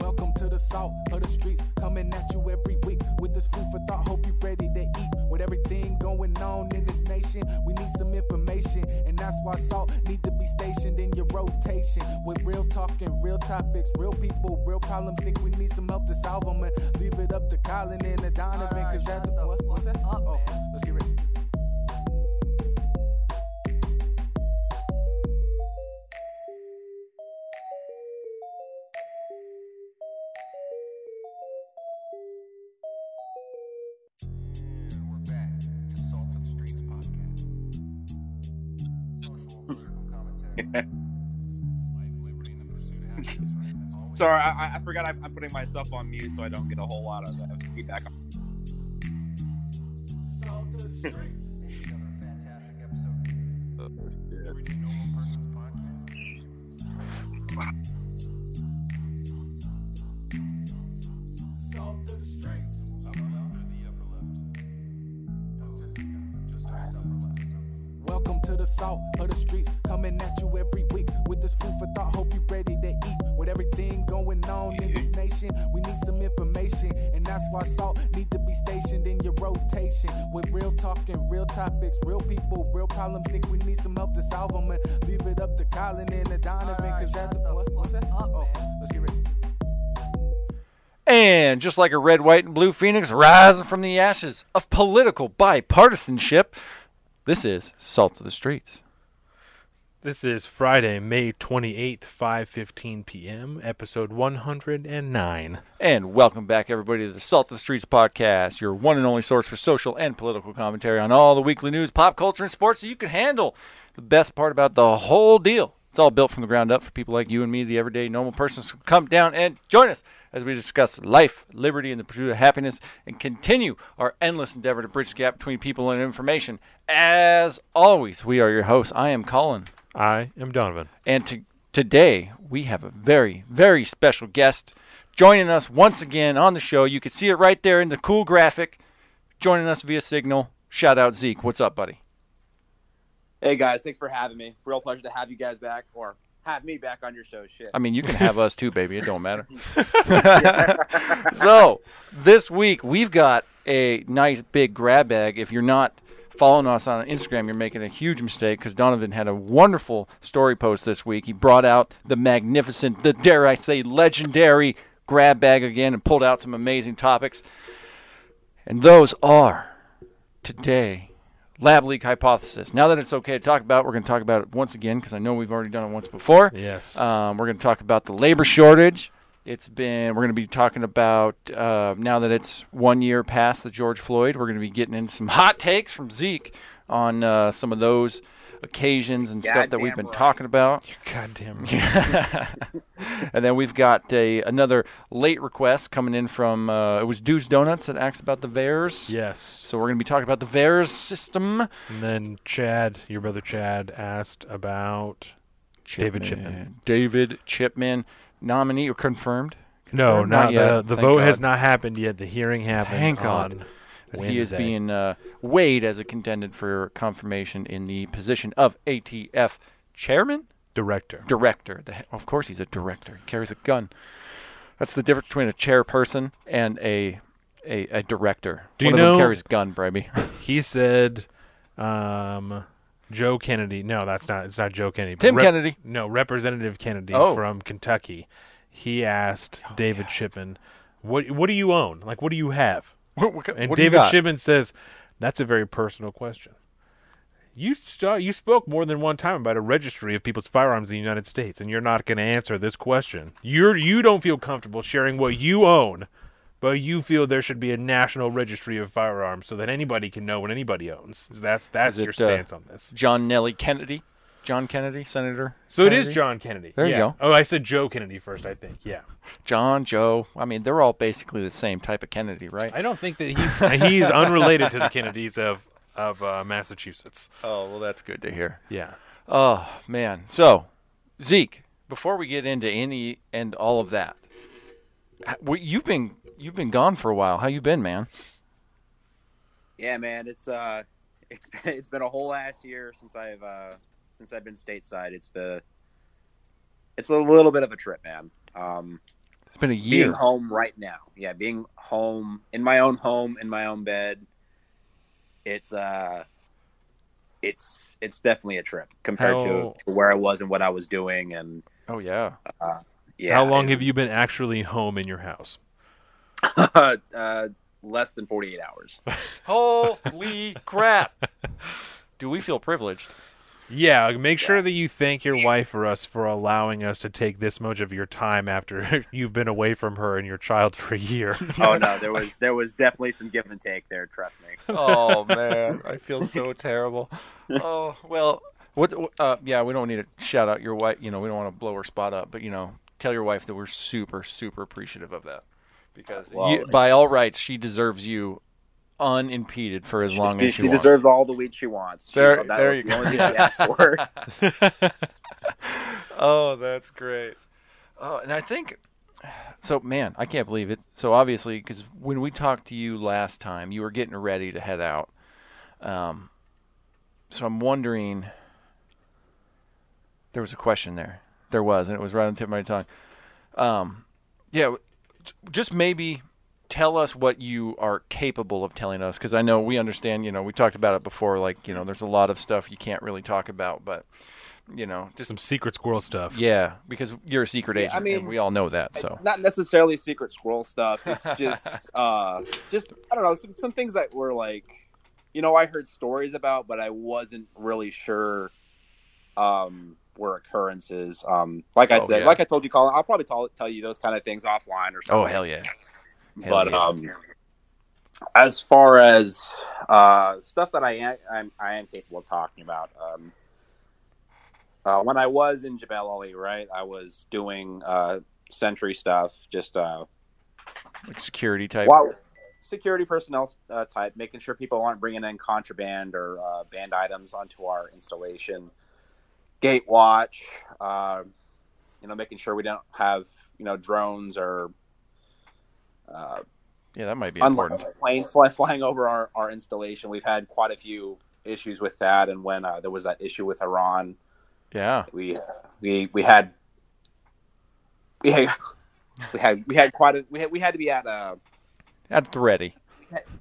Welcome to the salt of the streets, coming at you every week with this food for thought. Hope you ready to eat. With everything going on in this nation, we need some information, and that's why salt need to be stationed in your rotation. With real talk and real topics, real people, real problems. Think we need some help to solve them, and leave it up to Colin and the Donovan, cause that's what, what's that? Up, oh, let's get ready. Sorry, I, I- forgot I, I'm putting myself on mute so I don't get a whole lot of uh, feedback. Colin and the Donovan, cause that's what, what's that? Oh, let's get ready. And just like a red, white, and blue phoenix rising from the ashes of political bipartisanship, this is Salt of the Streets. This is Friday, May 28th, 5:15 p.m., episode 109. And welcome back, everybody, to the Salt of the Streets podcast, your one and only source for social and political commentary on all the weekly news, pop culture, and sports that you can handle. The best part about the whole deal, it's all built from the ground up for people like you and me, the everyday normal persons, come down and join us as we discuss life, liberty, and the pursuit of happiness, and continue our endless endeavor to bridge the gap between people and information. As always, we are your hosts. I am Colin. I am Donovan. And to, today we have a very, very special guest joining us once again on the show. You can see it right there in the cool graphic. Joining us via Signal. Shout out Zeke. What's up, buddy? Hey guys, thanks for having me. Real pleasure to have you guys back, or have me back on your show. Shit. I mean, you can have us too, baby. It don't matter. so this week we've got a nice big grab bag. If you're not following us on Instagram, you're making a huge mistake because Donovan had a wonderful story post this week. He brought out the magnificent, the dare I say, legendary grab bag again and pulled out some amazing topics. And those are today lab leak hypothesis. Now that it's okay to talk about, we're going to talk about it once again because I know we've already done it once before. Yes. Um, we're going to talk about the labor shortage. It's been. We're going to be talking about uh, now that it's one year past the George Floyd. We're going to be getting into some hot takes from Zeke on uh, some of those occasions and stuff that we've been right. talking about. Goddamn. right. and then we've got a another late request coming in from uh, it was Deuce Donuts that asked about the VARs. yes. So we're going to be talking about the VARs system. And then Chad, your brother Chad, asked about David Chipman. David Chipman nominee or confirmed? No, Confirmed? not, yet. the the vote God. has not happened yet. The hearing happened Thank God. But he is being uh, weighed as a contender for confirmation in the position of ATF chairman, director. director. The, of course, he's a director. He carries a gun. That's the difference between a chairperson and a a, a director. Do you One them know- carries gun, Bribey. He said, um, Joe Kennedy. No, that's not. It's not Joe Kennedy. Tim Kennedy. No, Representative Kennedy Oh. from Kentucky. He asked David Chipman, "What what do you own? Like, what do you have?" What, what, And what David? Chipman says, "That's a very personal question." You st- you spoke more than one time about a registry of people's firearms in the United States, and you're not going to answer this question. You're you don't feel comfortable sharing what you own, but you feel there should be a national registry of firearms so that anybody can know what anybody owns. That's that's your uh, stance on this. John Neely Kennedy. John Kennedy, Senator. So it is John Kennedy. There you go. Oh, I said Joe Kennedy first. I think. Yeah. John, Joe. I mean, they're all basically the same type of Kennedy, right? I don't think that he's he's unrelated to the Kennedys of of uh, Massachusetts. Oh well, that's good to hear. Yeah. Oh man. So, Zeke, before we get into any and all of that, you've been you've been gone for a while. How you been, man? Yeah, man, it's uh, it's been it's been a whole ass year since I've uh since I've been stateside. It's been it's a little bit of a trip, man. Um, It's been a year. being home right now, yeah, being home in my own home in my own bed. It's uh, it's it's definitely a trip compared How- to, to where I was and what I was doing, and Oh yeah. yeah. How long it have was, you been actually home in your house? uh, less than forty eight hours. Holy crap! Do we feel privileged? Yeah, make sure that you thank your wife for us for allowing us to take this much of your time after you've been away from her and your child for a year. oh no, there was there was definitely some give and take there. Trust me. Oh man, I feel so terrible. Oh well, what? Uh, yeah, we don't need to shout out your wife. You know, we don't want to blow her spot up, but you know, tell your wife that we're super, super appreciative of that because Well, you, by all rights, she deserves you unimpeded for as long she, as she, she deserves all the weed she wants. She- There- that there you go. only thing she asked for. oh, that's great. Oh, and I think so. Man, I can't believe it. So obviously, because when we talked to you last time, you were getting ready to head out. Um, so I'm wondering. There was a question there. There was, and it was right on the tip of my tongue. Um, yeah, just maybe tell us what you are capable of telling us, because I know we understand. You know, we talked about it before. Like, you know, there's a lot of stuff you can't really talk about, but you know, just Some secret squirrel stuff. yeah, because you're a secret Yeah, agent, I mean- and we all know that. So Not necessarily secret squirrel stuff. It's just, uh, just I don't know, some, some things that were like, you know, I heard stories about, but I wasn't really sure um, were occurrences. Um, like I Oh, said, yeah. like I told you, Colin, I'll probably tell, tell you those kind of things offline or something. oh hell yeah, Hell but yeah. um, as far as uh, stuff that I am I'm, I am capable of talking about, um, uh, when I was in Jebel Ali, right, I was doing uh, sentry stuff, just uh, like security type. while security personnel uh, type, making sure people aren't bringing in contraband or uh, banned items onto our installation. Gate watch, uh, you know, making sure we don't have you know drones or uh, Yeah, that might be important. planes fly, flying over our, our installation. We've had quite a few issues with that, and when uh, there was that issue with Iran, Yeah, we we we had we had we had we had quite a we had we had to be at uh at the ready.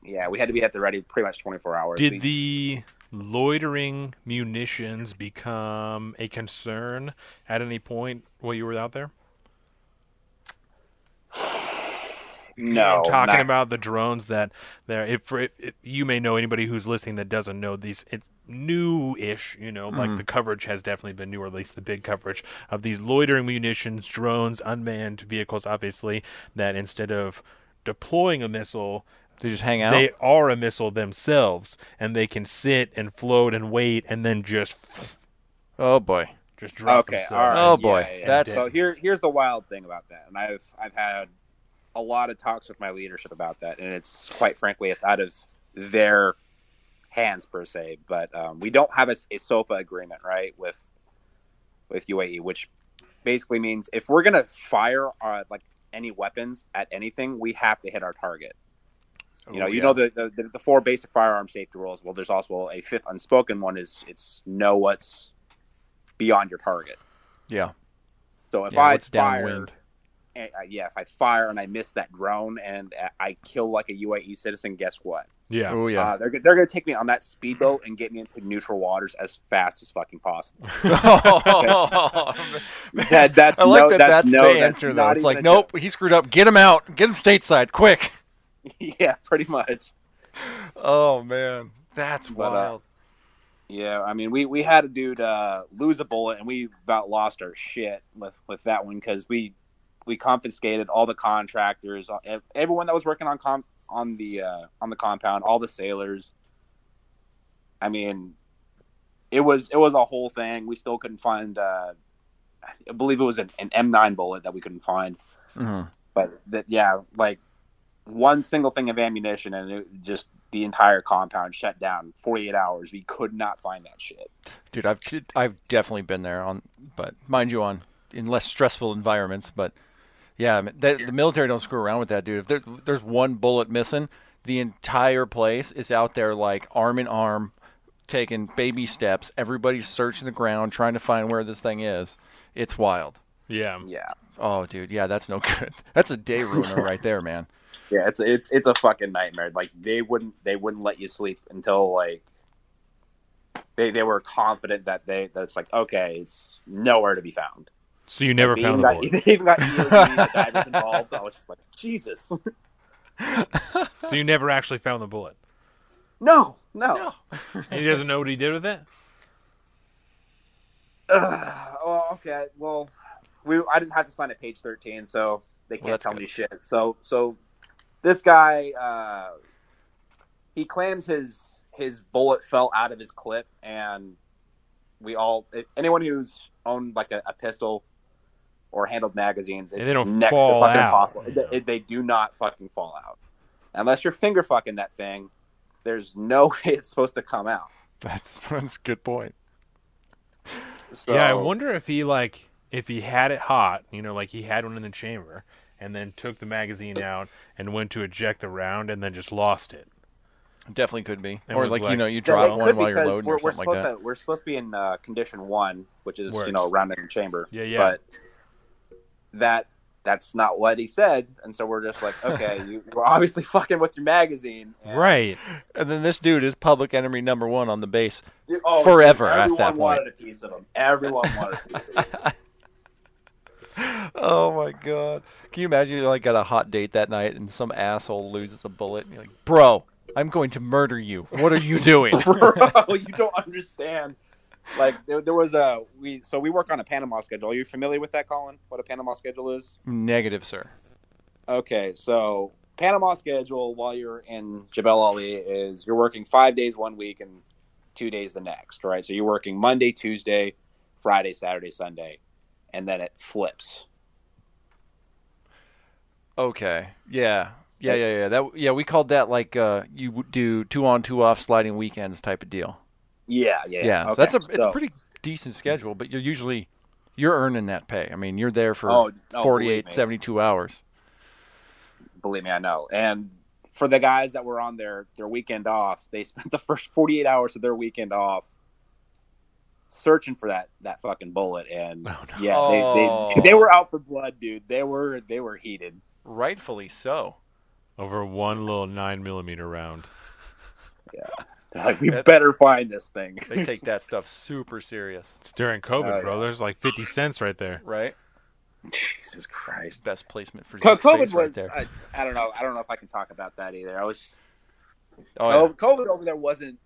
yeah we had to be at the ready pretty much twenty four hours. Did We- the loitering munitions become a concern at any point while you were out there? No I'm talking not- about the drones that there. If, if, if you may know anybody who's listening that doesn't know these, it's new-ish. You know, like Mhm. the coverage has definitely been new, or at least the big coverage of these loitering munitions, drones, unmanned vehicles. Obviously, that instead of deploying a missile, They just hang out. they are a missile themselves, and they can sit and float and wait, and then just oh boy. just drop okay all right Oh, boy. yeah, yeah. That's- so here here's the wild thing about that, and I've I've had a lot of talks with my leadership about that, and it's quite frankly it's out of their hands per se, but um, we don't have a, a SOFA agreement right with with UAE, which basically means if we're gonna fire uh, like any weapons at anything, we have to hit our target. You know, Oh, you know the, the the four basic firearm safety rules. Well, there's also a fifth unspoken one: is it's know what's beyond your target. Yeah. So if yeah, I fire, downwind? And, uh, yeah, if I fire and I miss that drone and uh, I kill like a UAE citizen, guess what? yeah. Oh yeah. Uh, they're they're gonna take me on that speedboat and get me into neutral waters as fast as fucking possible. That that's I like no, that. That's, That's, no, the that's answer, though. It's like, even a nope, he screwed up. Get him out. Get him stateside, quick. yeah, pretty much. Oh man, that's But, uh, wild. Yeah, I mean, we, we had a dude uh, lose a bullet, and we about lost our shit with, with that one because we we confiscated all the contractors, uh, everyone that was working on com- on the uh, on the compound, all the sailors. I mean, it was it was a whole thing. We still couldn't find. Uh, I believe it was an, an M9 bullet that we couldn't find, Mhm. but that yeah, like one single thing of ammunition, and it just the entire compound shut down. Forty eight hours. We could not find that shit. Dude, I've I've definitely been there on, but mind you, on in less stressful environments. But yeah, I mean, the military don't screw around with that, dude. If there, there's one bullet missing, the entire place is out there like arm in arm, taking baby steps. Everybody's searching the ground, trying to find where this thing is. It's wild. Yeah. Yeah, Oh, dude, yeah, that's no good. That's a day ruiner right there, man. yeah. It's it's it's a fucking nightmare. Like they wouldn't they wouldn't let you sleep until like they they were confident that they that's like okay, it's nowhere to be found. So you never found the bullet. They even got EOD, the divers involved. I was just like, Jesus, so you never actually found the bullet. no, no. And he doesn't know what he did with it. Ugh, well, okay. Well, we I didn't have to sign at page thirteen, so they can't that's tell good. me shit. So so this guy uh, he claims his his bullet fell out of his clip, and we all anyone who's owned like a, a pistol or handled magazines, They don't next fall to fucking out. impossible. Yeah. They, they do not fucking fall out unless you're finger fucking that thing. There's no way it's supposed to come out. That's that's a good point. So, Yeah, I wonder if he like if he had it hot, you know, like he had one in the chamber, and then took the magazine out and went to eject the round, and then just lost it. Definitely could be, It or was like, you know, you Yeah, drop one while you're because loading we're, or we're something supposed like that. to we're supposed to be in uh, condition one, which is Works. you know rounded in chamber. Yeah, yeah. But that that's not what he said, and so we're just like, okay, you, you're obviously fucking with your magazine, and- Right. And then this dude is public enemy number one on the base. Dude, oh, Forever at everyone that wanted point. a piece of him. Everyone wanted a piece of him. Oh my god! Can you imagine you like got a hot date that night and some asshole loses a bullet and you're like, "Bro, I'm going to murder you. What are you doing?" Bro, you don't understand. Like there, there was a we so we work on a Panama schedule. Are you familiar with that, Colin? What a Panama schedule is? Negative, sir. Okay, so Panama schedule while you're in Jebel Ali is you're working five days one week and two days the next, right? So you're working Monday, Tuesday, Friday, Saturday, Sunday, and then it flips. Okay. Yeah. Yeah, yeah, yeah. That yeah, we called that like uh you do two on two off sliding weekends type of deal. Yeah, yeah, Yeah. so that's a it's so- a pretty decent schedule, but you're usually you're earning that pay. I mean, you're there for Oh, oh, 48 72 hours. Believe me, I know. And for the guys that were on their their weekend off, they spent the first 48 hours of their weekend off searching for that that fucking bullet and Oh, no. yeah, Oh. they, they oh. they were out for blood, dude. They were they were heated. Rightfully so. Over one little nine millimeter round. They're like, we That's- better find this thing. They take that stuff super serious, It's during COVID, Oh, bro. yeah. There's like fifty cents right there. right? Jesus Christ. Best placement for Co- Zeke's COVID was. right there. I, I don't know. I don't know if I can talk about that either. I was. oh, yeah. COVID over there wasn't.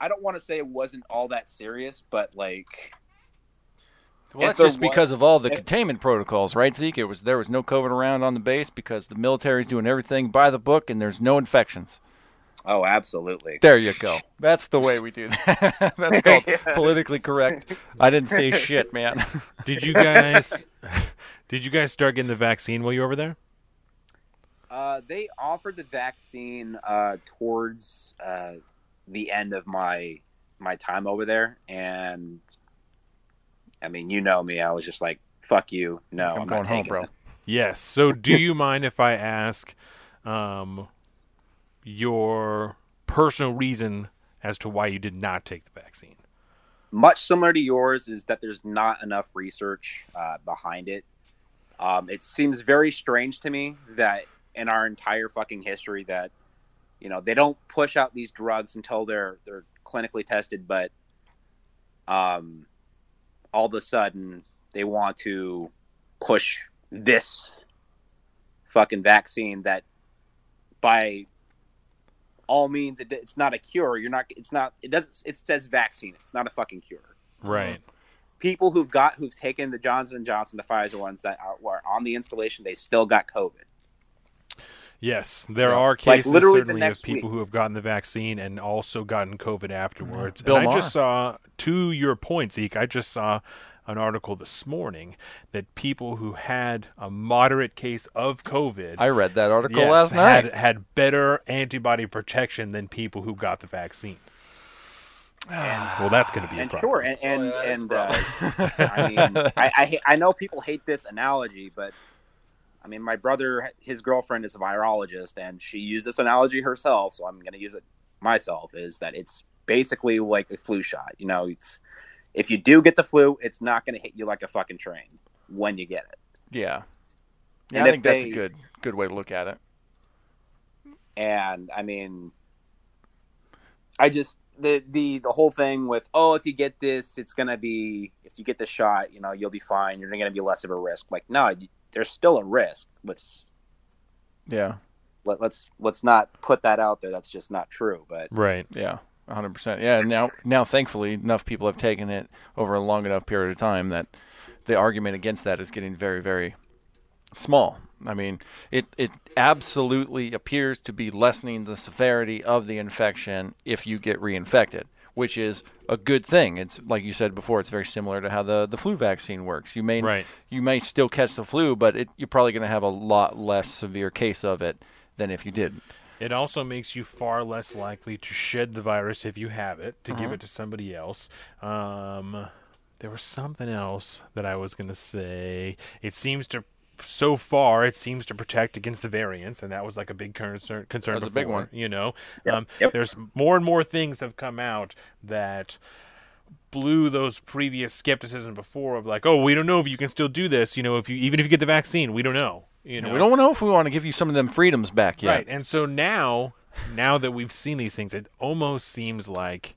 I don't want to say it wasn't all that serious, but like, Well, that's there just because was- of all the if- containment protocols, right, Zeke? It was there was no COVID around on the base because the military's doing everything by the book and there's no infections. Oh, absolutely. There you go. That's the way we do that. That's called politically correct. I didn't say shit, man. Did you guys? did you guys start getting the vaccine while you were over there? Uh, they offered the vaccine uh, towards uh, the end of my my time over there, and I mean, you know me. I was just like, "Fuck you, no, I'm I'm, going not home, bro. it." Yes. So, do you mind if I ask um, your personal reason as to why you did not take the vaccine? much similar to yours is that there's not enough research uh, behind it. Um, it seems very strange to me that in our entire fucking history that you know they don't push out these drugs until they're they're clinically tested, but um, all of a sudden they want to push this fucking vaccine that by all means it, it's not a cure you're not it's not it doesn't it says vaccine it's not a fucking cure Right. people who've got who've taken the johnson and johnson the pfizer ones that are, were on the installation they still got covid Yes, there Yeah. are cases literally certainly of people week. who have gotten the vaccine and also gotten COVID afterwards. Bill and I Maher. just saw, to your point, Zeke, I just saw an article this morning that people who had a moderate case of COVID I read that article yes, last night. had had better antibody protection than people who got the vaccine. well, that's going to be a and problem. sure, and and, Oh, yeah, and uh, I mean, I, I I know people hate this analogy, but I mean, my brother, his girlfriend is a virologist, and she used this analogy herself, so I'm going to use it myself. Is that it's basically like a flu shot. You know, it's if you do get the flu, it's not going to hit you like a fucking train when you get it. yeah. Yeah, And I think that's a good good way to look at it. and I mean, I just the the the whole thing with oh, if you get this, it's gonna be if you get the shot, you know, you'll be fine. You're gonna be less of a risk. Like, no, there's still a risk. Let's Yeah. let, let's let's not put that out there. That's just not true. But Right. Yeah, hundred percent. Yeah, now now thankfully enough people have taken it over a long enough period of time that the argument against that is getting very very small. I mean, it it absolutely appears to be lessening the severity of the infection if you get reinfected, which is a good thing. It's like you said before, it's very similar to how the, the flu vaccine works. You may Right. you may still catch the flu, but it, you're probably going to have a lot less severe case of it than if you didn't. It also makes you far less likely to shed the virus if you have it, to Uh-huh. give it to somebody else. Um, there was something else that I was going to say. It seems to, so far, it seems to protect against the variants, and that was like a big concern. concern That was a big one. You know, Yep, um, yep. there's more and more things have come out that blew those previous skepticism before of like, oh, we don't know if you can still do this. You know, if you even if you get the vaccine, we don't know. You know, We don't know if we want to give you some of them freedoms back yet. Right. And so now, now that we've seen these things, it almost seems like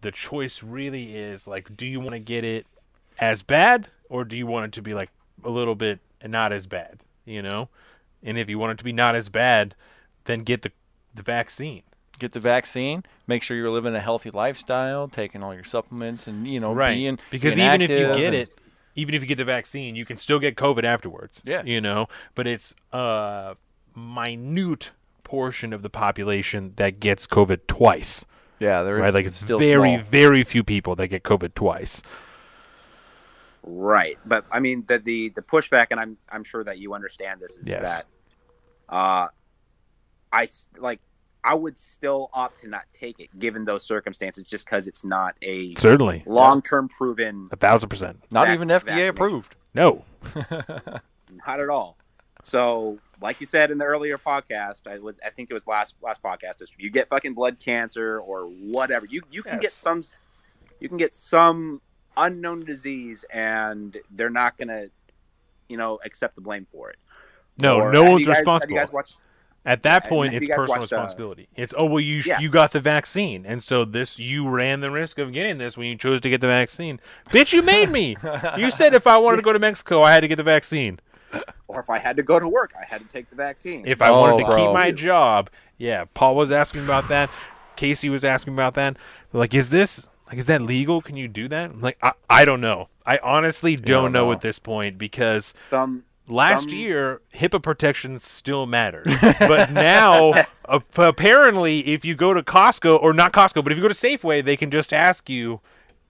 the choice really is like, do you want to get it as bad or do you want it to be like a little bit and not as bad? You know? And if you want it to be not as bad, then get the the vaccine. Get the vaccine. Make sure you're living a healthy lifestyle, taking all your supplements, and you know, right. being because being even if you get it, even if you get the vaccine, you can still get COVID afterwards. Yeah. You know, but it's a minute portion of the population that gets COVID twice. yeah, there is right? Like it's it's still very, small. very few people that get COVID twice. right, but I mean the the the pushback, and I'm I'm sure that you understand this is Yes. that uh, I like. I would still opt to not take it given those circumstances, just because it's not a Certainly, long-term proven a thousand percent. Not even FDA vaccination. approved. No, Not at all. So, like you said in the earlier podcast, I was I think it was last last podcast. Is you get fucking blood cancer or whatever, you you can get some you can get some unknown disease, and they're not gonna you know accept the blame for it. no, Or no one's you guys- Have responsible. You guys watched? At that and point, it's personal watched, uh, responsibility. It's oh well, you Yeah. you got the vaccine, and so this you ran the risk of getting this when you chose to get the vaccine. Bitch, you made me. you said if I wanted to go to Mexico, I had to get the vaccine. Or if I had to go to work, I had to take the vaccine. If I Oh, wanted to bro. keep my job, yeah. Paul was asking about that. Casey was asking about that. They're like, is this like is that legal? Can you do that? I'm like, I, I don't know. I honestly don't, don't know know. at this point because some last some- year HIPAA protection still mattered, but now Yes. uh, apparently, if you go to Costco or not Costco, but if you go to Safeway, they can just ask you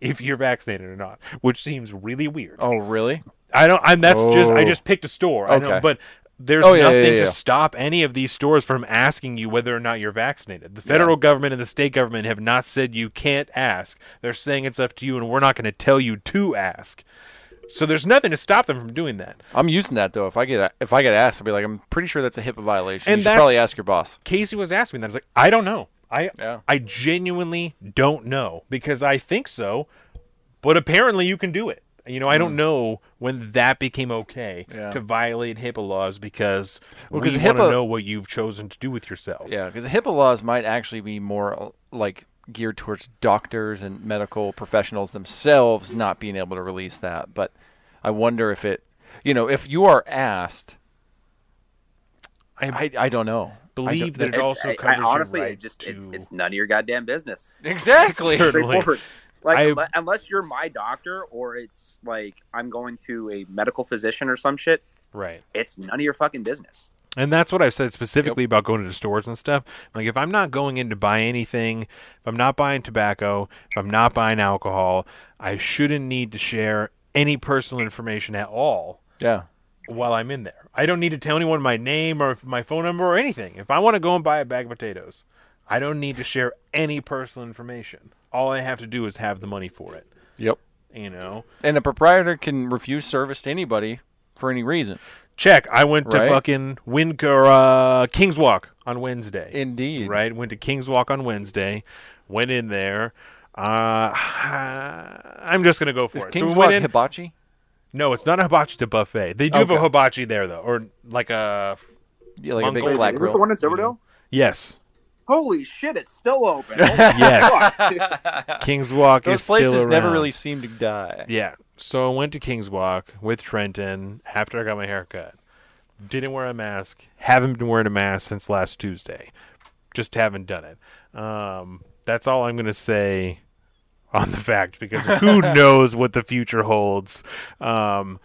if you're vaccinated or not, which seems really weird. Oh, really? I don't. I'm. That's just. I Oh. just picked a store. I know, Okay. but there's Oh, yeah, nothing yeah, yeah. to stop any of these stores from asking you whether or not you're vaccinated. The federal government and the state government have not said you can't ask. They're saying it's up to you, and we're not going to tell you to ask. So there's nothing to stop them from doing that. I'm using that though. If I get if I get asked, I'll be like, I'm pretty sure that's a HIPAA violation. And you should probably ask your boss. Casey was asking me that. I was like, I don't know. I Yeah. I genuinely don't know because I think so, but apparently you can do it. You know, I don't know when that became okay Hmm. Yeah. to violate HIPAA laws because Well, we want to know what you've chosen to do with yourself. Yeah, because HIPAA laws might actually be more like geared towards doctors and medical professionals themselves not being able to release that. But I wonder if it, you know, if you are asked, I, I, I don't know. believe that it It's- also I- I covers honestly, your it right just to. it, it's none of your goddamn business. exactly. Straightforward. Like I- unless you're my doctor or it's like I'm going to a medical physician or some shit, right. it's none of your fucking business. And that's what I've said specifically about going to stores and stuff. Like, if I'm not going in to buy anything, if I'm not buying tobacco, if I'm not buying alcohol, I shouldn't need to share any personal information at all Yeah. while I'm in there. I don't need to tell anyone my name or my phone number or anything. If I want to go and buy a bag of potatoes, I don't need to share any personal information. All I have to do is have the money for it. Yep. You know, And a proprietor can refuse service to anybody for any reason. Check. I went to Right. fucking Win or uh, Kings Walk on Wednesday. Indeed. right? Went to King's Walk on Wednesday. Went in there. Uh, I'm just gonna go for Is it. King's so we Walk in. hibachi? no, it's not a hibachi. It's a buffet. They do have a Okay. hibachi there though, or like a Yeah, like a big Mongolian. flat Is this the one in Silverdale? yes, Holy shit! It's still open. yes. King's Walk Those is places still never really seem to die. Yeah. So I went to King's Walk with Trenton after I got my hair cut. Didn't wear a mask. Haven't been wearing a mask since last Tuesday. Just haven't done it. Um, that's all I'm going to say on the fact because who knows what the future holds. Um,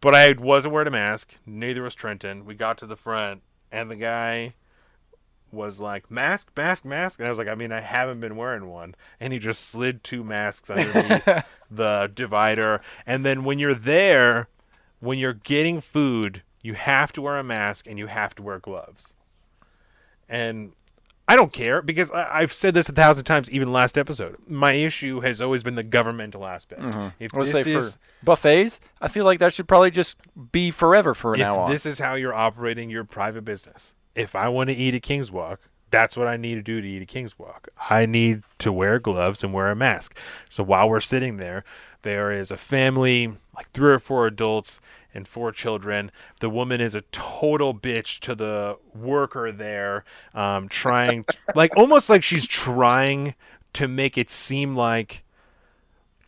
but I wasn't wearing a mask. Neither was Trenton. We got to the front, and the guy was like, mask, mask, mask. And I was like, I mean, I haven't been wearing one. And he just slid two masks underneath the divider. And then when you're there, when you're getting food, you have to wear a mask and you have to wear gloves. And I don't care because I, I've said this a thousand times, even last episode. My issue has always been the governmental aspect. Mm-hmm. If I would this say is for buffets, I feel like that should probably just be forever for if now on. this is how you're operating your private business, if I want to eat at King's Walk, that's what I need to do to eat at King's Walk. I need to wear gloves and wear a mask. So while we're sitting there, there is a family, like three or four adults and four children. The woman is a total bitch to the worker there, um, trying, like, almost like she's trying to make it seem like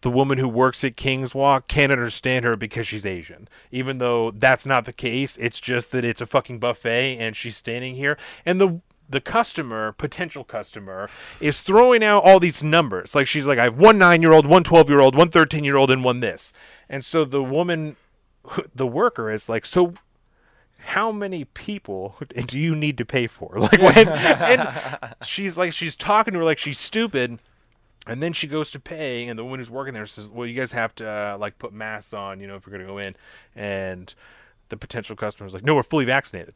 the woman who works at King's Walk can't understand her because she's Asian. Even though that's not the case, it's just that it's a fucking buffet and she's standing here and the the customer, potential customer, is throwing out all these numbers. Like she's like, I have one nine year old, one 12 year old, one 13 year old, and one this. And so the woman, the worker is like, so how many people do you need to pay for? Like when, and she's like, she's talking to her like she's stupid. And then she goes to pay, and the woman who's working there says, "Well, you guys have to uh, like put masks on, you know, if you're going to go in." And the potential customer's like, "No, we're fully vaccinated."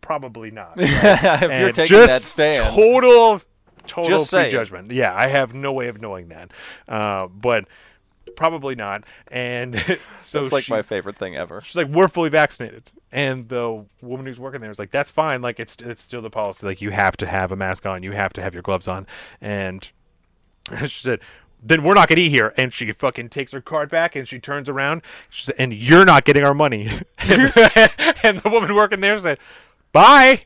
Probably not. right? if you're taking just that stand, total, total Just saying. prejudgment. Yeah, I have no way of knowing that, uh, but probably not. And so that's like my favorite thing ever. She's like, "We're fully vaccinated," and the woman who's working there is like, "That's fine. Like, it's it's still the policy. Like, you have to have a mask on. You have to have your gloves on." And she said, "Then we're not gonna eat here." And she fucking takes her card back and she turns around. She said, "And you're not getting our money." and, and the woman working there said, "Bye."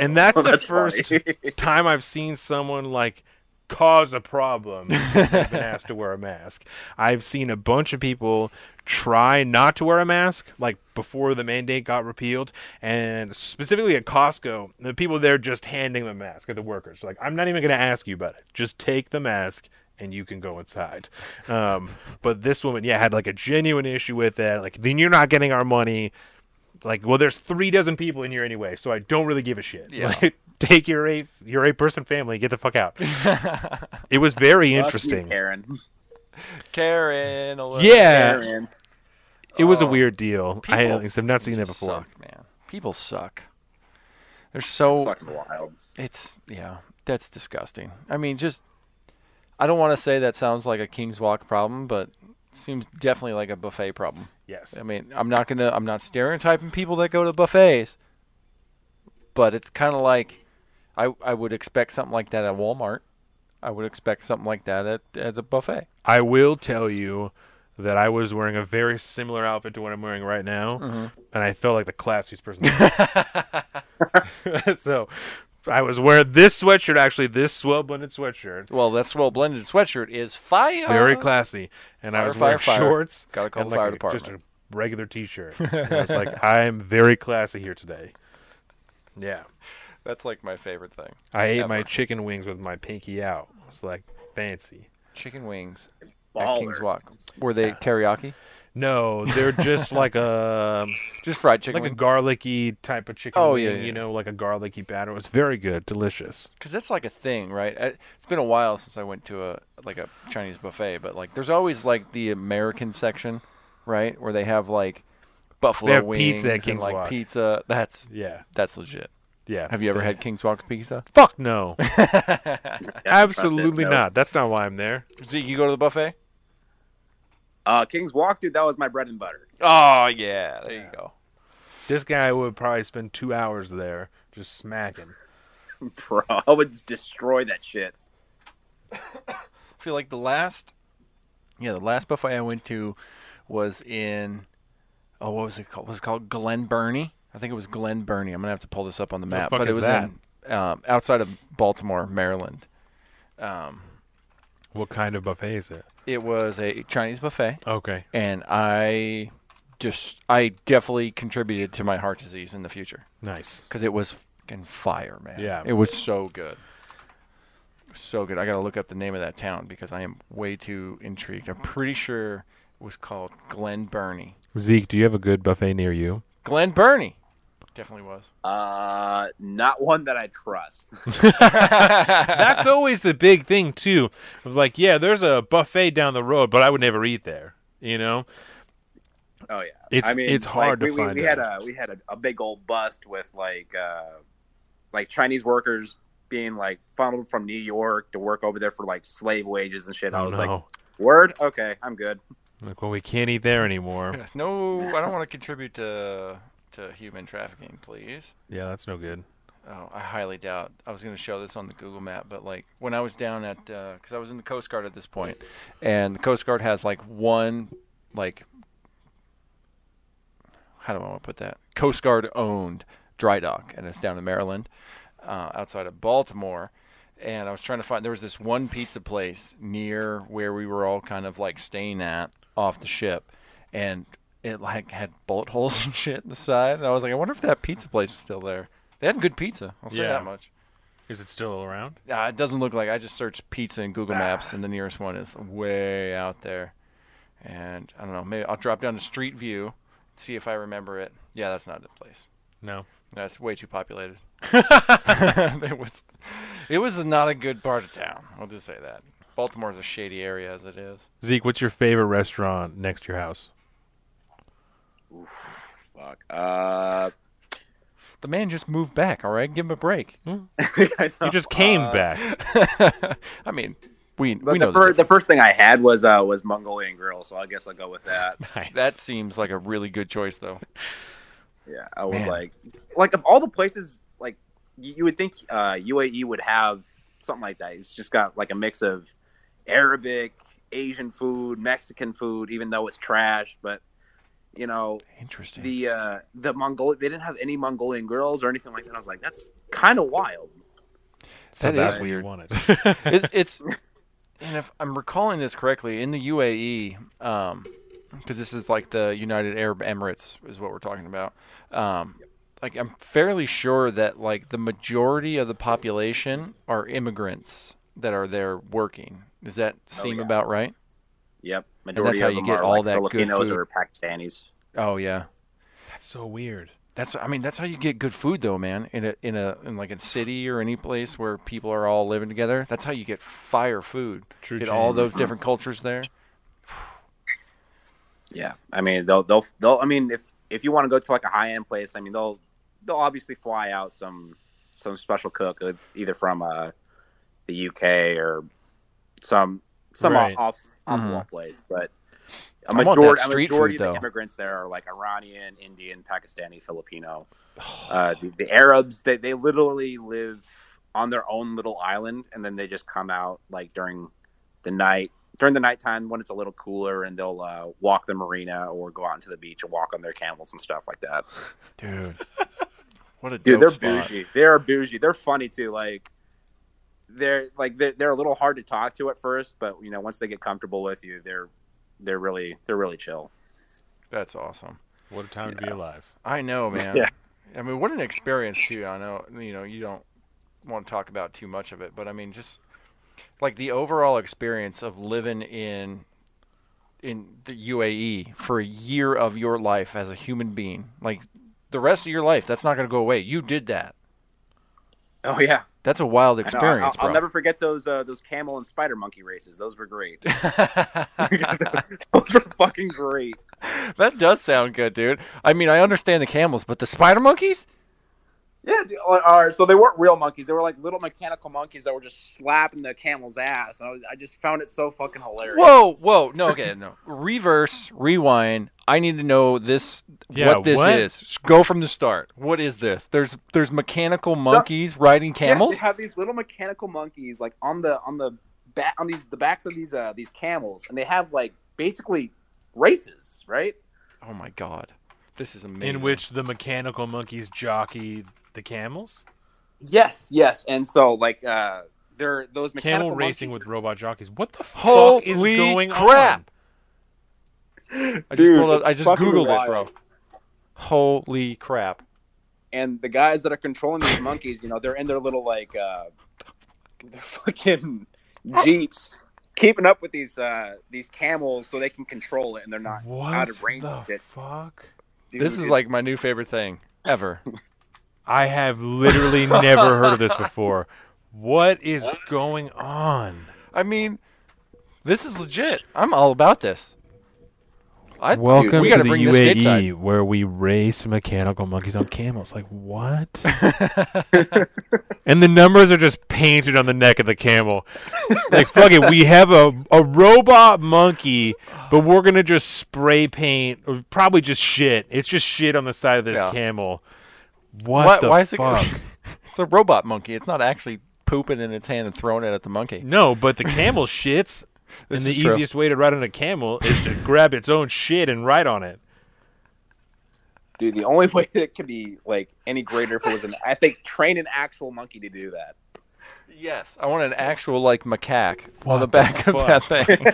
and that's Well, the that's first time I've seen someone like cause a problem and been asked to wear a mask. I've seen a bunch of people try not to wear a mask like before the mandate got repealed and specifically at Costco the people there just handing the mask at the workers. Like I'm not even going to ask you about it. Just take the mask and you can go inside. Um, but this woman yeah had like a genuine issue with that. Like then you're not getting our money. Like well there's three dozen people in here anyway so i don't really give a shit. Yeah. Like, take your eight your eight person family get the fuck out. It was very Fuck you, interesting. Karen. Karen, alert. yeah Karen. it was a Oh, weird deal i people at least have not seen it before Suck, man. People suck. They're It's so fucking wild. It's yeah, that's disgusting. I mean, just I don't want to say that sounds like a King's Walk problem, but it seems definitely like a buffet problem. yes I mean, I'm not gonna I'm not stereotyping people that go to buffets, but it's kind of like I I would expect something like that at Walmart. I would expect something like that at at a buffet. i will tell you that i was wearing a very similar outfit to what i'm wearing right now Mm-hmm. and i felt like the classiest person so i was wearing this sweatshirt actually this swell blended sweatshirt Well, that swell blended sweatshirt is fire. very classy. And I Fire, was wearing fire, fire. shorts. Gotta call and the like fire a- department. Just a regular T-shirt. and I was like, I'm very classy here today. Yeah, That's like my favorite thing. I ate my chicken wings with my pinky out. It was like fancy. Chicken wings at King's Walk. Were they teriyaki? No, they're just like a Just fried chicken. like a garlicky type of chicken Oh, wing, yeah, yeah. you know, like a garlicky batter. It was very good, delicious. because that's like a thing, right? It's been a while since I went to a like a Chinese buffet, but like there's always like the American section, right, where they have like buffalo have wings pizza at and like Walk. pizza. That's Yeah, that's legit. Yeah. Have you ever had King's Walk pizza? Fuck no, absolutely trust it, no. not. That's not why I'm there. Zeke, you go to the buffet? Uh, King's Walk, dude, that was my bread and butter. Oh yeah, there you go. This guy would probably spend two hours there just smacking. Bro, I would destroy that shit. I feel like the last, yeah, the last buffet I went to was in, oh, what was it called? Was it called Glen Burnie? I think it was Glen Burnie. I'm gonna have to pull this up on the the map, fuck but it was that? in um, outside of Baltimore, Maryland. Um, What kind of buffet is it? it was a Chinese buffet, Okay, and I just, I definitely contributed to my heart disease in the future nice. because it was fucking fire, man. Yeah. it was so good. So good. I got to look up the name of that town because I am way too intrigued. I'm pretty sure it was called Glen Burnie. Zeke, do you have a good buffet near you? Glen Burnie. Definitely was. Uh, not one that I trust. That's always the big thing too. Of Like, yeah, there's a buffet down the road, but I would never eat there. You know, Oh yeah, It's- I mean, it's hard like, to we, we, find we had a we had a, a big old bust with like uh, like Chinese workers being like funneled from New York to work over there for like slave wages and shit. I Oh, was no. like, word, okay, I'm good. like, well, we can't eat there anymore. no, I don't want to contribute to to human trafficking, please. yeah, that's no good. Oh, I highly doubt. I was going to show this on the Google map, but like when I was down at, because I was in the Coast Guard at this point, and the Coast Guard has like one, like, how do I want to put that? Coast Guard owned dry dock, and it's down in Maryland, uh, outside of Baltimore. And I was trying to find. There was this one pizza place near where we were all kind of like staying at off the ship, and it like had bullet holes and shit in the side. And I was like, I wonder if that pizza place was still there. They had good pizza. I'll say Yeah. that much. Is it still around? Uh, it doesn't look like. I just searched pizza in Google Maps, and the nearest one is way out there. And I don't know. Maybe I'll drop down to Street View, see if I remember it. Yeah, that's not the place. No. That's way too populated. it was, it was not a good part of town. I'll just say that. Baltimore's a shady area as it is. Zeke, what's your favorite restaurant next to your house? Fuck. Uh, The man just moved back. All right, give him a break. I You know. just came Uh, back. I mean, we But we the, know fir- the the first thing I had was uh was Mongolian grill, so I guess I'll go with that. Nice. That seems like a really good choice, though. Yeah, I was Man. like, like of all the places, like you, you would think uh, UAE would have something like that. It's just got like a mix of Arabic, Asian food, Mexican food, even though it's trash. But you know, Interesting. the uh, the mongolian they didn't have any Mongolian girls or anything like that. I was like, that's kind of wild. so that that's what you weird. wanted. it's, it's and if I'm recalling this correctly, in the UAE, um, because this is like the United Arab Emirates is what we're talking about. Um, like I'm fairly sure that like the majority of the population are immigrants that are there working. Does that seem yeah. about right? Yep, that's how of you them get are all like that good Filipinos food. or Pakistanis. Oh yeah. that's so weird. That's I mean that's how you get good food though, man. In a in a in like a city or any place where people are all living together. That's how you get fire food. True Get all those different cultures there. Yeah, I mean they'll they'll they'll. I mean if if you want to go to like a high end place, I mean they'll they'll obviously fly out some some special cook with, either from uh the UK or some some Right. off off the wall place, but a I want that majority a street majority food, of the immigrants there are like Iranian, Indian, Pakistani, Filipino. Uh, the, the Arabs they they literally live on their own little island, and then they just come out like during the night during the nighttime when it's a little cooler, and they'll uh, walk the marina or go out into the beach and walk on their camels and stuff like that. Dude. What a Dude, dope they're spot. bougie. They're bougie. They're funny too. Like they're like they're, they're a little hard to talk to at first, but you know once they get comfortable with you, they're they're really they're really chill. That's awesome. What a time to be alive. I know, man. Yeah. I mean, what an experience too. I know, you know, you don't want to talk about too much of it, but I mean, just like the overall experience of living in in the UAE for a year of your life as a human being. Like the rest of your life, that's not going to go away. You did that. Oh yeah, That's a wild experience, I'll, I'll never forget those uh, those camel and spider monkey races. Those were great. those were fucking great. that does sound good, dude. I mean, I understand the camels, but the spider monkeys? Yeah, dude, all all right. So they weren't real monkeys. They were like little mechanical monkeys that were just slapping the camel's ass. And I, was, I just found it so fucking hilarious. Whoa, whoa, no, okay, no. Reverse, rewind. I need to know this. Yeah, what this what? is. Go from the start. What is this? There's there's mechanical monkeys riding Yeah, camels. they have these little mechanical monkeys like on the on the back on these the backs of these uh these camels, and they have like basically races, right? oh my god, this is amazing. in which the mechanical monkeys jockey the camels. Yes, yes. And so like uh they're those mechanical Camel racing monkeys- with robot jockeys. What the fuck Holy is going crap! on? I just Dude, up, I just googled it, bro. Holy crap! and the guys that are controlling these monkeys, you know, they're in their little like uh their fucking jeeps keeping up with these uh these camels so they can control it and they're not What out of range the of it. fuck? Dude, this is like my new favorite thing ever. I have literally never heard of this before. What is going on? I mean, this is legit. I'm all about this. I, Welcome we to gotta the bring this UAE, stateside. where we race mechanical monkeys on camels. Like what? and the numbers are just painted on the neck of the camel. Like fuck it, we have a a robot monkey, but we're gonna just spray paint, or probably just shit. It's just shit on the side of this Yeah. camel. What Why, the why is fuck? it? it's a robot monkey. It's not actually pooping in its hand and throwing it at the monkey. No, but the camel shits. This and the true. easiest way to ride on a camel is to grab its own shit and ride on it. dude, the only way that could be like any greater if it was an I think train an actual monkey to do that. Yes, I want an actual like macaque on What the the back of that thing,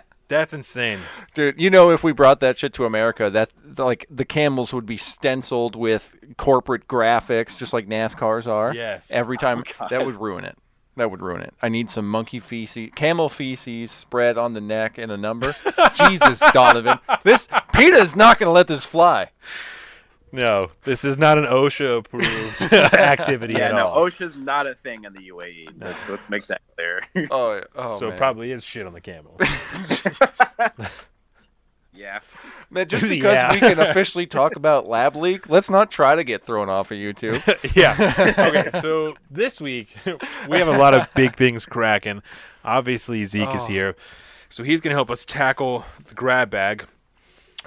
That's insane. dude. You know, if we brought that shit to America, that like the camels would be stenciled with corporate graphics, just like NASCARs are. Yes. Every time oh, God. that would ruin it. That would ruin it. I need some monkey feces, camel feces spread on the neck and a number. Jesus, Donovan, this PETA is not going to let this fly. No, this is not an OSHA approved activity Yeah, at no, all. OSHA's not a thing in the UAE. Let's let's make that clear. Oh, oh so man. it probably is shit on the camel. yeah. Man, just because Yeah. we can officially talk about Lab Leak, let's not try to get thrown off of YouTube. yeah. Okay, so this week we have a lot of big things cracking. Obviously Zeke is Oh. here. So he's going to help us tackle the grab bag.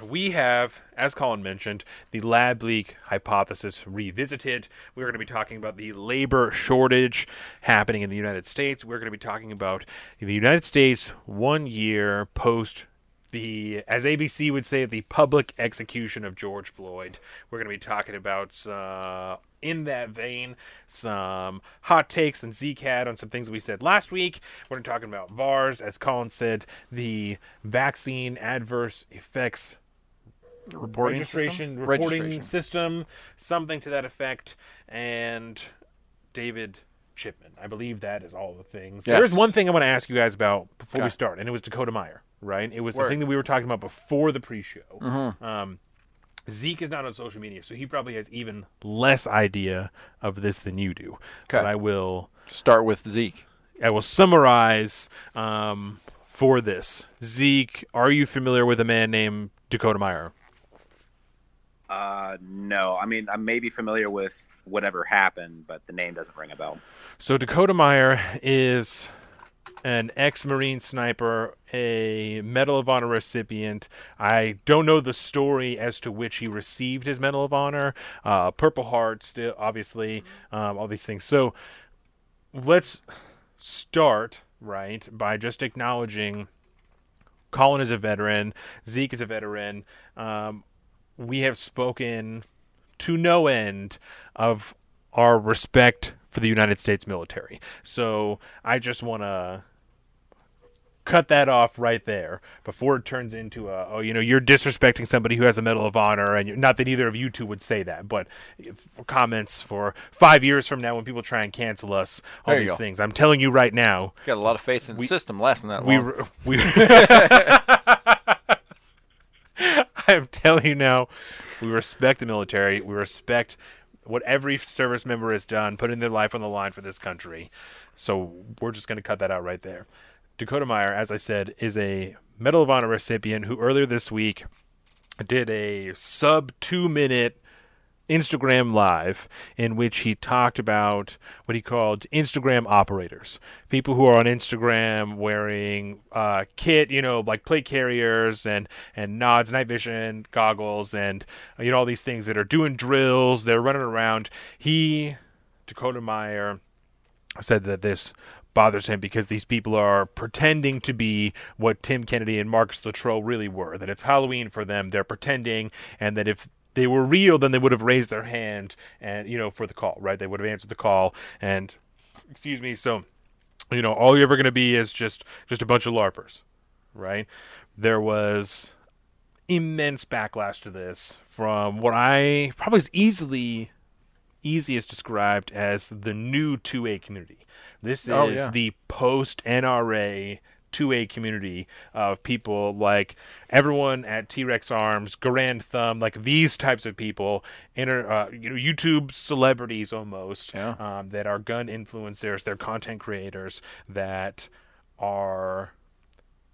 We have, as Colin mentioned, the lab leak hypothesis revisited. We're going to be talking about the labor shortage happening in the United States. We're going to be talking about the United States one year post the, as ABC would say, the public execution of George Floyd. We're going to be talking about, uh, in that vein, some hot takes and had on some things we said last week. We're going to be talking about VAERS, as Colin said, the vaccine adverse effects Reporting registration system? reporting Registration. system, something to that effect, and David Chipman. I believe that is all the things. Yes. There's one thing I want to ask you guys about before we start, and it was Dakota Meyer, right? It was the thing that we were talking about before the pre-show. Mhm. Um, Zeke is not on social media, so he probably has even less idea of this than you do. Okay. But I will Start with Zeke. I will summarize um, for this. Zeke, are you familiar with a man named Dakota Meyer? Uh, no. I mean, I may be familiar with whatever happened, but the name doesn't ring a bell. So Dakota Meyer is an ex-marine sniper, a Medal of Honor recipient. I don't know the story as to which he received his Medal of Honor. Uh, Purple Heart, still obviously, um, all these things. So let's start right by just acknowledging Colin is a veteran, Zeke is a veteran. Um, we have spoken to no end of our respect for the United States military. So I just want to cut that off right there before it turns into a oh you know you're disrespecting somebody who has a medal of honor and not that either of you two would say that but for comments for five years from now when people try and cancel us all There these things i'm telling you right now Got a lot of faith in the system lasting that we long. we I'm telling you now, we respect the military. We respect what every service member has done, putting their life on the line for this country. So we're just going to cut that out right there. Dakota Meyer, as I said, is a Medal of Honor recipient who earlier this week did a sub two minute Instagram live in which he talked about what he called Instagram operators, people who are on Instagram wearing uh, kit, you know, like plate carriers and and nods, night vision goggles, and uh, you know all these things that are doing drills. They're running around. He, Dakota Meyer, said that this bothers him because these people are pretending to be what Tim Kennedy and Marcus Luttrell really were. That it's Halloween for them. They're pretending, and that if they were real, then they would have raised their hand and you know for the call, right? They would have answered the call, and excuse me. So, you know, all you're ever going to be is just just a bunch of larpers, right? There was immense backlash to this from what I probably is easily easiest described as the new 2A community. This oh, is Oh, yeah. the post NRA 2A community of people like everyone at T Rex Arms, Garand Thumb, like these types of people, inter, uh, you know, YouTube celebrities almost, Yeah. um, that are gun influencers, they're content creators that are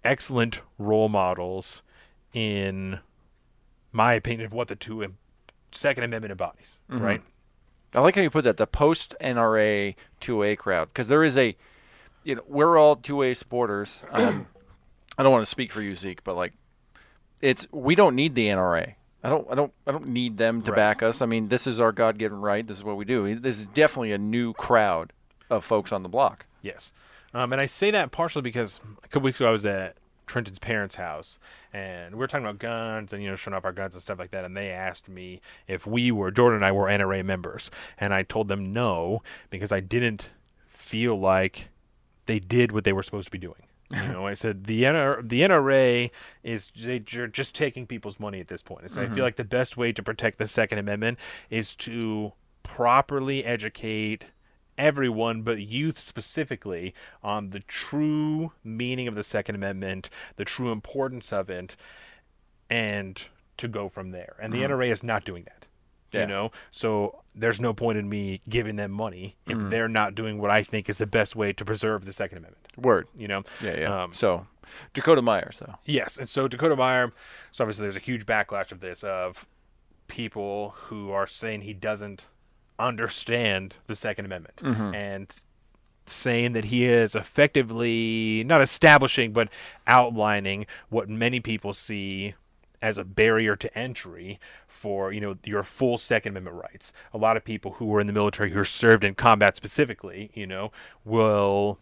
excellent role models in my opinion of what the two Second Amendment embodies, right? I like how you put that. The post NRA 2A crowd, because there is a, you know, we're all 2A supporters. Um, I don't want to speak for you, Zeke, but like, it's we don't need the NRA. I don't, I don't, I don't need them to Right. back us. I mean, this is our God-given right. This is what we do. This is definitely a new crowd of folks on the block. Yes. Um, and I say that partially because a couple weeks ago I was at Trenton's parents' house and we were talking about guns and, you know, showing off our guns and stuff like that. And they asked me if we were, Jordan and I were NRA members. And I told them no because I didn't feel like they did what they were supposed to be doing. You uh-huh. know, I said the NR, the NRA is they, you're just taking people's money at this point. And so I feel uh-huh. like the best way to protect the Second Amendment is to properly educate everyone, but youth specifically, on the true meaning of the Second Amendment, the true importance of it, and to go from there. And the uh-huh. NRA is not doing that. Yeah. You know, so there's no point in me giving them money if they're not doing what I think is the best way to preserve the Second Amendment. Word. You know, Yeah, yeah. Um, so, Dakota Meyer. So, Yes, and so Dakota Meyer. So obviously, there's a huge backlash of this of people who are saying he doesn't understand the Second Amendment and saying that he is effectively not establishing but outlining what many people see as a barrier to entry for you know your full second amendment rights a lot of people who were in the military who served in combat specifically you know will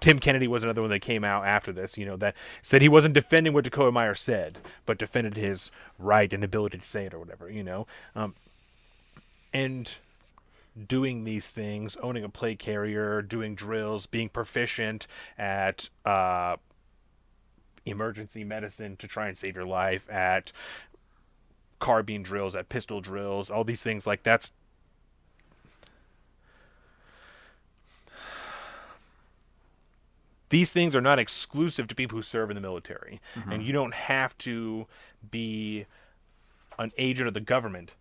Tim Kennedy was another one that came out after this, you know, that said he wasn't defending what Dakota Meyer said, but defended his right and ability to say it or whatever, you know. Um, and doing these things, owning a play carrier, doing drills, being proficient at uh, emergency medicine to try and save your life, at carbine drills, at pistol drills, all these things like that's these things are not exclusive to people who serve in the military, mm-hmm. and you don't have to be an agent of the government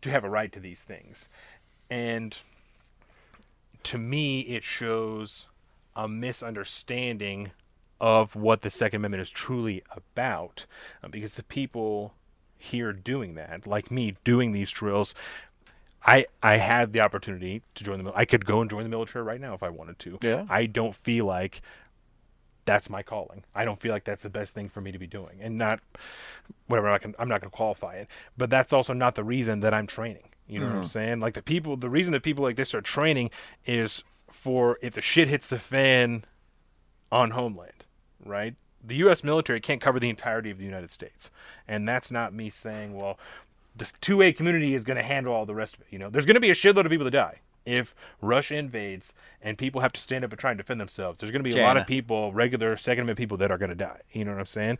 to have a right to these things. And to me, it shows a misunderstanding of what the Second Amendment is truly about, uh, because the people here doing that, like me, doing these drills. I, I had the opportunity to join the I could go and join the military right now if I wanted to. Yeah. I don't feel like that's my calling. I don't feel like that's the best thing for me to be doing, and not whatever. I can, I'm not going to qualify it, but that's also not the reason that I'm training. You know what I'm saying? Like the people, the reason that people like this are training is for if the shit hits the fan on homeland, right? The U.S. military can't cover the entirety of the United States, and that's not me saying, well, this 2A community is going to handle all the rest of it. You know, there's going to be a shitload of people that die. if Russia invades and people have to stand up and try and defend themselves, there's going to be a lot of people, regular Second Amendment people, that are going to die. You know what I'm saying?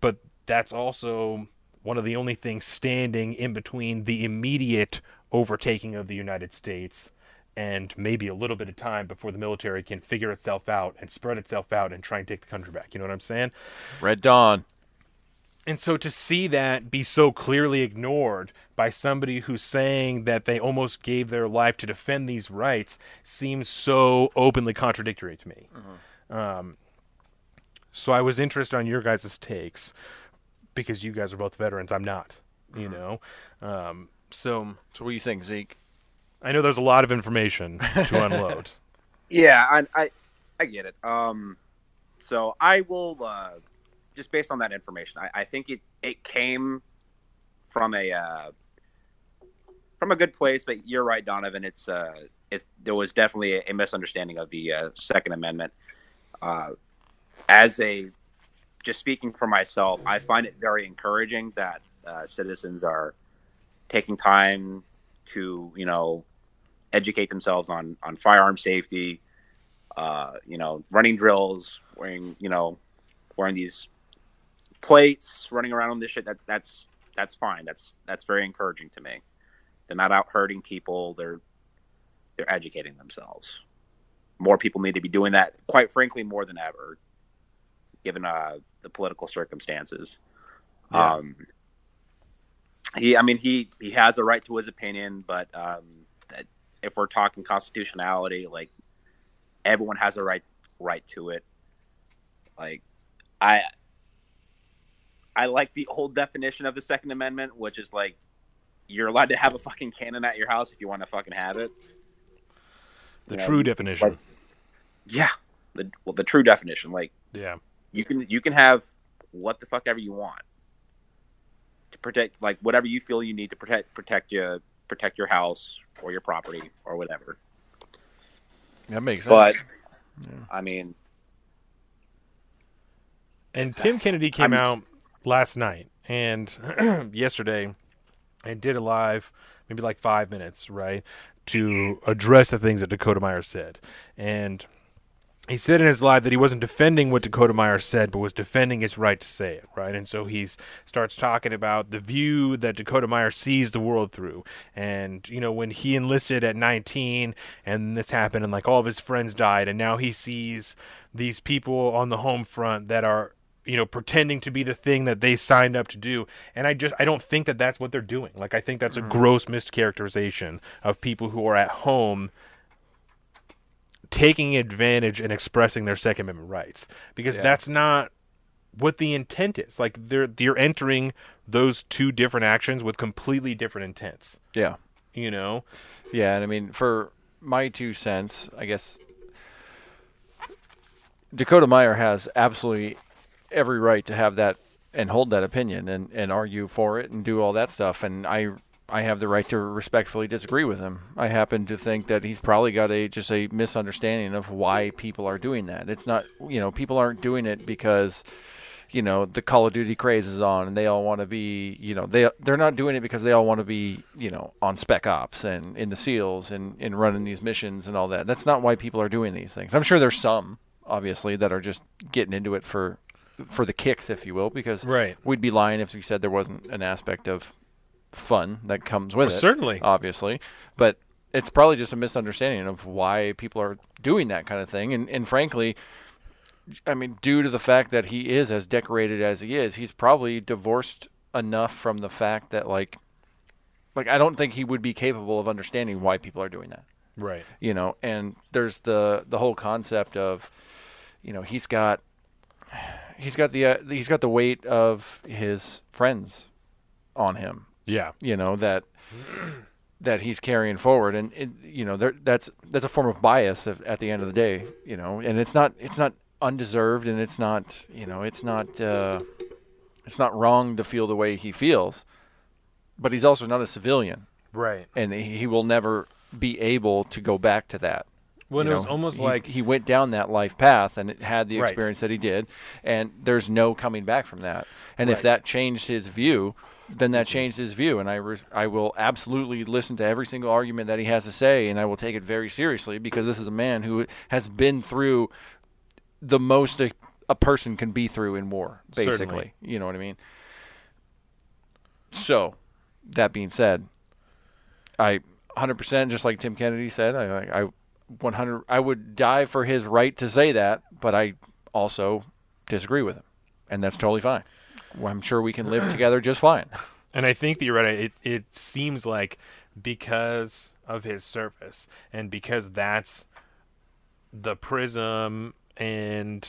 But that's also one of the only things standing in between the immediate overtaking of the United States and maybe a little bit of time before the military can figure itself out and spread itself out and try and take the country back. You know what I'm saying? Red Dawn. And so to see that be so clearly ignored by somebody who's saying that they almost gave their life to defend these rights seems so openly contradictory to me. Um, so I was interested on your guys' takes because you guys are both veterans. I'm not, you know. Um, so So what do you think, Zeke? I know there's a lot of information to unload. Yeah, I, I I get it. Um, so I will uh, just based on that information. I, I think it it came from a uh, from a good place, but you're right, Donovan. It's uh, it there was definitely a, a misunderstanding of the uh, Second Amendment. Uh, as a just speaking for myself, I find it very encouraging that uh, citizens are taking time to you know educate themselves on on firearm safety uh, you know running drills wearing you know wearing these plates running around on this shit. That that's that's fine. That's that's very encouraging to me. They're not out hurting people. They're they're educating themselves. More people need to be doing that quite frankly more than ever given uh, the political circumstances. Yeah. um he i mean he he has a right to his opinion but um if we're talking constitutionality like everyone has a right right to it like i i like the old definition of the second amendment which is like you're allowed to have a fucking cannon at your house if you want to fucking have it The Yeah, true you- definition. like- yeah the well the true definition like yeah. you can you can have what the fuck ever you want to protect like whatever you feel you need to protect protect you protect your house or your property or whatever That makes sense. but i mean And Tim Kennedy came I'm- out last night and yesterday and did a live, maybe like five minutes, right, to address the things that Dakota Meyer said. And he said in his live that he wasn't defending what Dakota Meyer said, but was defending his right to say it, right? And so he starts talking about the view that Dakota Meyer sees the world through. And, you know, when he enlisted at 19 and this happened and like all of his friends died, and now he sees these people on the home front that are you know pretending to be the thing that they signed up to do and i just i don't think that that's what they're doing like i think that's a mm-hmm. gross mischaracterization of people who are at home taking advantage and expressing their second amendment rights because Yeah. that's not what the intent is like they're you're entering those two different actions with completely different intents yeah. you know Yeah, and I mean, for my two cents, I guess Dakota Meyer has absolutely every right to have that and hold that opinion and, and argue for it and do all that stuff. And I I have the right to respectfully disagree with him. I happen to think that he's probably got a just a misunderstanding of why people are doing that. It's not you know people aren't doing it because you know the Call of Duty craze is on and they all want to be you know they they're not doing it because they all want to be you know on spec ops and in the seals and and running these missions and all that. That's not why people are doing these things. I'm sure there's some obviously that are just getting into it for for the kicks if you will because Right. we'd be lying if we said there wasn't an aspect of fun that comes with Well, it certainly. obviously but it's probably just a misunderstanding of why people are doing that kind of thing and and frankly I mean, due to the fact that he is as decorated as he is, he's probably divorced enough from the fact that like like I don't think he would be capable of understanding why people are doing that. right You know, and there's the the whole concept of you know, he's got he's got the uh, he's got the weight of his friends on him yeah. You know that that he's carrying forward. And it, you know there, that's that's a form of bias at, at the end of the day you know. And it's not it's not undeserved and it's not you know it's not uh, it's not wrong to feel the way he feels. But he's also not a civilian. Right. And he, he will never be able to go back to that. Well you it was know, almost he- like he went down that life path and it had the Right. experience that he did, and there's no coming back from that. And if that changed his view, then that changed his view, and I re- I will absolutely listen to every single argument that he has to say, and I will take it very seriously because this is a man who has been through the most a, a person can be through in war, basically. Certainly. You know what I mean? So, that being said, I 100% just like Tim Kennedy said, I I 100 I would die for his right to say that, but I also disagree with him, and that's totally fine. I'm sure we can live together just fine. And I think that you're right. It it seems like because of his service and because that's the prism and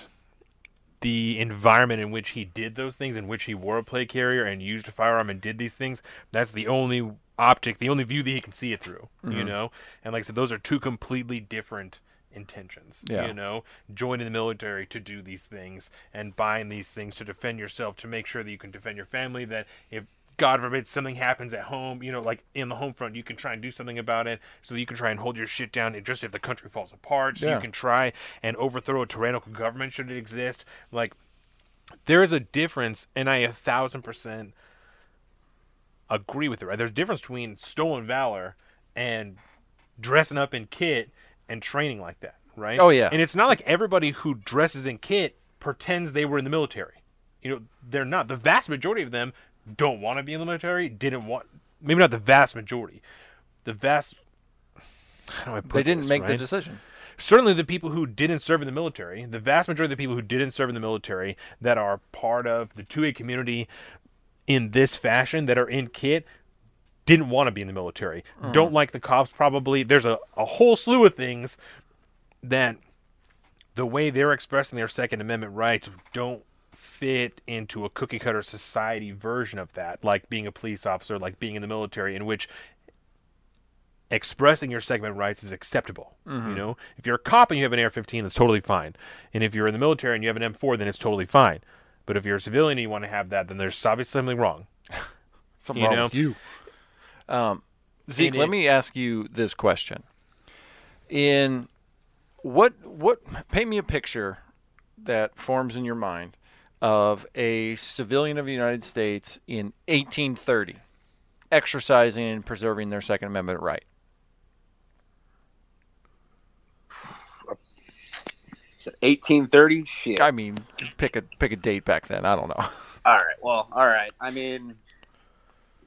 the environment in which he did those things, in which he wore a play carrier and used a firearm and did these things, that's the only optic, the only view that he can see it through. You mm-hmm. know, and like I said, those are two completely different intentions. Yeah. You know, joining the military to do these things and buying these things to defend yourself, to make sure that you can defend your family. That if God forbid something happens at home, you know, like in the home front, you can try and do something about it, so you can try and hold your shit down. And just if the country falls apart, so Yeah. you can try and overthrow a tyrannical government should it exist. Like there is a difference, and I a thousand percent agree with it. Right? There's a difference between stolen valor and dressing up in kit and training like that, right? Oh, yeah. And it's not like everybody who dresses in kit pretends they were in the military. You know, they're not. The vast majority of them don't want to be in the military. Didn't want. Maybe not the vast majority. The vast. How do I put They didn't this, make the decision. certainly the people who didn't serve in the military, the vast majority of the people who didn't serve in the military that are part of the 2A community in this fashion that are in kit didn't want to be in the military. Mm. Don't like the cops probably. There's a, a whole slew of things that the way they're expressing their Second Amendment rights don't fit into a cookie cutter society version of that, like being a police officer, like being in the military, in which expressing your Second Amendment rights is acceptable. You mm-hmm. know, if you're a cop and you have an AR-15, that's totally fine. And if you're in the military and you have an M4, then it's totally fine. But if you're a civilian and you want to have that, then there's obviously something wrong. Something You wrong know? with you. Um, Zeke, And let me ask you this question. In what what paint me a picture that forms in your mind of a civilian of the United States in 1830 exercising and preserving their Second Amendment right. It's 1830. Shit. I mean, pick a pick a date back then. I don't know. All right. Well, all right. I mean,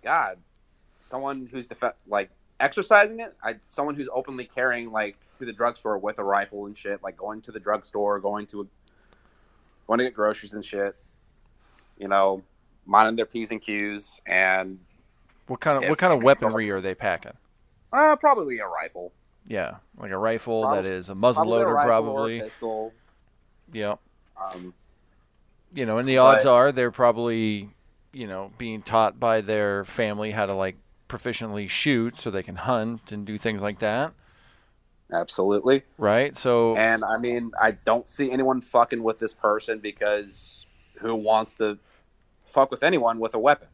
God, someone who's def- like exercising it. I someone who's openly carrying like to the drugstore with a rifle and shit. Like going to the drugstore, going to a, going to get groceries and shit. You know, minding their p's and q's, and What kind of what kind of weaponry are they packing? uh, probably a rifle. Yeah, like a rifle Prob- that is a muzzle Probably a loader, rifle probably. a pistol. Yeah. Um, you know, and the odds But- are they're probably, you know, being taught by their family how to like proficiently shoot so they can hunt and do things like that, absolutely. right? So And I mean, I don't see anyone fucking with this person because who wants to fuck with anyone with a weapon?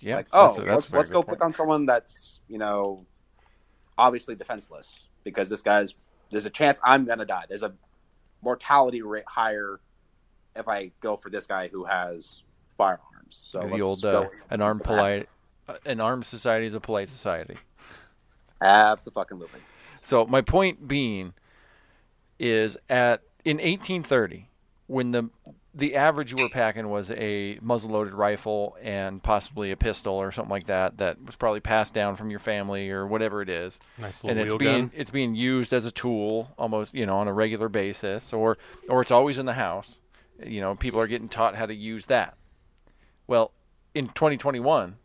yeah, like, oh, that's a- that's let's let's go point. pick on someone that's you know obviously defenseless because this guy's there's a chance I'm gonna die. There's a mortality rate higher if I go for this guy who has firearms. So the let's old go uh, an armed polite, an armed society is a polite society. Absolutely. So my point being is at in 1830 when the the average you were packing was a muzzle-loaded rifle and possibly a pistol or something like that that was probably passed down from your family or whatever it is. Nice and it's wheel being gun. it's being used as a tool almost you know on a regular basis or or it's always in the house you know people are getting taught how to use that well in 2021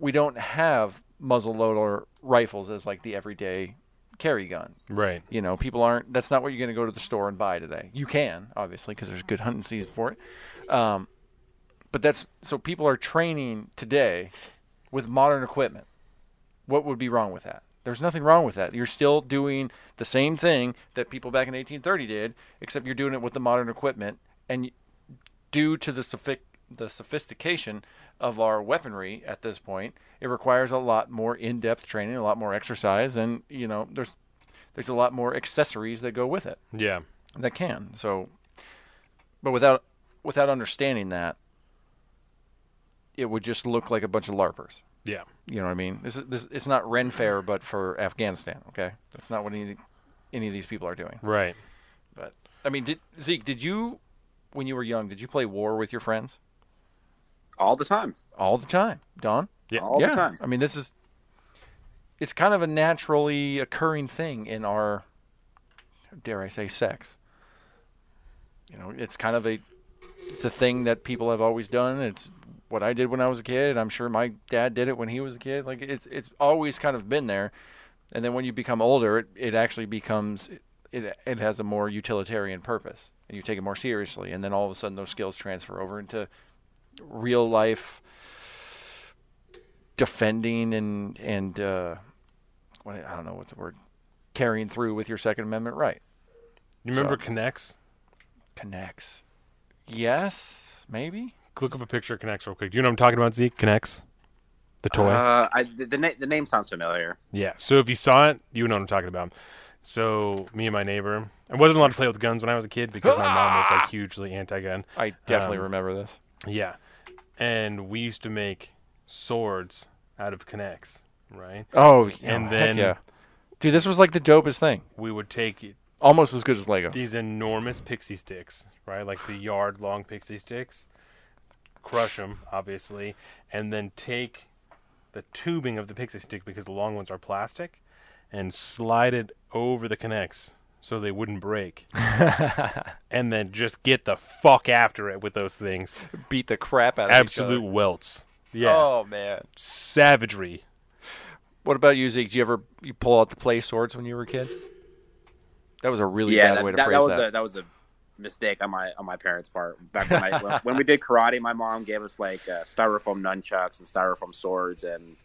we don't have muzzle loader rifles as like the everyday carry gun. Right. you know people aren't that's not what you're going to go to the store and buy today. You can obviously because there's good hunting season for it. Um, but that's so people are training today with modern equipment. What would be wrong with that? There's nothing wrong with that. You're still doing the same thing that people back in 1830 did except you're doing it with the modern equipment and due to the sophic- the sophistication of our weaponry at this point it requires a lot more in-depth training a lot more exercise and you know there's there's a lot more accessories that go with it Yeah. that can so but without without understanding that it would just look like a bunch of larpers. Yeah. You know what I mean? This is this it's not Ren Fair, but for Afghanistan. Okay, that's not what any any of these people are doing. Right. But I mean, did Zeke? Did you, when you were young, did you play war with your friends all the time. all the time, Don? Yeah. All yeah. the time. I mean, this is it's kind of a naturally occurring thing in our dare I say sex. You know, it's kind of a it's a thing that people have always done. It's what I did when I was a kid. I'm sure my dad did it when he was a kid. Like it's it's always kind of been there. And then when you become older, it, it actually becomes it it has a more utilitarian purpose, and you take it more seriously. And then all of a sudden, those skills transfer over into real life defending and and uh, what I don't know what the word carrying through with your Second Amendment right You remember So- K'NEX? K'NEX. Yes, maybe. Look up a picture of K'NEX real quick. Do you know what I'm talking about, Zeke? K'NEX? The toy? Uh, I, the, the, na- the name sounds familiar. yeah. So if you saw it, you know what I'm talking about. So me and my neighbor, I wasn't allowed to play with guns when I was a kid because my mom was like hugely anti-gun. I definitely Um, remember this. Yeah. And we used to make swords out of K'NEX, right? Oh, yeah, and then- yeah, dude, this was like the dopest thing. We would take Almost as good as Legos. these enormous Pixy Stix, right? Like the yard long pixie sticks, crush them, obviously, and then take the tubing of the pixie stick because the long ones are plastic and slide it over the K'NEX so they wouldn't break. and then just get the fuck after it with those things. Beat the crap out of Absolute each welts. Yeah. Oh man. Savagery. What about you, Zeke? Did you ever you pull out the play swords when you were a kid? That was a really yeah, bad that, way to that, phrase that was that. a that was a mistake on my on my parents' part. Back when I when, when we did karate, my mom gave us like uh, styrofoam nunchucks and styrofoam swords, and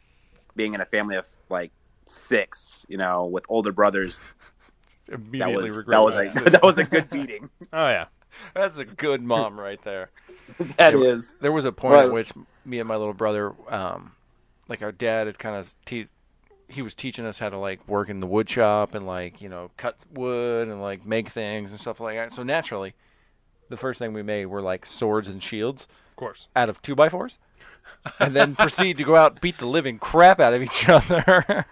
being in a family of like six, you know, with older brothers, that Immediately was regret that was a that. that was a good beating. Oh yeah. That's a good mom right there. That There- is. There was a point Well- at which me and my little brother, um, like our dad had kind of te- he was teaching us how to like work in the wood shop and like you know cut wood and like make things and stuff like that. So naturally, the first thing we made were like swords and shields Of course. out of two by fours, and then proceed to go out beat the living crap out of each other.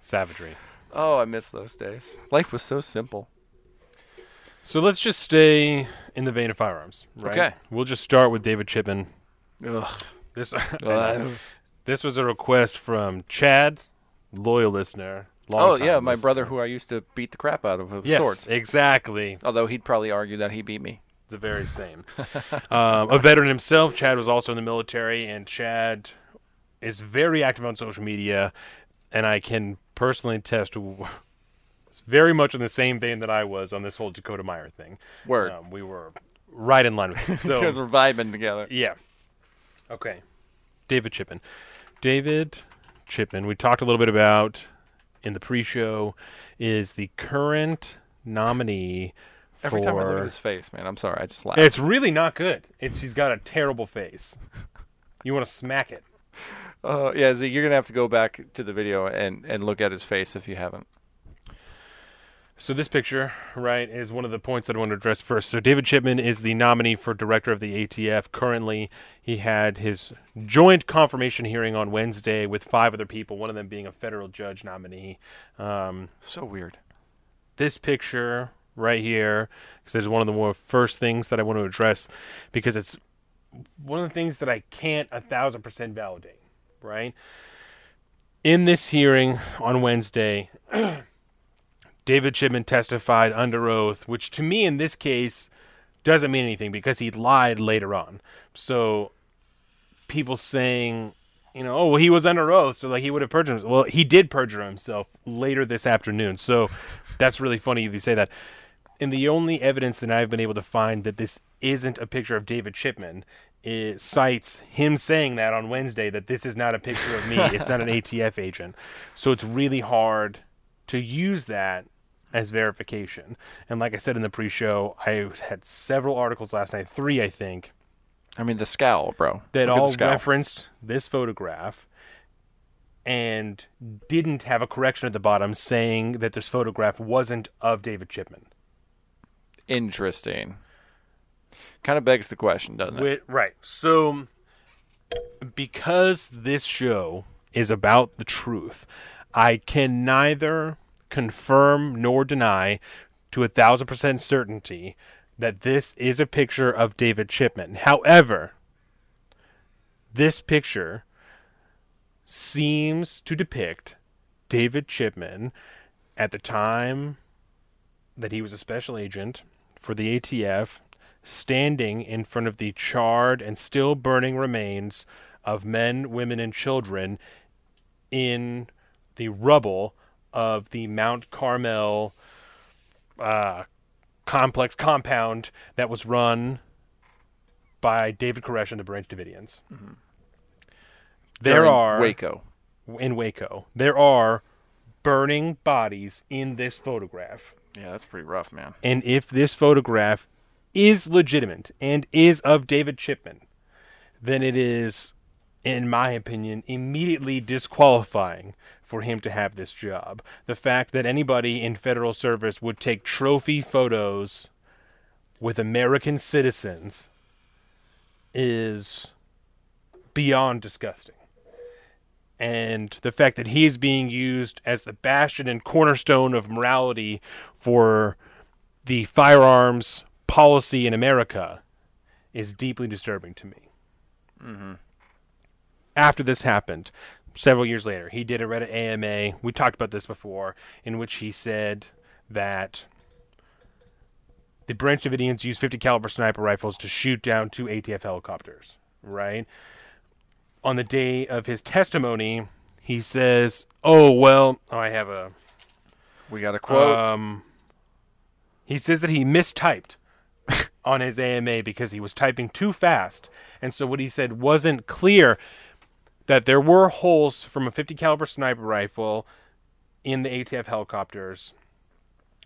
Savagery. Oh, I miss those days. Life was so simple. So let's just stay in the vein of firearms, right? Okay. We'll just start with David Chipman. Ugh. This Ugh. this was a request from Chad, loyal listener. oh yeah, my listener. brother who I used to beat the crap out of with Yes, swords. exactly. Although he'd probably argue that he beat me. The very same. um, a veteran himself, Chad was also in the military, and Chad is very active on social media, and I can personally attest to. It's very much in the same vein that I was on this whole Dakota Meyer thing. Word. Um, we were right in line with it. So Because we're vibing together. Yeah. Okay. David Chipman. David Chipman, we talked a little bit about in the pre-show, is the current nominee Every for. time I look at his face, man, I'm sorry, I just laugh. It's really not good. It's he's got a terrible face. You want to smack it. Uh, yeah, Zeke, you're gonna have to go back to the video and, and look at his face if you haven't. So this picture, right, is one of the points that I want to address first. So David Chipman is the nominee for director of the ATF. Currently, he had his joint confirmation hearing on Wednesday with five other people, one of them being a federal judge nominee. Um, So weird. this picture right here, because it's one of the more first things that I want to address, because it's one of the things that I can't a thousand percent validate, right? In this hearing on Wednesday, David Chipman testified under oath, which to me in this case doesn't mean anything because he lied later on. So people saying, you know, oh, well, he was under oath, so like he would have perjured himself. Well, he did perjure himself later this afternoon. So that's really funny if you say that. And the only evidence that I've been able to find that this isn't a picture of David Chipman is, cites him saying that on Wednesday that this is not a picture of me. it's not an ATF agent. So it's really hard to use that as verification. And like I said in the pre-show, I had several articles last night, three I think, I mean, the scowl, bro. that all referenced this photograph and didn't have a correction at the bottom saying that this photograph wasn't of David Chipman. Interesting. Kind of begs the question, doesn't it? Right. So because this show is about the truth, I can neither confirm nor deny to a thousand percent certainty that this is a picture of David Chipman. However, this picture seems to depict David Chipman at the time that he was a special agent for the ATF standing in front of the charred and still burning remains of men, women, and children in the rubble of the Mount Carmel uh, complex compound that was run by David Koresh and the Branch Davidians. There During are Waco. in Waco. There are burning bodies in this photograph. Yeah, that's pretty rough, man. And if this photograph is legitimate and is of David Chipman, then it is, in my opinion, immediately disqualifying for him to have this job. The fact that anybody in federal service would take trophy photos with American citizens is beyond disgusting. And the fact that he is being used as the bastion and cornerstone of morality for the firearms policy in America is deeply disturbing to me. After this happened, several years later, he did a Reddit AMA. We talked about this before, in which he said that the Branch Davidians used 50 caliber sniper rifles to shoot down two ATF helicopters. Right on the day of his testimony, he says, "Oh well, oh, I have a We got a quote. um, he says that he mistyped on his AMA because he was typing too fast, and so what he said wasn't clear that there were holes from a 50 caliber sniper rifle in the ATF helicopters,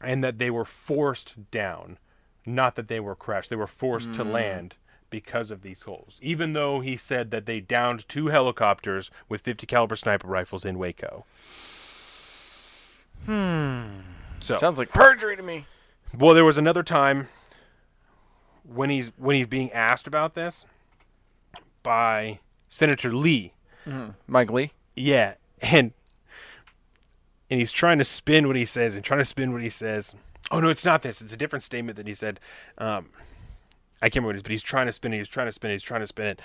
and that they were forced down, not that they were crashed. They were forced to land because of these holes. Even though he said that they downed two helicopters with 50 caliber sniper rifles in Waco. Hmm. So Sounds like perjury to me. well, there was another time when he's when he's being asked about this by Senator Lee. Mike Lee. Yeah, and and he's trying to spin what he says and trying to spin what he says. Oh no, it's not this. It's a different statement that he said. Um, I can't remember what it is, but he's trying to spin it. He's trying to spin it. He's trying to spin it.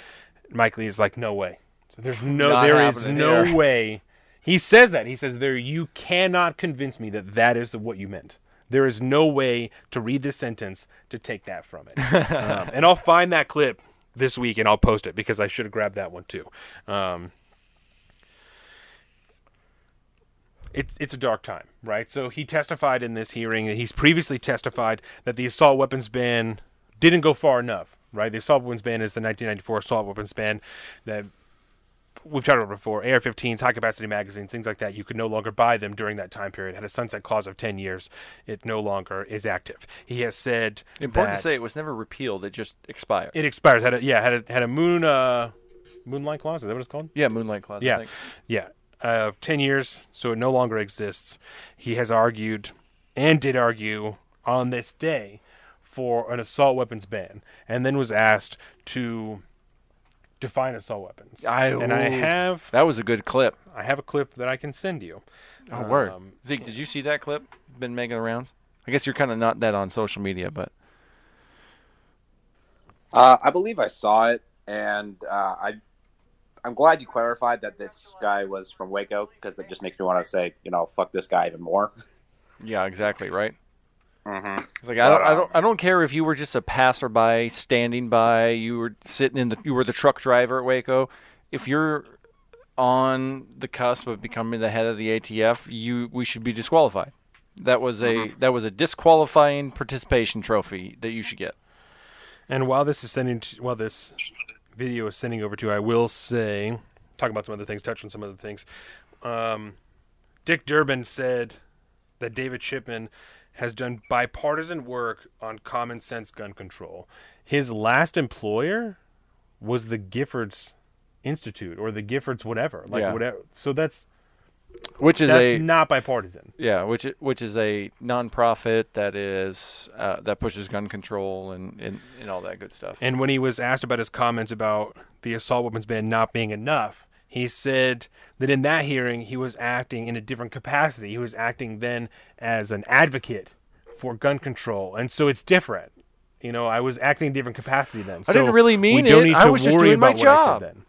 Mike Lee is like, no way. So there's no, Not there is no here. way. He says that. He says there. You cannot convince me that that is the, what you meant. There is no way to read this sentence to take that from it. um, and I'll find that clip this week and I'll post it because I should have grabbed that one too. Um, it's it's a dark time, right? So he testified in this hearing. He's previously testified that the assault weapons ban didn't go far enough, right? The assault weapons ban is the 1994 assault weapons ban that we've talked about before. AR-15s, high capacity magazines, things like that. You could no longer buy them during that time period. Had a sunset clause of 10 years. It no longer is active. He has said Important to say it was never repealed. It just expired. it expires. Had a yeah had a had a moon uh moonlight clause. Is that what it's called? yeah, Moonlight Clause. I Yeah, think. yeah. Uh, ten years, so it no longer exists. He has argued and did argue on this day for an assault weapons ban, and then was asked to define assault weapons. I- and I have That was a good clip. I have a clip that I can send you. Oh, word. Um, Zeke, did you see that clip? Been making the rounds? I guess you're kind of not that on social media, but Uh, I believe I saw it, and uh, I, I'm glad you clarified that this guy was from Waco because that just makes me want to say, you know, fuck this guy even more. yeah, exactly, right? Mm-hmm. It's like I don't, I don't, I don't care if you were just a passerby standing by. You were sitting in the, you were the truck driver at Waco. If you're on the cusp of becoming the head of the ATF, you, we should be disqualified. That was a, that was a disqualifying participation trophy that you should get. And while this is sending, to, while this video is sending over to, you, I will say, talk about some other things, touch on some other things. Um, Dick Durbin said that David Chipman has done bipartisan work on common sense gun control. His last employer was the Giffords Institute or the Giffords whatever, like Yeah. whatever. So that's which is That's a not bipartisan. yeah, which which is a nonprofit that is uh, that pushes gun control and, and and all that good stuff. And when he was asked about his comments about the assault weapons ban not being enough, he said that in that hearing he was acting in a different capacity. He was acting then as an advocate for gun control, and so it's different. You know, I was acting in a different capacity then. I didn't really mean we don't it. Need I to was just worry doing my about what I job. then.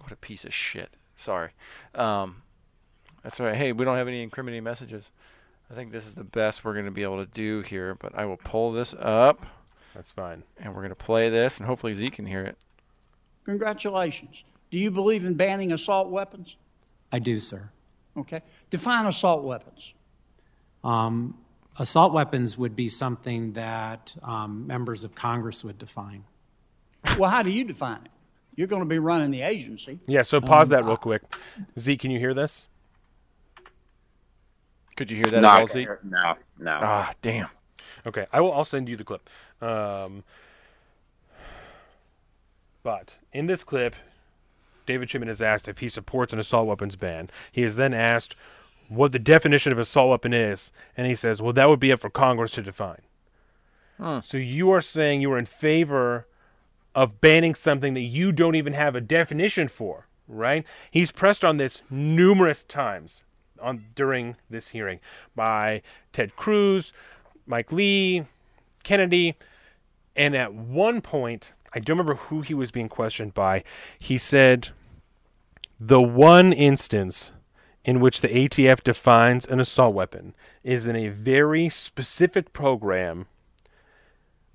What a piece of shit. Sorry. Um, that's all right. Hey, we don't have any incriminating messages. I think this is the best we're going to be able to do here, but I will pull this up That's fine. and we're going to play this, and hopefully Zeke can hear it. Congratulations. Do you believe in banning assault weapons? I do, sir. Okay. Define assault weapons. Um, assault weapons would be something that um, members of Congress would define. Well, how do you define it? You're going to be running the agency. Yeah. So pause that real quick. Z, can you hear this? Could you hear that Not at no, no. Ah, damn. Okay, I will. I'll send you the clip. Um, but in this clip, David Chipman is asked if he supports an assault weapons ban. He is then asked what the definition of assault weapon is, and he says, "Well, that would be up for Congress to define." Hmm. So you are saying you are in favor of banning something that you don't even have a definition for, right? He's pressed on this numerous times on during this hearing by Ted Cruz, Mike Lee, Kennedy, and at one point, I don't remember who he was being questioned by. He said the one instance in which the ATF defines an assault weapon is in a very specific program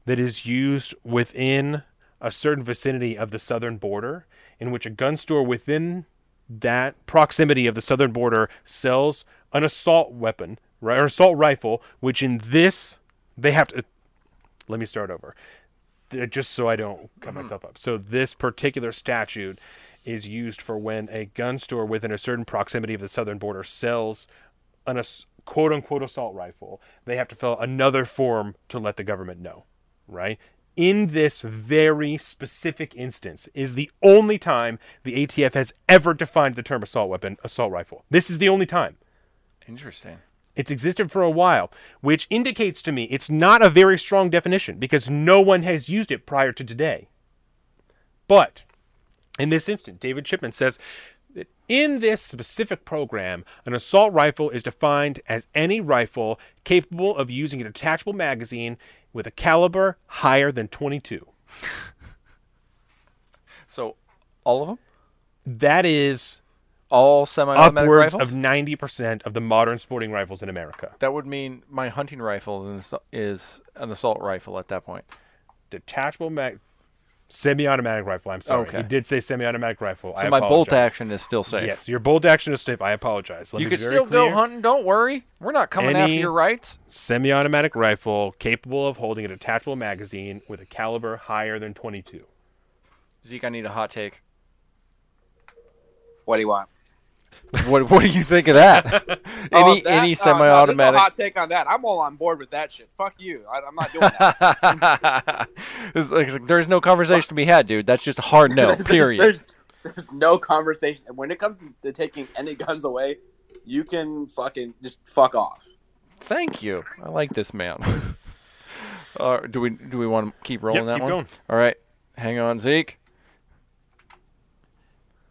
that is used within a certain vicinity of the southern border, in which a gun store within that proximity of the southern border sells an assault weapon, or assault rifle, which in this they have to. Let me start over, Uh, just so I don't cut mm-hmm. myself up. So this particular statute is used for when a gun store within a certain proximity of the southern border sells an ass- quote unquote assault rifle. They have to fill another form to let the government know, right? In this very specific instance is the only time the ATF has ever defined the term assault weapon, assault rifle. This is the only time. Interesting. It's existed for a while, which indicates to me it's not a very strong definition because no one has used it prior to today. But in this instant, David Chipman says that in this specific program, an assault rifle is defined as any rifle capable of using a detachable magazine with a caliber higher than 22. So, all of them? That is All semi-automatic upwards rifles? of 90% of the modern sporting rifles in America. that would mean my hunting rifle is, is an assault rifle at that point. detachable mag semi-automatic rifle. I'm sorry, Okay. he did say semi-automatic rifle. So I my bolt action is still safe. Yes, your bolt action is safe. I apologize. Let you can be very still go hunting. Don't worry. We're not coming after Any- your rights. Semi-automatic rifle capable of holding a detachable magazine with a caliber higher than 22. Zeke, I need a hot take. What do you want? What What do you think of that? Oh, any that- any oh, semi-automatic? there's no hot take on that. I'm all on board with that shit. Fuck you. I, I'm not doing that. It's like, there's no conversation to be had, dude. That's just a hard no. There's- Period. There's, there's no conversation. And when it comes to taking any guns away, you can fucking just fuck off. Thank you. I like this man. uh, do we do we want to keep rolling Yep, that keep one? going. All right. Hang on, Zeke.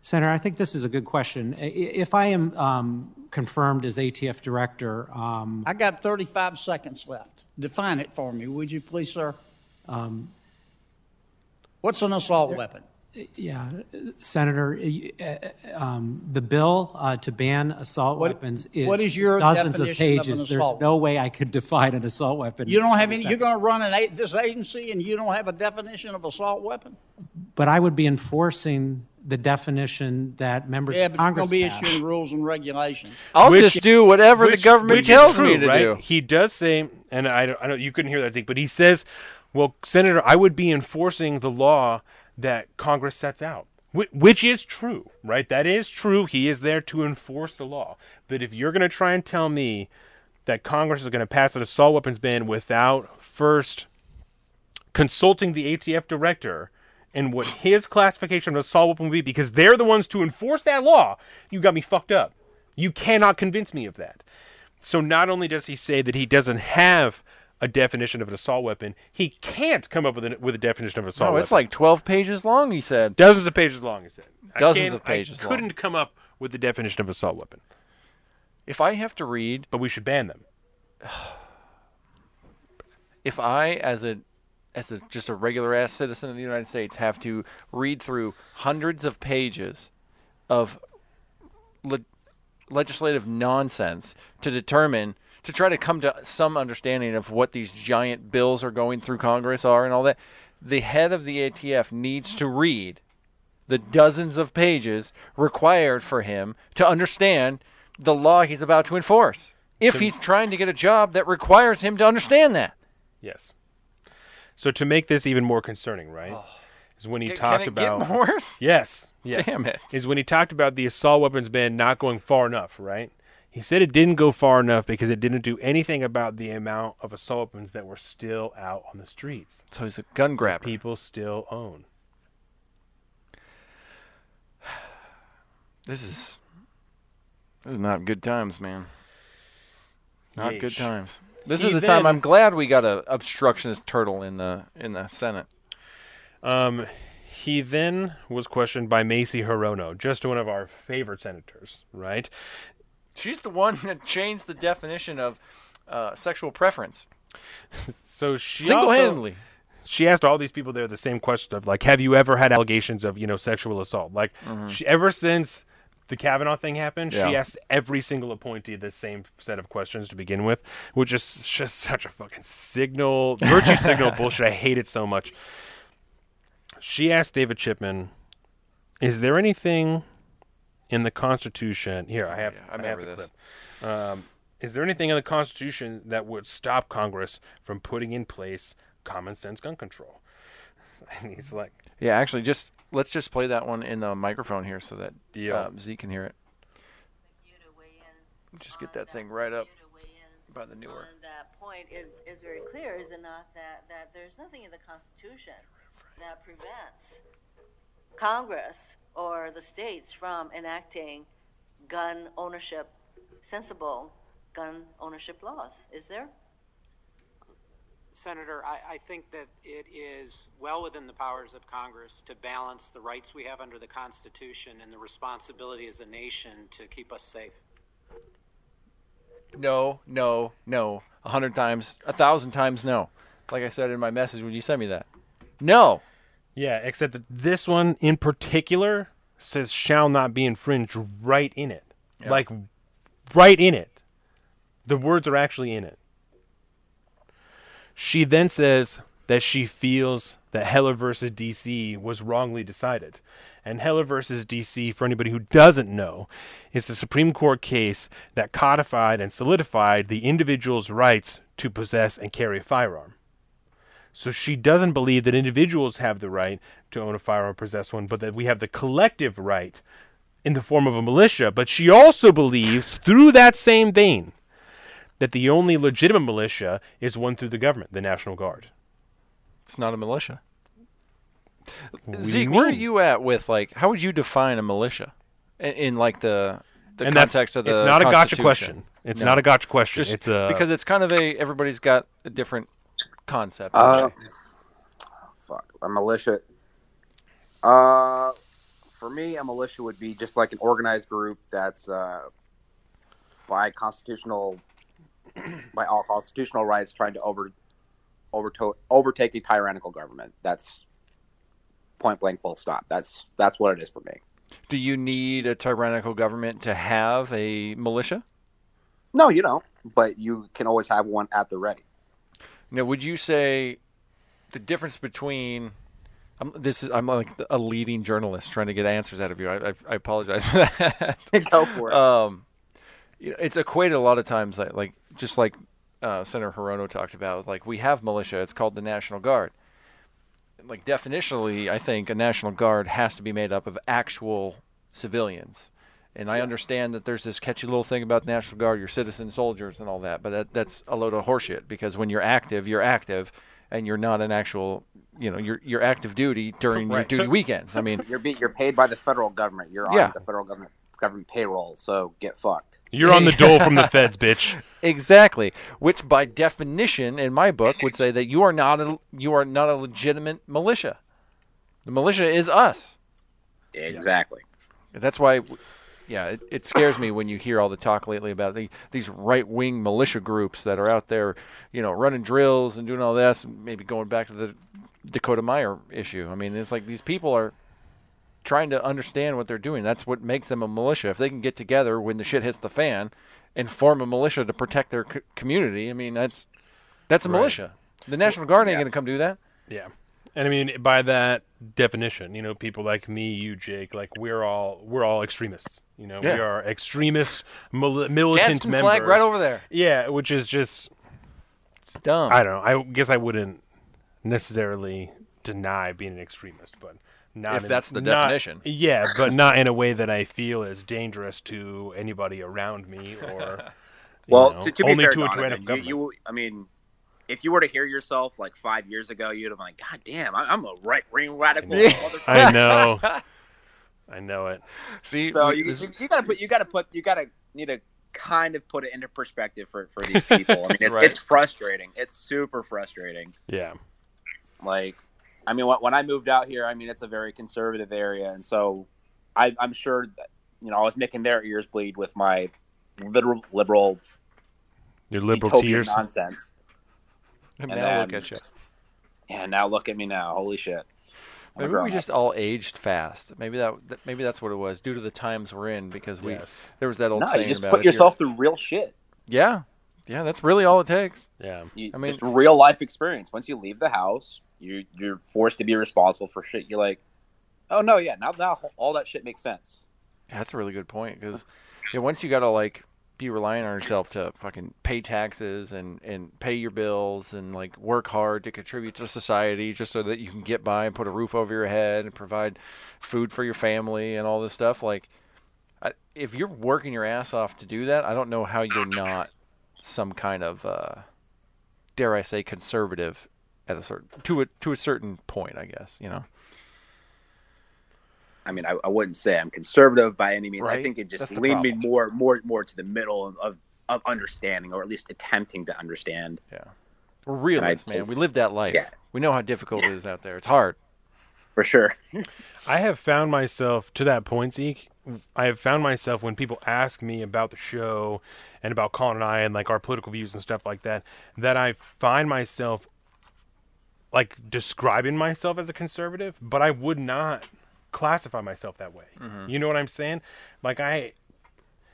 Senator, I think this is a good question. If I am um, confirmed as ATF director, um, I got 35 seconds left. Define it for me, would you please, sir? Um, What's an assault weapon? yeah, Senator, uh, um, the bill uh, to ban assault What- weapons is what is your dozens of definition of pages. There's no way I could define an assault weapon. You don't have any. You're going to run an a, this agency, and you don't have a definition of assault weapon. But I would be enforcing the definition that members Yeah, of but you're going Congress to be passed. issuing rules and regulations. I'll Which- just do whatever Which- the government which tells true, me to right? do. He does say, and I, don't- I know you couldn't hear that, Zeke, but he says, "Well, Senator, I would be enforcing the law that Congress sets out." Which is true, right? That is true. He is there to enforce the law. But if you're going to try and tell me that Congress is going to pass an assault weapons ban without first consulting the ATF director and what his classification of an assault weapon would be, because they're the ones to enforce that law, you got me fucked up. You cannot convince me of that. So not only does he say that he doesn't have a definition of an assault weapon, he can't come up with a, with a definition of an assault No, weapon. it's like 12 pages long, he said. dozens of pages long. He said Dozens of pages I couldn't come up with the definition of assault weapon, If I have to read, but we should ban them. if I, as a as a just a regular ass citizen of the United States, have to read through hundreds of pages of le- legislative nonsense to determine to try to come to some understanding of what these giant bills are going through Congress are and all that, the head of the ATF needs to read the dozens of pages required for him to understand the law he's about to enforce. If he's trying to get a job that requires him to understand that. Yes. So to make this even more concerning, right, oh. is when he Can- talked can it about get worse? Yes, yes. Damn it. Is when he talked about the assault weapons ban not going far enough, right? He said it didn't go far enough because it didn't do anything about the amount of assault weapons that were still out on the streets. So he's a gun grabber. People still own. This is this is not good times, man. Not good times. This He is the time I'm glad we got a obstructionist turtle in the in the Senate. Um, he then was questioned by Mazie Hirono, just one of our favorite senators, right? She's the one that changed the definition of uh, sexual preference So she single-handedly. also- she asked all these people there the same question of like, have you ever had allegations of you know sexual assault? Like, she, ever since the Kavanaugh thing happened, she Mm-hmm. Asked every single appointee the same set of questions to begin with, which is just such a fucking signal, virtue signal bullshit. I hate it so much. She asked David Chipman, "Is there anything in the Constitution here? I have, Yeah, I I, have the this. clip. Um, is there anything in the Constitution that would stop Congress from putting in place common sense gun control?" And he's like, Yeah, actually, just let's just play that one in the microphone here so that Deal. um, Z can hear it. Just get that thing right up by the Newark. On that point, it is very clear, is it not, that, that there's nothing in the Constitution that prevents Congress or the states from enacting gun ownership, sensible gun ownership laws, is there? Senator, I, I think that it is well within the powers of Congress to balance the rights we have under the Constitution and the responsibility as a nation to keep us safe. No, no, no. A hundred times, a thousand times, no. Like I said in my message when you sent me that. No. "Yeah," except that this one in particular says "shall not be infringed" right in it, Yeah. like right in it. The words are actually in it. She then says that she feels that Heller versus DC was wrongly decided. And Heller versus DC, for anybody who doesn't know, is the Supreme Court case that codified and solidified the individual's rights to possess and carry a firearm. So she doesn't believe that individuals have the right to own a firearm, or possess one, but that we have the collective right in the form of a militia. But she also believes, through that same vein, that the only legitimate militia is one through the government, the National Guard. It's not a militia. What Zeke, where are you at with like how would you define a militia in, in like the the and context of the it's not a gotcha question. It's No. not a gotcha question. Just it's a because it's kind of a everybody's got a different concept. Uh, fuck, a militia. Uh, for me, a militia would be just like an organized group that's uh, by constitutional, by all constitutional rights, trying to over, overto- overtake a tyrannical government. That's point blank, full stop. That's that's what it is for me. Do you need a tyrannical government to have a militia? No, you don't. But you can always have one at the ready. Now, would you say the difference between I'm, this is I'm like a leading journalist trying to get answers out of you. I, I, I apologize for that. Go for it. um, you know, it's equated a lot of times like, like just like uh, Senator Hirono talked about. Like we have militia. It's called the National Guard. Like definitionally, I think a National Guard has to be made up of actual civilians. And I understand that there's this catchy little thing about the National Guard, your citizen soldiers and all that, but that, that's a load of horseshit because when you're active, you're active, and you're not an actual, you know, you're you're active duty during your duty weekends. I mean, You're be, you're paid by the federal government. You're Yeah. on the federal government government payroll. So get fucked. You're on the dole from the feds, bitch. Exactly, which by definition, in my book, would say that you are not a you are not a legitimate militia. The militia is us. Exactly. That's why, yeah, it, it scares me when you hear all the talk lately about the, these right wing militia groups that are out there, you know, running drills and doing all this. And maybe going back to the Dakota Meyer issue. I mean, it's like these people are trying to understand what they're doing. That's what makes them a militia. If they can get together when the shit hits the fan and form a militia to protect their c- community, I mean, that's that's a Right. militia. The National Guard ain't yeah. going to come do that. Yeah. And I mean, by that definition, you know, people like me, you, Jake, like we're all we're all extremists. You know, we are extremist mil- militant Gadsden members. flag right over there. Yeah, which is just It's dumb. I don't know. I guess I wouldn't necessarily deny being an extremist, but not If in- that's the not- definition. Yeah, but not in a way that I feel is dangerous to anybody around me or Well, know, to, to be only fair, to a Donovan, tyrannical you, government. you, I mean, if you were to hear yourself like five years ago, you'd have been like, God damn, I, I'm a right wing radical Yeah. motherfucker. I know. I know it. See, So we- you, this- you, you gotta put, you gotta put, you gotta need to kind of put it into perspective for, for these people. I mean, it, Right. it's frustrating. It's super frustrating. Yeah. Like, I mean, when when I moved out here, I mean, it's a very conservative area, and so I, I'm sure that you know I was making their ears bleed with my liberal, liberal Your liberal utopian tears. nonsense. and and now look at you. And now look at me now. Holy shit. I'm Maybe we grown-up. just all aged fast. Maybe that, that maybe that's what it was due to the times we're in because we Yes. there was that old no, saying you just about put if you're- yourself through real shit. Yeah, yeah, that's really all it takes. Yeah. You, I mean- just real life experience. Once you leave the house, you you're forced to be responsible for shit. You're like, oh no, yeah, now now all that shit makes sense. That's a really good point because yeah, once you gotta like be relying on yourself to fucking pay taxes and and pay your bills and like work hard to contribute to society just so that you can get by and put a roof over your head and provide food for your family and all this stuff. Like, I, if you're working your ass off to do that, I don't know how you're not some kind of uh, dare I say conservative at a certain to a to a certain point. I guess you know. I mean, I, I wouldn't say I'm conservative by any means. Right. I think it just That's leaned me problem. more more more to the middle of, of, of understanding, or at least attempting to understand. Yeah. We're realists, I- man. We live that life. Yeah. We know how difficult it is out there. It's hard. For sure. I have found myself to that point, Zeke. I have found myself when people ask me about the show and about Colin and I and like our political views and stuff like that, that I find myself like describing myself as a conservative, but I would not classify myself that way. Mm-hmm. You know what I'm saying? Like I,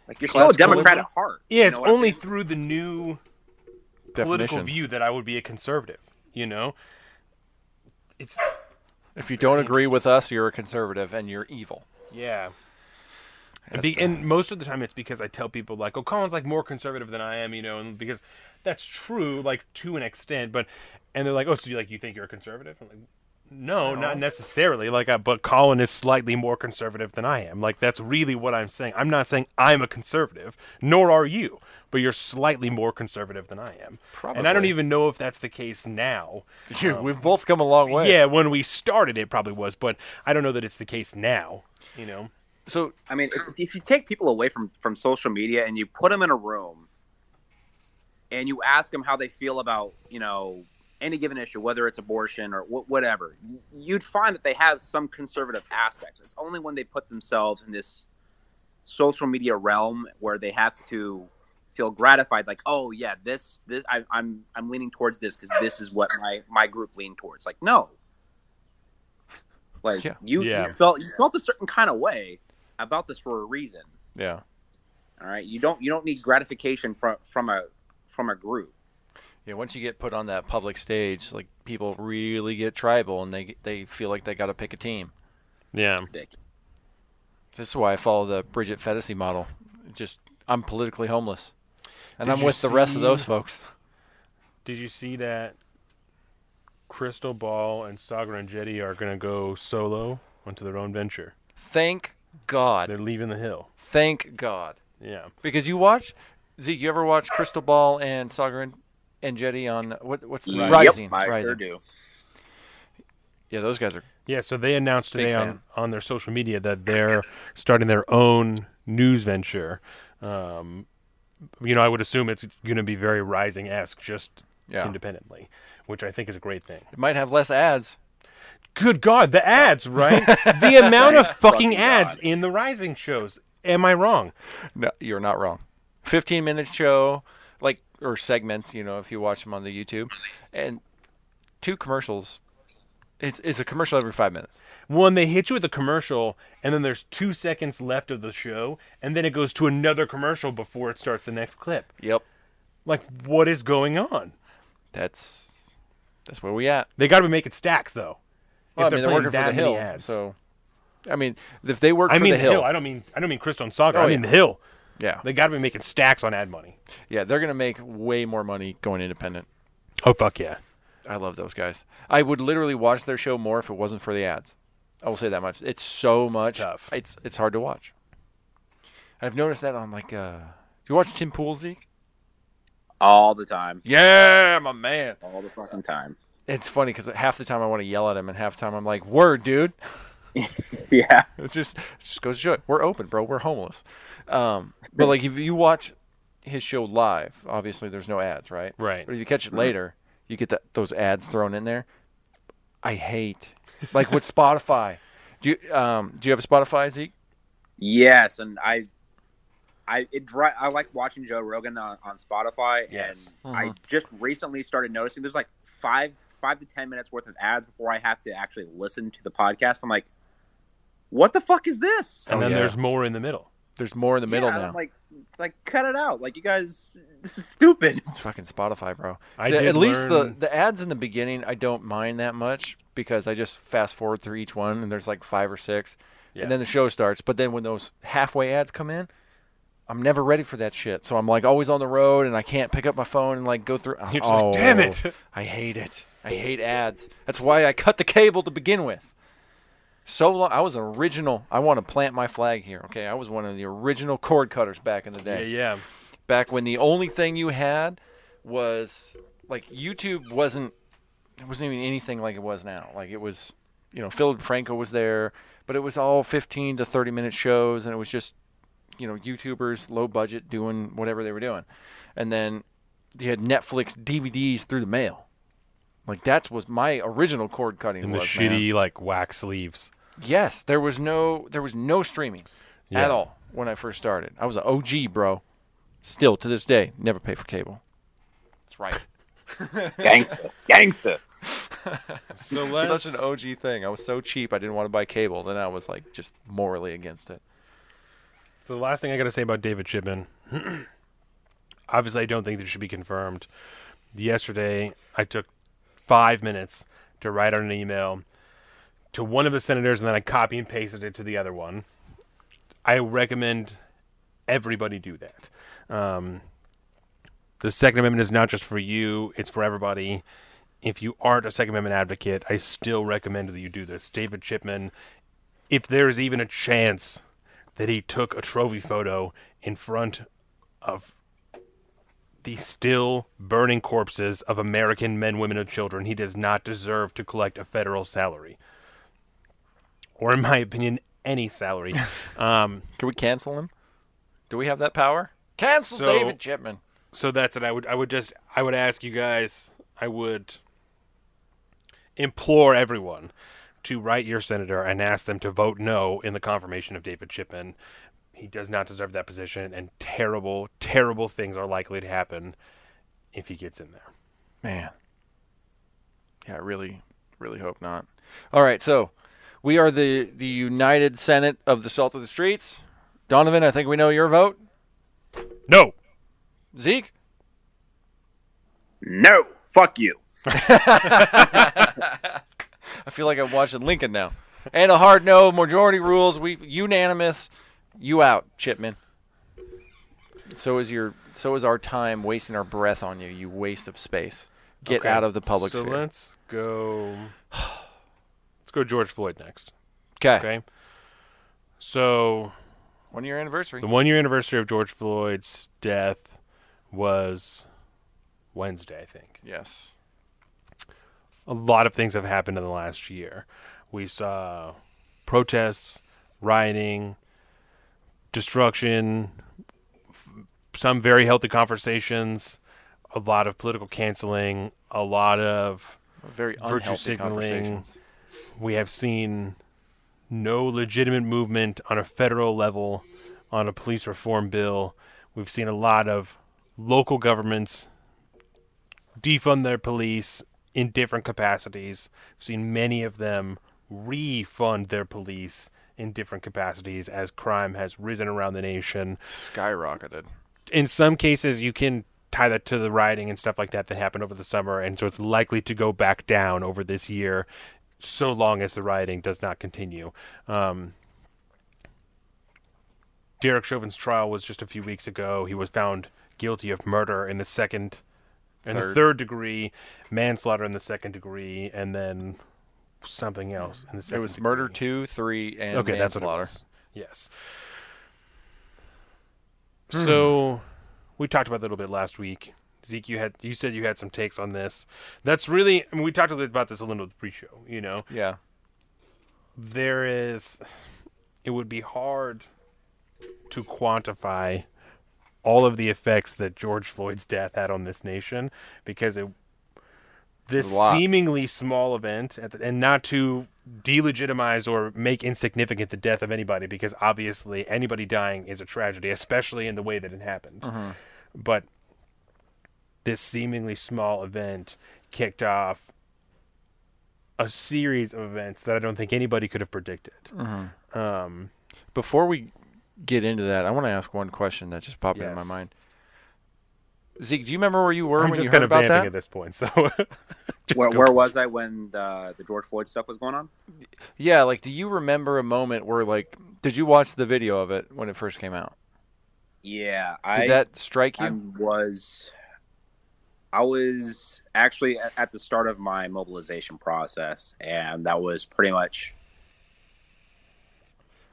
Like you're still a Classical Democrat at heart. yeah, it's know what I only mean? through the new political view that I would be a conservative. You know, it's If you don't agree with us, you're a conservative and you're evil. Yeah. And, be, the- and most of the time it's because I tell people like, oh, Colin's like more conservative than I am, you know, and because that's true, like to an extent. But and they're like, oh, so you like you think you're a conservative? I'm like, no, not necessarily. Like, I, but Colin is slightly more conservative than I am. Like that's really what I'm saying. I'm not saying I'm a conservative, nor are you, but you're slightly more conservative than I am. Probably. And I don't even know if that's the case now. You, we've um, both come a long way. Yeah, when we started, it probably was, but I don't know that it's the case now. You know. So I mean, if, if you take people away from from social media and you put them in a room and you ask them how they feel about you know any given issue, whether it's abortion or wh- whatever, you'd find that they have some conservative aspects. It's only when they put themselves in this social media realm where they have to feel gratified, like, oh yeah, this this I, I'm I'm leaning towards this because this is what my my group leaned towards. Like, no, like Yeah. you, Yeah. you felt you felt a certain kind of way about this for a reason. yeah, All right, you don't you don't need gratification from from a from a group. yeah. Once you get put on that public stage, like people really get tribal and they they feel like they got to pick a team. Yeah. This is why I follow the Bridget Phetasy model. Just I'm politically homeless, and Did I'm you with the rest of those folks. Did you see that Krystal Ball and Saagar Enjeti are going to go solo onto their own venture? Thank God. They're leaving the hill. Thank God. Yeah. Because you watch Zeke, you ever watch Krystal Ball and Saagar and, and Enjeti on what what's the Yep, Rising? I Rising. sure do. Yeah, those guys are Yeah, so they announced today on, on their social media that they're starting their own news venture. Um, you know, I would assume it's going to be very rising esque, just Yeah. independently, which I think is a great thing. It might have less ads. Good God, the ads, right? the amount of fucking Fucking ads God. in the rising shows. Am I wrong? No, you're not wrong. 15 minute show, like or segments, you know, if you watch them on the YouTube, and two commercials. It's it's a commercial every five minutes. One, they hit you with a commercial, and then there's two seconds left of the show, and then it goes to another commercial before it starts the next clip. Yep, Like, what is going on? that's that's where we at. They got to be making stacks, though. Well, I if mean, they're they're working for the hill, ads. so I mean, if they work I for mean the, hill, I don't mean I don't mean Krystal and Saagar. Oh, I mean yeah. the Hill. Yeah, They got to be making stacks on ad money. yeah, they're gonna make way more money going independent. Oh fuck yeah! I love those guys. I would literally watch their show more if it wasn't for the ads. I will say that much. It's so much. tough. It's it's hard to watch. I've noticed that on like uh. Do you watch Tim Pool, Zeke? all the time, Yeah, my man. all the fucking time. It's funny because half the time I want to yell at him, and half the time I'm like, "Word, dude." Yeah, It just it just goes to show it. We're open, bro. We're homeless. Um, but like if you watch his show live, obviously there's no ads, right? Right. But if you catch it later, you get that those ads thrown in there. I hate like with Spotify. Do you um do you have a Spotify, Zeke? yes, and I, I it dri- I like watching Joe Rogan on, on Spotify, Yes. and I just recently started noticing there's like five five to ten minutes worth of ads before I have to actually listen to the podcast. I'm like, what the fuck is this? And Oh, then yeah. there's more in the middle. There's more in the middle Yeah, now. I'm like, like cut it out. Like you guys, this is stupid. It's fucking Spotify, bro. I So did at least the the ads in the beginning I don't mind that much because I just fast forward through each one and there's like five or six, Yeah. and then the show starts. But then when those halfway ads come in, I'm never ready for that shit. So I'm like always on the road and I can't pick up my phone and like go through. You're just oh, like, "Damn it." I hate it. I hate ads. That's why I cut the cable to begin with. So long. I was original. I want to plant my flag here. Okay, I was one of the original cord cutters back in the Yeah, day yeah. back when the only thing you had was like YouTube wasn't it wasn't even anything like it was now. Like it was, you know, Philip Franco was there, but it was all 15 to 30 minute shows, and it was just, you know, YouTubers low budget doing whatever they were doing, and then you had Netflix DVDs through the mail. Like that was my original cord cutting. And the was, man. shitty like wax sleeves. Yes, there was no there was no streaming Yeah. at all when I first started. I was an OG, bro. Still to this day, never pay for cable. That's right. Gangsta, gangsta. So Such an OG thing. I was so cheap, I didn't want to buy cable. Then I was like just morally against it. So the last thing I got to say about David Chipman, obviously I don't think that it should be confirmed. Yesterday, I took five minutes to write out an email to one of the senators, and then I copy and pasted it to the other one. I recommend everybody do that. Um, the Second Amendment is not just for you; it's for everybody. If you aren't a Second Amendment advocate, I still recommend that you do this. David Chipman, if there's even a chance that he took a trophy photo in front of the still burning corpses of American men, women, and children, he does not deserve to collect a federal salary. Or, in my opinion, any salary. um, Can we cancel him? Do we have that power? Cancel So- David Chipman. so that's it. I would, I would just, I would ask you guys, I would implore everyone to write your senator and ask them to vote no in the confirmation of David Chipman. He does not deserve that position, and terrible, terrible things are likely to happen if he gets in there. Man. Yeah, I really, really hope not. All right, so we are the the United Senate of the Salt of the Streets. Donovan, I think we know your vote. No. Zeke. No, fuck you. I feel like I'm watching Lincoln now. And a hard no, majority rules. We unanimous. You out, Chipman. So is your so is our time wasting our breath on you. You waste of space. Get Okay, out of the public so sphere. let's go. Let's go George Floyd next. Okay. Okay. So One year anniversary. the one year anniversary of George Floyd's death was Wednesday, I think. Yes. A lot of things have happened in the last year. We saw protests, rioting, destruction, some very healthy conversations, a lot of political canceling, a lot of Very virtue unhealthy signaling. conversations. We have seen no legitimate movement on a federal level on a police reform bill. We've seen a lot of local governments defund their police in different capacities. We've seen many of them refund their police in different capacities as crime has risen around the nation Skyrocketed. in some cases you can tie that to the rioting and stuff like that that happened over the summer and so it's likely to go back down over this year so long as the rioting does not continue um, derek chauvin's trial was just a few weeks ago he was found guilty of murder in the second in the Third. third degree manslaughter in the second degree and then something else in the second It was degree. murder two, three, and okay, that's what it manslaughter. was. Yes. Hmm. So we talked about that a little bit last week. Zeke, you had you said you had some takes on this. That's really I mean we talked a little bit about this a little bit pre-show. You know, Yeah. there is it would be hard to quantify all of the effects that George Floyd's death had on this nation because it this seemingly small event at the, and not to delegitimize or make insignificant the death of anybody because obviously anybody dying is a tragedy especially in the way that it happened Mm-hmm. but this seemingly small event kicked off a series of events that I don't think anybody could have predicted. Mm-hmm. Um, Before we get into that, I want to ask one question that just popped into my mind. Zeke, do you remember where you were I'm when just you kind heard of about that? at this point, so Where, where was I when the the George Floyd stuff was going on? Yeah, like, do you remember a moment where, like, did you watch the video of it when it first came out? Yeah, Did I that strike you? I was I was actually at, at the start of my mobilization process, and that was pretty much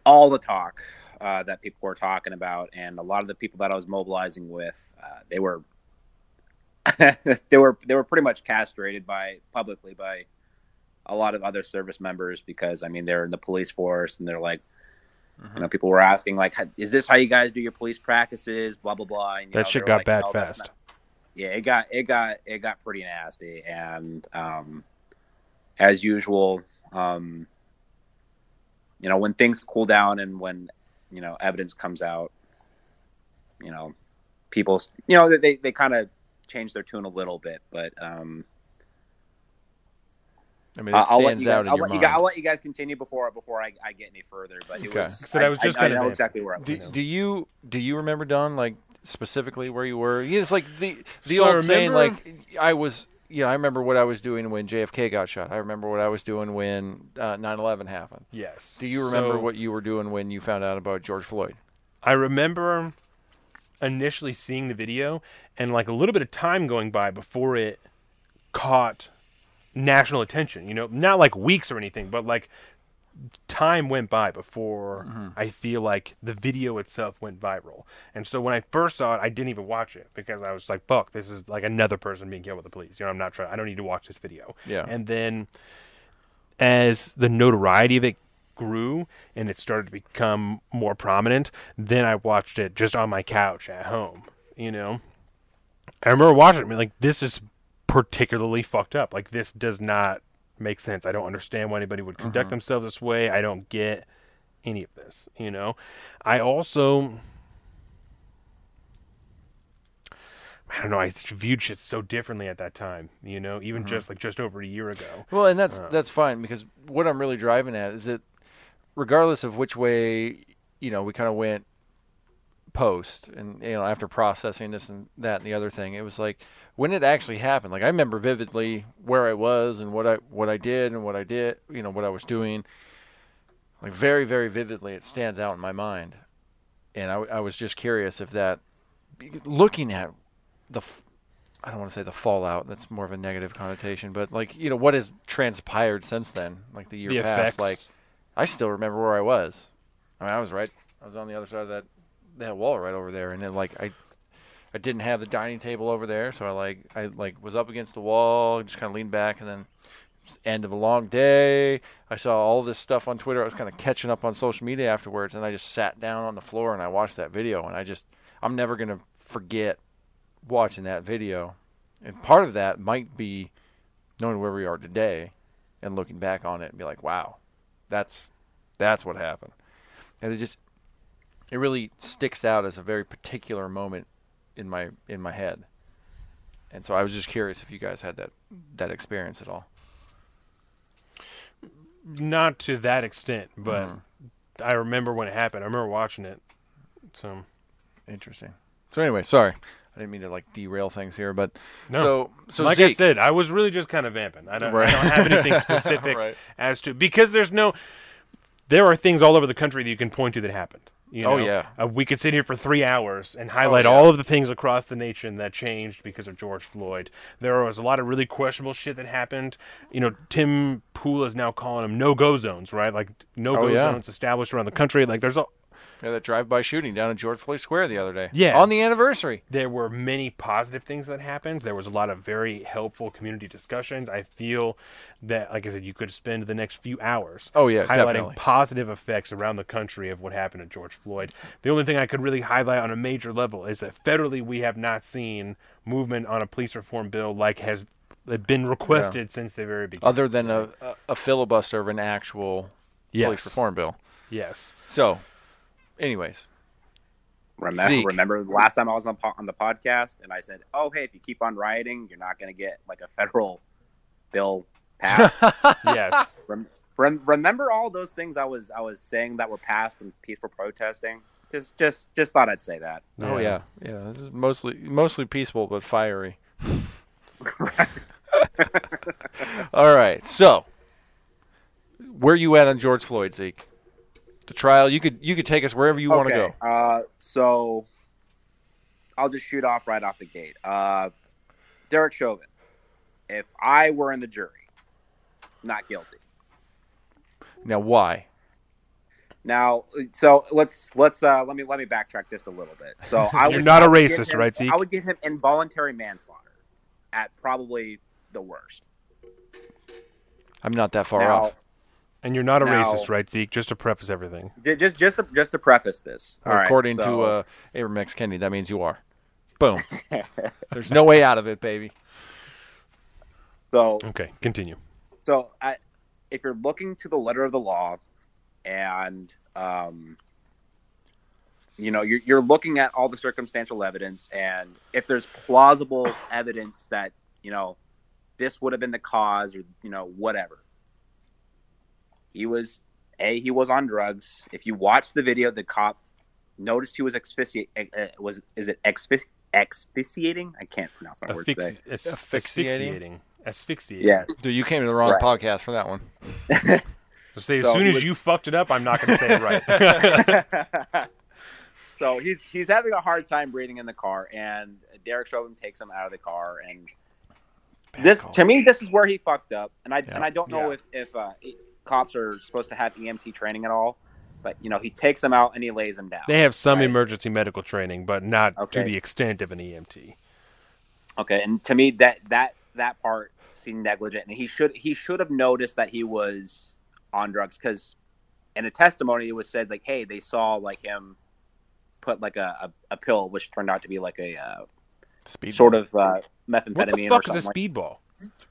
all the talk uh, that people were talking about, and a lot of the people that I was mobilizing with, uh, they were they were they were pretty much castrated by publicly by a lot of other service members because I mean they're in the police force and they're like you know people were asking like is this how you guys do your police practices blah blah blah and, That know, shit got like, bad "No, fast." yeah it got it got it got pretty nasty and um as usual um you know when things cool down and when you know evidence comes out you know people you know they they kind of change their tune a little bit but um I mean, it uh, I'll let stands you guys, out in I'll your let you mind. guys, I'll let you guys continue before before I, I get any further. But it Okay. was. So that was just I, kind I of know exactly where I was. do, do you do you remember Don like specifically where you were? Yeah, it's like the the So I old saying like I was you know I remember what I was doing when JFK got shot. I remember what I was doing when uh, 9/11 happened. Yes. Do you remember So- what you were doing when you found out about George Floyd? I remember initially seeing the video and like a little bit of time going by before it caught national attention. You know, not like weeks or anything, but like time went by before mm-hmm. I feel like the video itself went viral. And so when I first saw it, I didn't even watch it because I was like, "Fuck, this is like another person being killed with the police." You know, I'm not trying. I don't need to watch this video. Yeah. And then as the notoriety of it grew and it started to become more prominent, then I watched it just on my couch at home. You know, I remember watching it like, "This is particularly fucked up. Like, this does not make sense. I don't understand why anybody would conduct themselves this way. I don't get any of this. You know, I also." I don't know. I viewed shit so differently at that time. You know, even just like just over a year ago. Well, and that's Uh. that's fine because what I'm really driving at is that regardless of which way you know we kind of went post and you know after processing this and that and the other thing, it was like when it actually happened. Like I remember vividly where I was and what I what I did and what I did, you know, what I was doing. Like very very vividly, it stands out in my mind, and I, I was just curious if that looking at the i don't want to say the fallout. That's more of a negative connotation, but like you know what has transpired since then, like the year The past. effects. Like I still remember where I was. I mean, I was right. I was on the other side of that that wall right over there, and then like I I didn't have the dining table over there, so I like I like was up against the wall, just kind of leaned back, and then end of a long day. I saw all this stuff on Twitter. I was kind of catching up on social media afterwards, and I just sat down on the floor and I watched that video. And I just, I'm never gonna forget watching that video. And part of that might be knowing where we are today and looking back on it and be like, wow, that's that's what happened. And it just it really sticks out as a very particular moment in my in my head. And so I was just curious if you guys had that that experience at all. Not to that extent, but Mhm. I remember when it happened. I remember watching it. So Interesting. So anyway, sorry. I didn't mean to like derail things here, but No. so so like I said, I was really just kind of vamping. I don't, Right. I don't have anything specific Right. as to because there's no. There are things all over the country that you can point to that happened. You Oh, yeah. uh, we could sit here for three hours and highlight yeah. all of the things across the nation that changed because of George Floyd. There was a lot of really questionable shit that happened. You know, Tim Pool is now calling them no-go zones, right? Like no-go Oh, yeah. zones established around the country. Like there's a, yeah, that drive-by shooting down in George Floyd Square the other day. Yeah. on the anniversary. there were many positive things that happened. There was a lot of very helpful community discussions. I feel that, like I said, you could spend the next few hours Oh, yeah, highlighting definitely. positive effects around the country of what happened to George Floyd. The only thing I could really highlight on a major level is that federally we have not seen movement on a police reform bill like has been requested since the very beginning. Other than a, a, a filibuster of an actual police reform bill. yes. So, anyways, Remember, Zeke. remember last time I was on, on the podcast and I said, "Oh, hey, if you keep on rioting, you're not going to get like a federal bill passed." Yes. Rem- rem- remember all those things I was I was saying that were passed from peaceful protesting. Just just just thought I'd say that. oh yeah, yeah, this is mostly mostly peaceful but fiery. All right, so where you at on George Floyd, Zeke? The trial. You could you could take us wherever you want to go. Uh, so I'll just shoot off right off the gate. Uh, Derek Chauvin. If I were in the jury, not guilty. Now, why? Now, so let's let's uh, let me let me backtrack just a little bit. So I You're would, not a racist, him- right, Zeke? I would give him involuntary manslaughter at probably the worst. I'm not that far now, off. And you're not a Now- racist, right, Zeke? Just to preface everything. just just to, just to preface this, all right, According to so- uh, Abraham X. Kennedy, that means you are. Boom. There's no way out of it, baby. so Okay, continue. so I, if you're looking to the letter of the law and um, you know you're, you're looking at all the circumstantial evidence and if there's plausible evidence that you know this would have been the cause or you know whatever he was a he was on drugs if you watch the video the cop noticed he was asphyxiate uh, was is it exfis- asphyxiating i can't pronounce my words today Affix- as- Asphyxiating? asphyxiating. Asphyxiating. yeah Dude, you came to the wrong Right. podcast for that one. So say as So soon as was- you fucked it up, I'm not going to say it right. so he's he's having a hard time breathing in the car, and Derek Chauvin takes him out of the car, and this call. to me this is where he fucked up, and I Yeah. and I don't know Yeah. if if uh, cops are supposed to have EMT training at all, but you know he takes them out and he lays them down. they have some Right. emergency medical training, but not to the extent of an EMT. Okay, and to me that that that part seemed negligent, and he should he should have noticed that he was on drugs because in a testimony it was said like, hey, they saw like him put like a, a, a pill which turned out to be like a uh, Speed sort of uh, methamphetamine What the or fuck something is a like- speedball?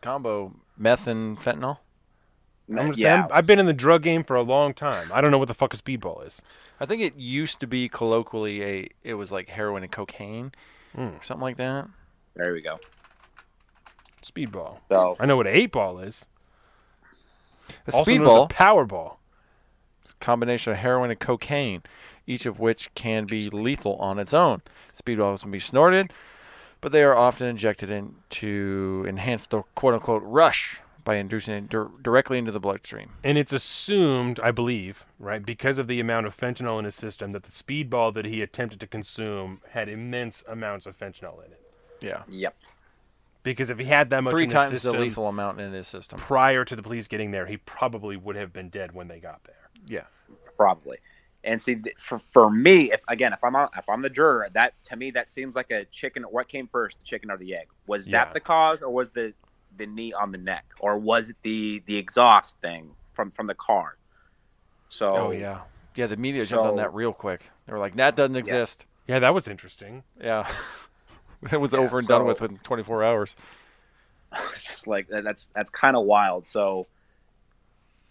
combo meth and fentanyl. Uh, I'm gonna say, yeah, I'm, I've been in the drug game for a long time. I don't know what the fuck a speedball is. I think it used to be colloquially a. It was like heroin and cocaine, or something like that. there we go. Speedball. So I know what an eight ball is. A also known as speedball, a power ball. combination of heroin and cocaine, each of which can be lethal on its own. Speedballs can be snorted, but they are often injected in to enhance the quote unquote rush by inducing it dir- directly into the bloodstream. And it's assumed, I believe, right, because of the amount of fentanyl in his system, that the speedball that he attempted to consume had immense amounts of fentanyl in it. Yeah. yep, Because if he had that much Three in times his the system lethal amount in his system. prior to the police getting there, he probably would have been dead when they got there. Yeah. probably. And see, for for me, if again, if I'm on, if I'm the juror, that to me that seems like a chicken. What came first, the chicken or the egg? Was Yeah. that the cause, or was the the knee on the neck, or was it the the exhaust thing from from the car? So Oh yeah, yeah. The media jumped on that real quick. They were like, "That doesn't exist." Yeah, that was interesting. Yeah, it was Yeah, over and done with within 24 hours. just like that's that's kind of wild. So,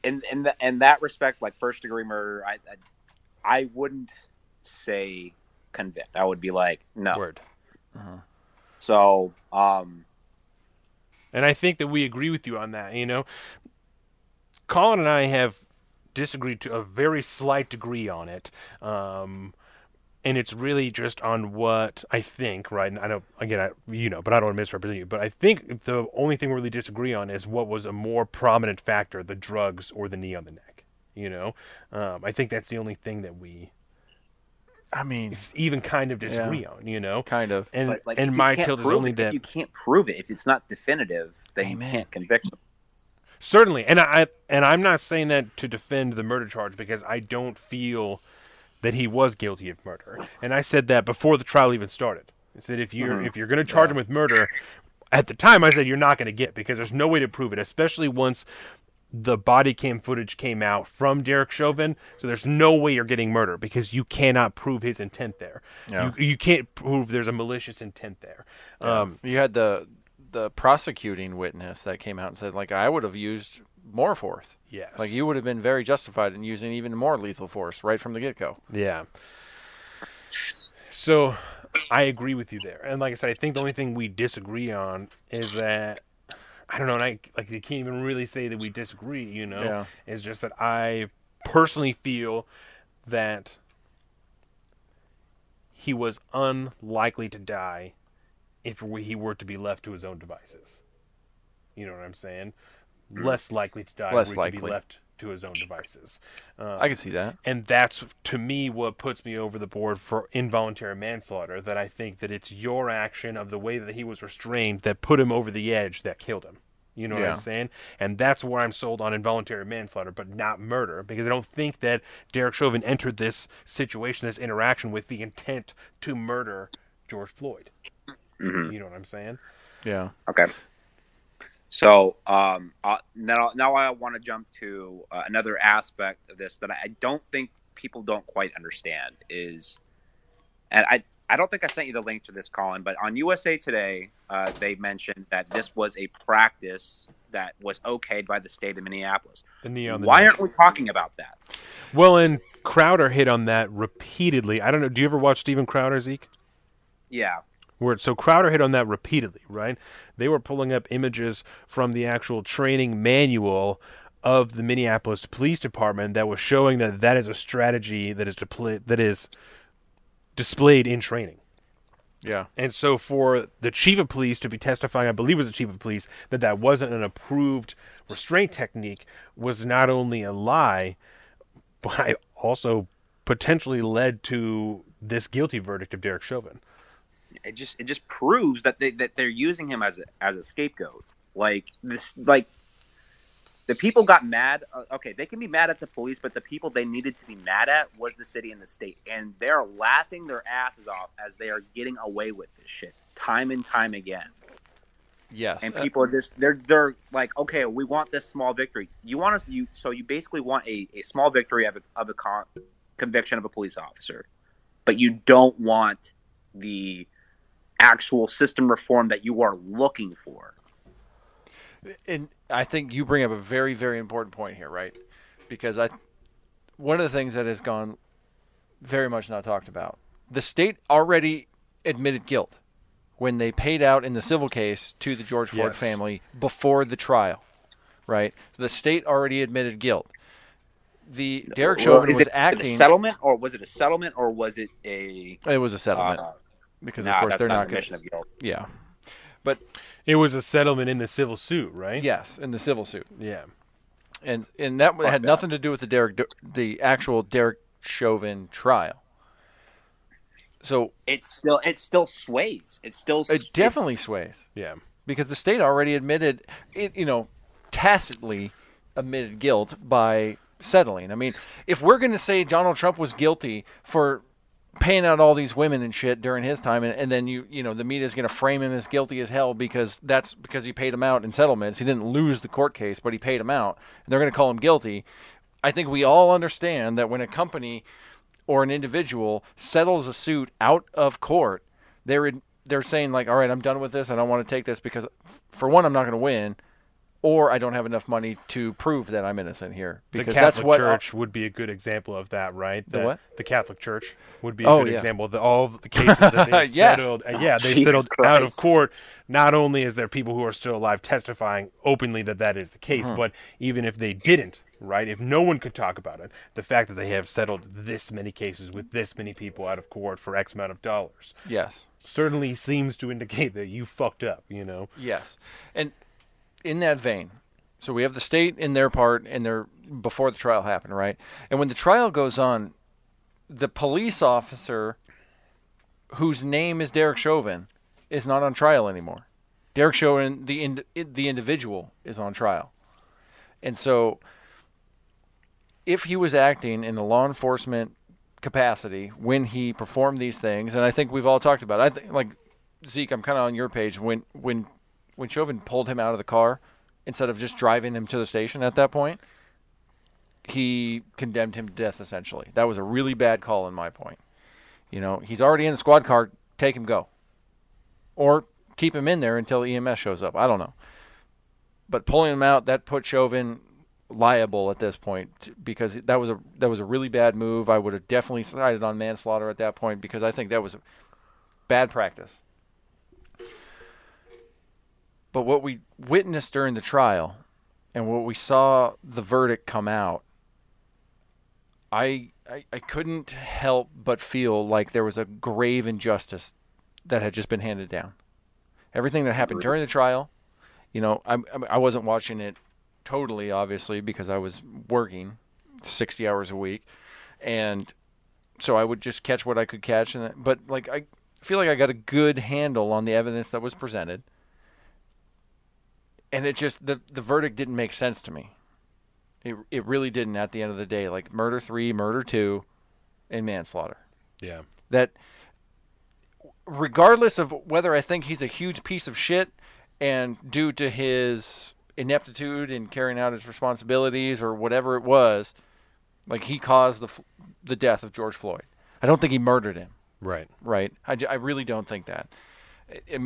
in in the, in that respect, like first degree murder, I, I I wouldn't say convict. I would be like no. Word. So, um, And I think that we agree with you on that. You know, Colin and I have disagreed to a very slight degree on it. Um, and it's really just on what I think, right? And I don't, again, I, you know, but I don't want to misrepresent you. But I think the only thing we really disagree on is what was a more prominent factor, the drugs or the knee on the neck. You know, um, I think that's the only thing that we I mean, even kind of disagree on. You know, kind of. and but like and my can't tilt is prove only it, that you can't prove it if it's not definitive, then Amen. you can't convict them. Certainly, and I and I'm not saying that to defend the murder charge because I don't feel that he was guilty of murder, and I said that before the trial even started. I said if you're mm-hmm. if you're going to charge him with murder, at the time I said you're not going to get because there's no way to prove it, especially once the body cam footage came out from Derek Chauvin. So there's no way you're getting murder because you cannot prove his intent there. Yeah. You you can't prove there's a malicious intent there. Um, You had the the prosecuting witness that came out and said, like, I would have used more force. yes. Like, you would have been very justified in using even more lethal force right from the get go. Yeah. So I agree with you there. And like I said, I think the only thing we disagree on is that I don't know, and I like you can't even really say that we disagree, you know. Yeah. It's just that I personally feel that he was unlikely to die if he were to be left to his own devices. You know what I'm saying? Mm. Less likely to die Less were he to be left to his own devices. Uh, I can see that. and that's to me what puts me over the board for involuntary manslaughter that i think that it's your action of the way that he was restrained that put him over the edge that killed him you know what i'm saying and that's where i'm sold on involuntary manslaughter but not murder because i don't think that derek chauvin entered this situation this interaction with the intent to murder george floyd Mhm. you know what i'm saying Yeah. Okay. So um, uh, now, now I want to jump to uh, another aspect of this that I don't think people don't quite understand is, and I I don't think I sent you the link to this, Colin, but on USA Today uh, they mentioned that this was a practice that was okayed by the state of Minneapolis. the the Why aren't we talking about that? well and crowder hit on that repeatedly i don't know do you ever watch steven crowder zeke Yeah. Where so Crowder hit on that repeatedly, right? They were pulling up images from the actual training manual of the Minneapolis Police Department that was showing that that is a strategy that is deployed that is displayed in training. Yeah. And so for the chief of police to be testifying, I believe it was the chief of police, that that wasn't an approved restraint technique was not only a lie, but I also potentially led to this guilty verdict of Derek Chauvin. It just it just proves that they that they're using him as a as a scapegoat. Like this, like the people got mad. uh, Okay, they can be mad at the police, but the people they needed to be mad at was the city and the state, and they're laughing their asses off as they are getting away with this shit time and time again. Yes. And Uh, people are just they're they're like, okay, we want this small victory. You want us you so you basically want a, a small victory of a of a con, conviction of a police officer, but you don't want the actual system reform that you are looking for. and I think you bring up a very, very important point here, right? Because I, one of the things that has gone very much not talked about, the state already admitted guilt when they paid out in the civil case to the George Floyd Yes. family before the trial, right? The state already admitted guilt. The Derek Well, Chauvin is was it acting. a settlement, or was it a settlement, or was it a? it was a settlement Uh, because nah, of course they're not not going. admission of guilt. Yeah, but It was a settlement in the civil suit, right? yes, in the civil suit. Yeah. and and that had that. nothing to do with the Derek, the actual Derek Chauvin trial. So It still it still sways. It still it definitely sways Yeah. because the state already admitted it, you know, tacitly admitted guilt by settling. I mean, if we're going to say Donald Trump was guilty for paying out all these women and shit during his time, and, and then you you know the media's going to frame him as guilty as hell because that's because he paid him out in settlements. He didn't lose the court case, but he paid him out, and they're going to call him guilty. I think we all understand that when a company or an individual settles a suit out of court, they're in, they're saying like, all right, I'm done with this. I don't want to take this because, for one, I'm not going to win, or I don't have enough money to prove that I'm innocent here. The Because Catholic that's what Church would be a good example of that, right? The That- what? The Catholic Church would be a Oh, good yeah. example of the, all of the cases that they Yes. settled. uh, yeah, they Jesus settled out of court. Not only is there people who are still alive testifying openly that that is the case, Mm-hmm. but even if they didn't, right? If no one could talk about it, the fact that they have settled this many cases with this many people out of court for X amount of dollars yes. certainly seems to indicate that you fucked up. You know. Yes, and in that vein, so we have the state in their part and they're before the trial happened, right? And when the trial goes on, the police officer whose name is Derek Chauvin is not on trial anymore. Derek Chauvin, the the individual, is on trial, and so if he was acting in a law enforcement capacity when he performed these things, and I think we've all talked about. It, I think like Zeke, I'm kind of on your page when when when Chauvin pulled him out of the car instead of just driving him to the station at that point. He condemned him to death essentially. That was a really bad call in my point. You know, he's already in the squad car. Take him, go, or keep him in there until EMS shows up. I don't know. But pulling him out that put Chauvin liable at this point because that was a that was a really bad move. I would have definitely sided on manslaughter at that point because I think that was bad practice. But what we witnessed during the trial and what we saw the verdict come out, I, I I couldn't help but feel like there was a grave injustice that had just been handed down. Everything that happened during the trial, you know, I I wasn't watching it totally obviously because I was working 60 hours a week. And so I would just catch what I could catch. And but like I feel like I got a good handle on the evidence that was presented and it just the the verdict didn't make sense to me. It it really didn't at the end of the day. Like murder 3, murder 2 and manslaughter. Yeah. That regardless of whether I think he's a huge piece of shit and due to his ineptitude in carrying out his responsibilities or whatever it was, like he caused the f- the death of George Floyd. I don't think he murdered him, Right. right? I, I really don't think that. It-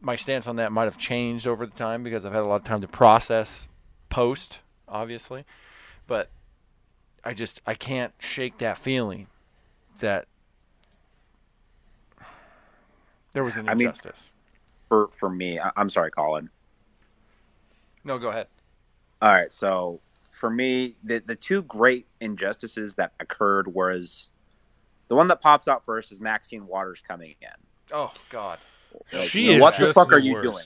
my stance on that might have changed over the time because I've had a lot of time to process post, obviously, but I just I can't shake that feeling that there was an I mean- injustice. For for me, I, I'm sorry, Colin. no, go ahead. All right, so for me, the the two great injustices that occurred was the one that pops out first is Maxine Waters coming in. Oh God, Like, She is what the fuck the are you doing?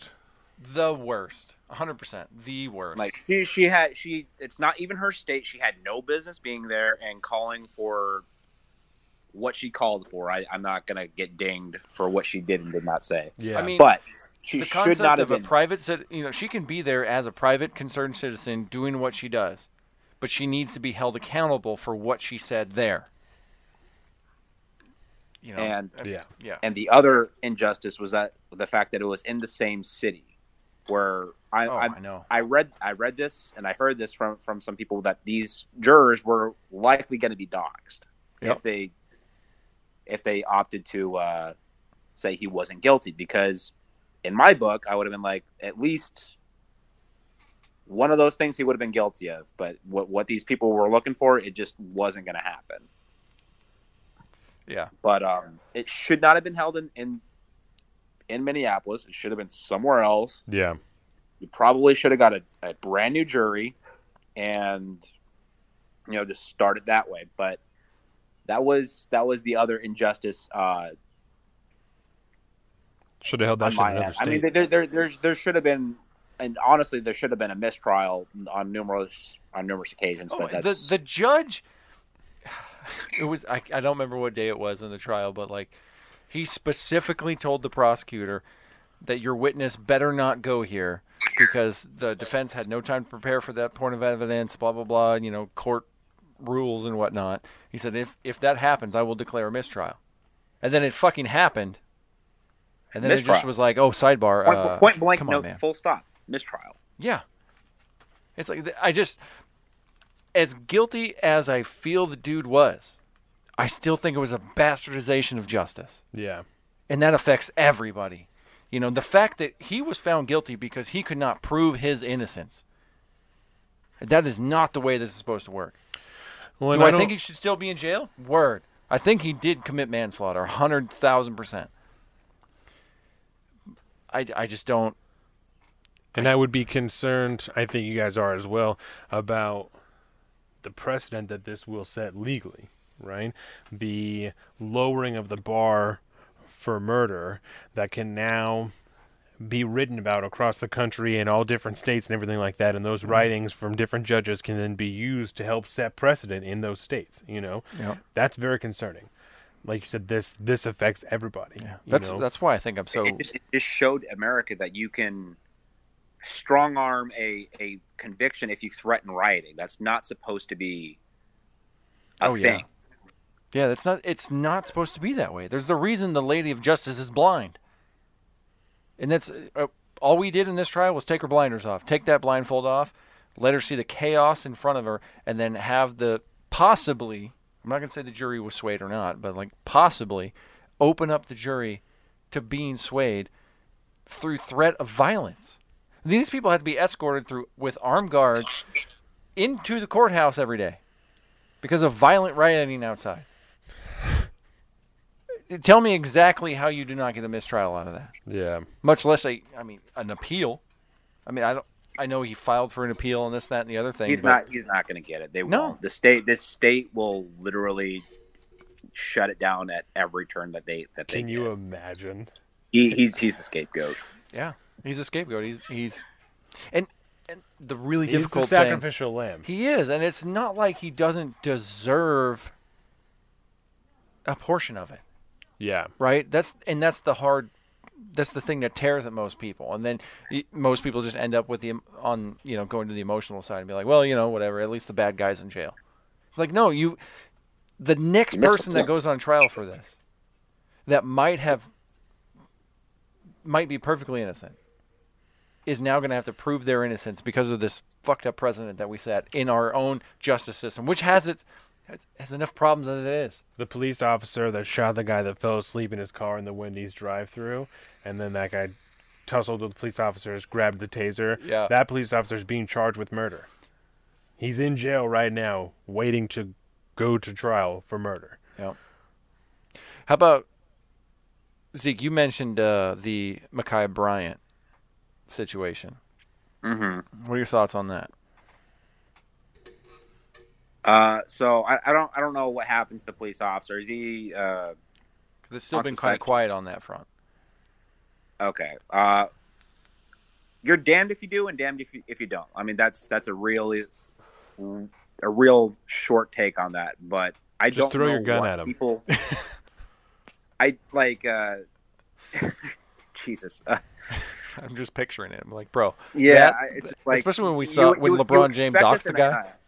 the worst, hundred percent, the worst. Like she she had she it's not even her state. She had no business being there and calling for what she called for. I, I'm not gonna get dinged for what she did and did not say. Yeah. I mean, But she the should not of have a been. private, cit- you know, she can be there as a private concerned citizen doing what she does, but she needs to be held accountable for what she said there. You know, And- uh, Yeah. yeah, and the other injustice was that the fact that it was in the same city where I, oh, I, I know. I read I read this and I heard this from from some people that these jurors were likely going to be doxxed Yep. if they if they opted to uh, say he wasn't guilty because in my book I would have been like at least one of those things he would have been guilty of but what what these people were looking for it just wasn't going to happen Yeah, but um, it should not have been held in, in in Minneapolis. It should have been somewhere else. Yeah. You probably should have got a, a brand new jury, and you know just start it that way. But that was that was the other injustice uh, Should have held that on shit in my another state. I mean, there there there, there should have been, and honestly, there should have been a mistrial on numerous on numerous occasions. Oh, but the the judge. It was I, I don't remember what day it was in the trial, but like he specifically told the prosecutor that your witness better not go here because the defense had no time to prepare for that point of evidence. Blah blah blah. You know, court rules and whatnot. He said, if if that happens, I will declare a mistrial. And then it fucking happened. And then it just was like, oh, sidebar. Point, uh, point blank, come no, man. full stop, mistrial. Yeah. It's like I just as guilty as I feel the dude was, I still think it was a bastardization of justice. Yeah. And that affects everybody. You know, the fact that he was found guilty because he could not prove his innocence. That is not the way this is supposed to work. Well, Do and I, think he should still be in jail? Word. I think he did commit manslaughter, hundred thousand percent. I, I just don't. And I would be concerned, I think you guys are as well, about the precedent that this will set legally, right? The lowering of the bar for murder that can now be written about across the country in all different states and everything like that. And those mm-hmm. writings from different judges can then be used to help set precedent in those states, you know? Yeah. That's very concerning. Like you said, this this affects everybody. you That's know? that's why I think I'm so. It, just, it just showed America that you can strong arm a, a conviction if you threaten rioting. That's not supposed to be a Oh, yeah. thing. Yeah, that's not. It's not supposed to be that way. There's the reason the Lady of Justice is blind, and that's uh, all we did in this trial was take her blinders off, take that blindfold off, let her see the chaos in front of her, and then have the possibly. I'm not going to say the jury was swayed or not, but like possibly open up the jury to being swayed through threat of violence. These people had to be escorted through with armed guards into the courthouse every day because of violent rioting outside. Tell me exactly how you do not get a mistrial out of that. Yeah. Much less a, I mean, an appeal. I mean, I don't. I know he filed for an appeal and this, that, and the other thing. He's but not. He's not going to get it. They No. won't. The state. This state will literally shut it down at every turn that they that they Can you imagine? He, he's he's the scapegoat. Yeah, he's a scapegoat. He's he's, and and the really He's the difficult thing. sacrificial lamb. He is, and it's not like he doesn't deserve a portion of it. Yeah. right? That's and that's the hard. That's the thing that tears at most people, and then most people just end up with the on you know going to the emotional side and be like, well, you know, whatever. At least the bad guy's in jail. Like, no, you, the next You missed the person that goes on trial for this, that might have, might be perfectly innocent, is now going to have to prove their innocence because of this fucked up precedent that we set in our own justice system, which has its has, enough problems as it is. The police officer that shot the guy that fell asleep in his car in the Wendy's drive-through, and then that guy tussled with the police officers, grabbed the taser. Yeah. That police officer is being charged with murder. He's in jail right now, waiting to go to trial for murder. Yeah. How about Zeke? You mentioned uh, the Ma'Khia Bryant situation. Mm-hmm. What are your thoughts on that? Uh, so I, I don't I don't know what happened to the police officer. Is he uh, it's still been kind of quiet on that front. okay? Uh, you're damned if you do and damned if you if you don't. I mean that's that's a really a real short take on that. But I Just don't throw know your gun at 'em. People, I like. Uh, Jesus. Uh, I'm just picturing it. I'm like, bro. yeah, that- it's like especially when we saw you- when you LeBron James expect doxed the guy. that-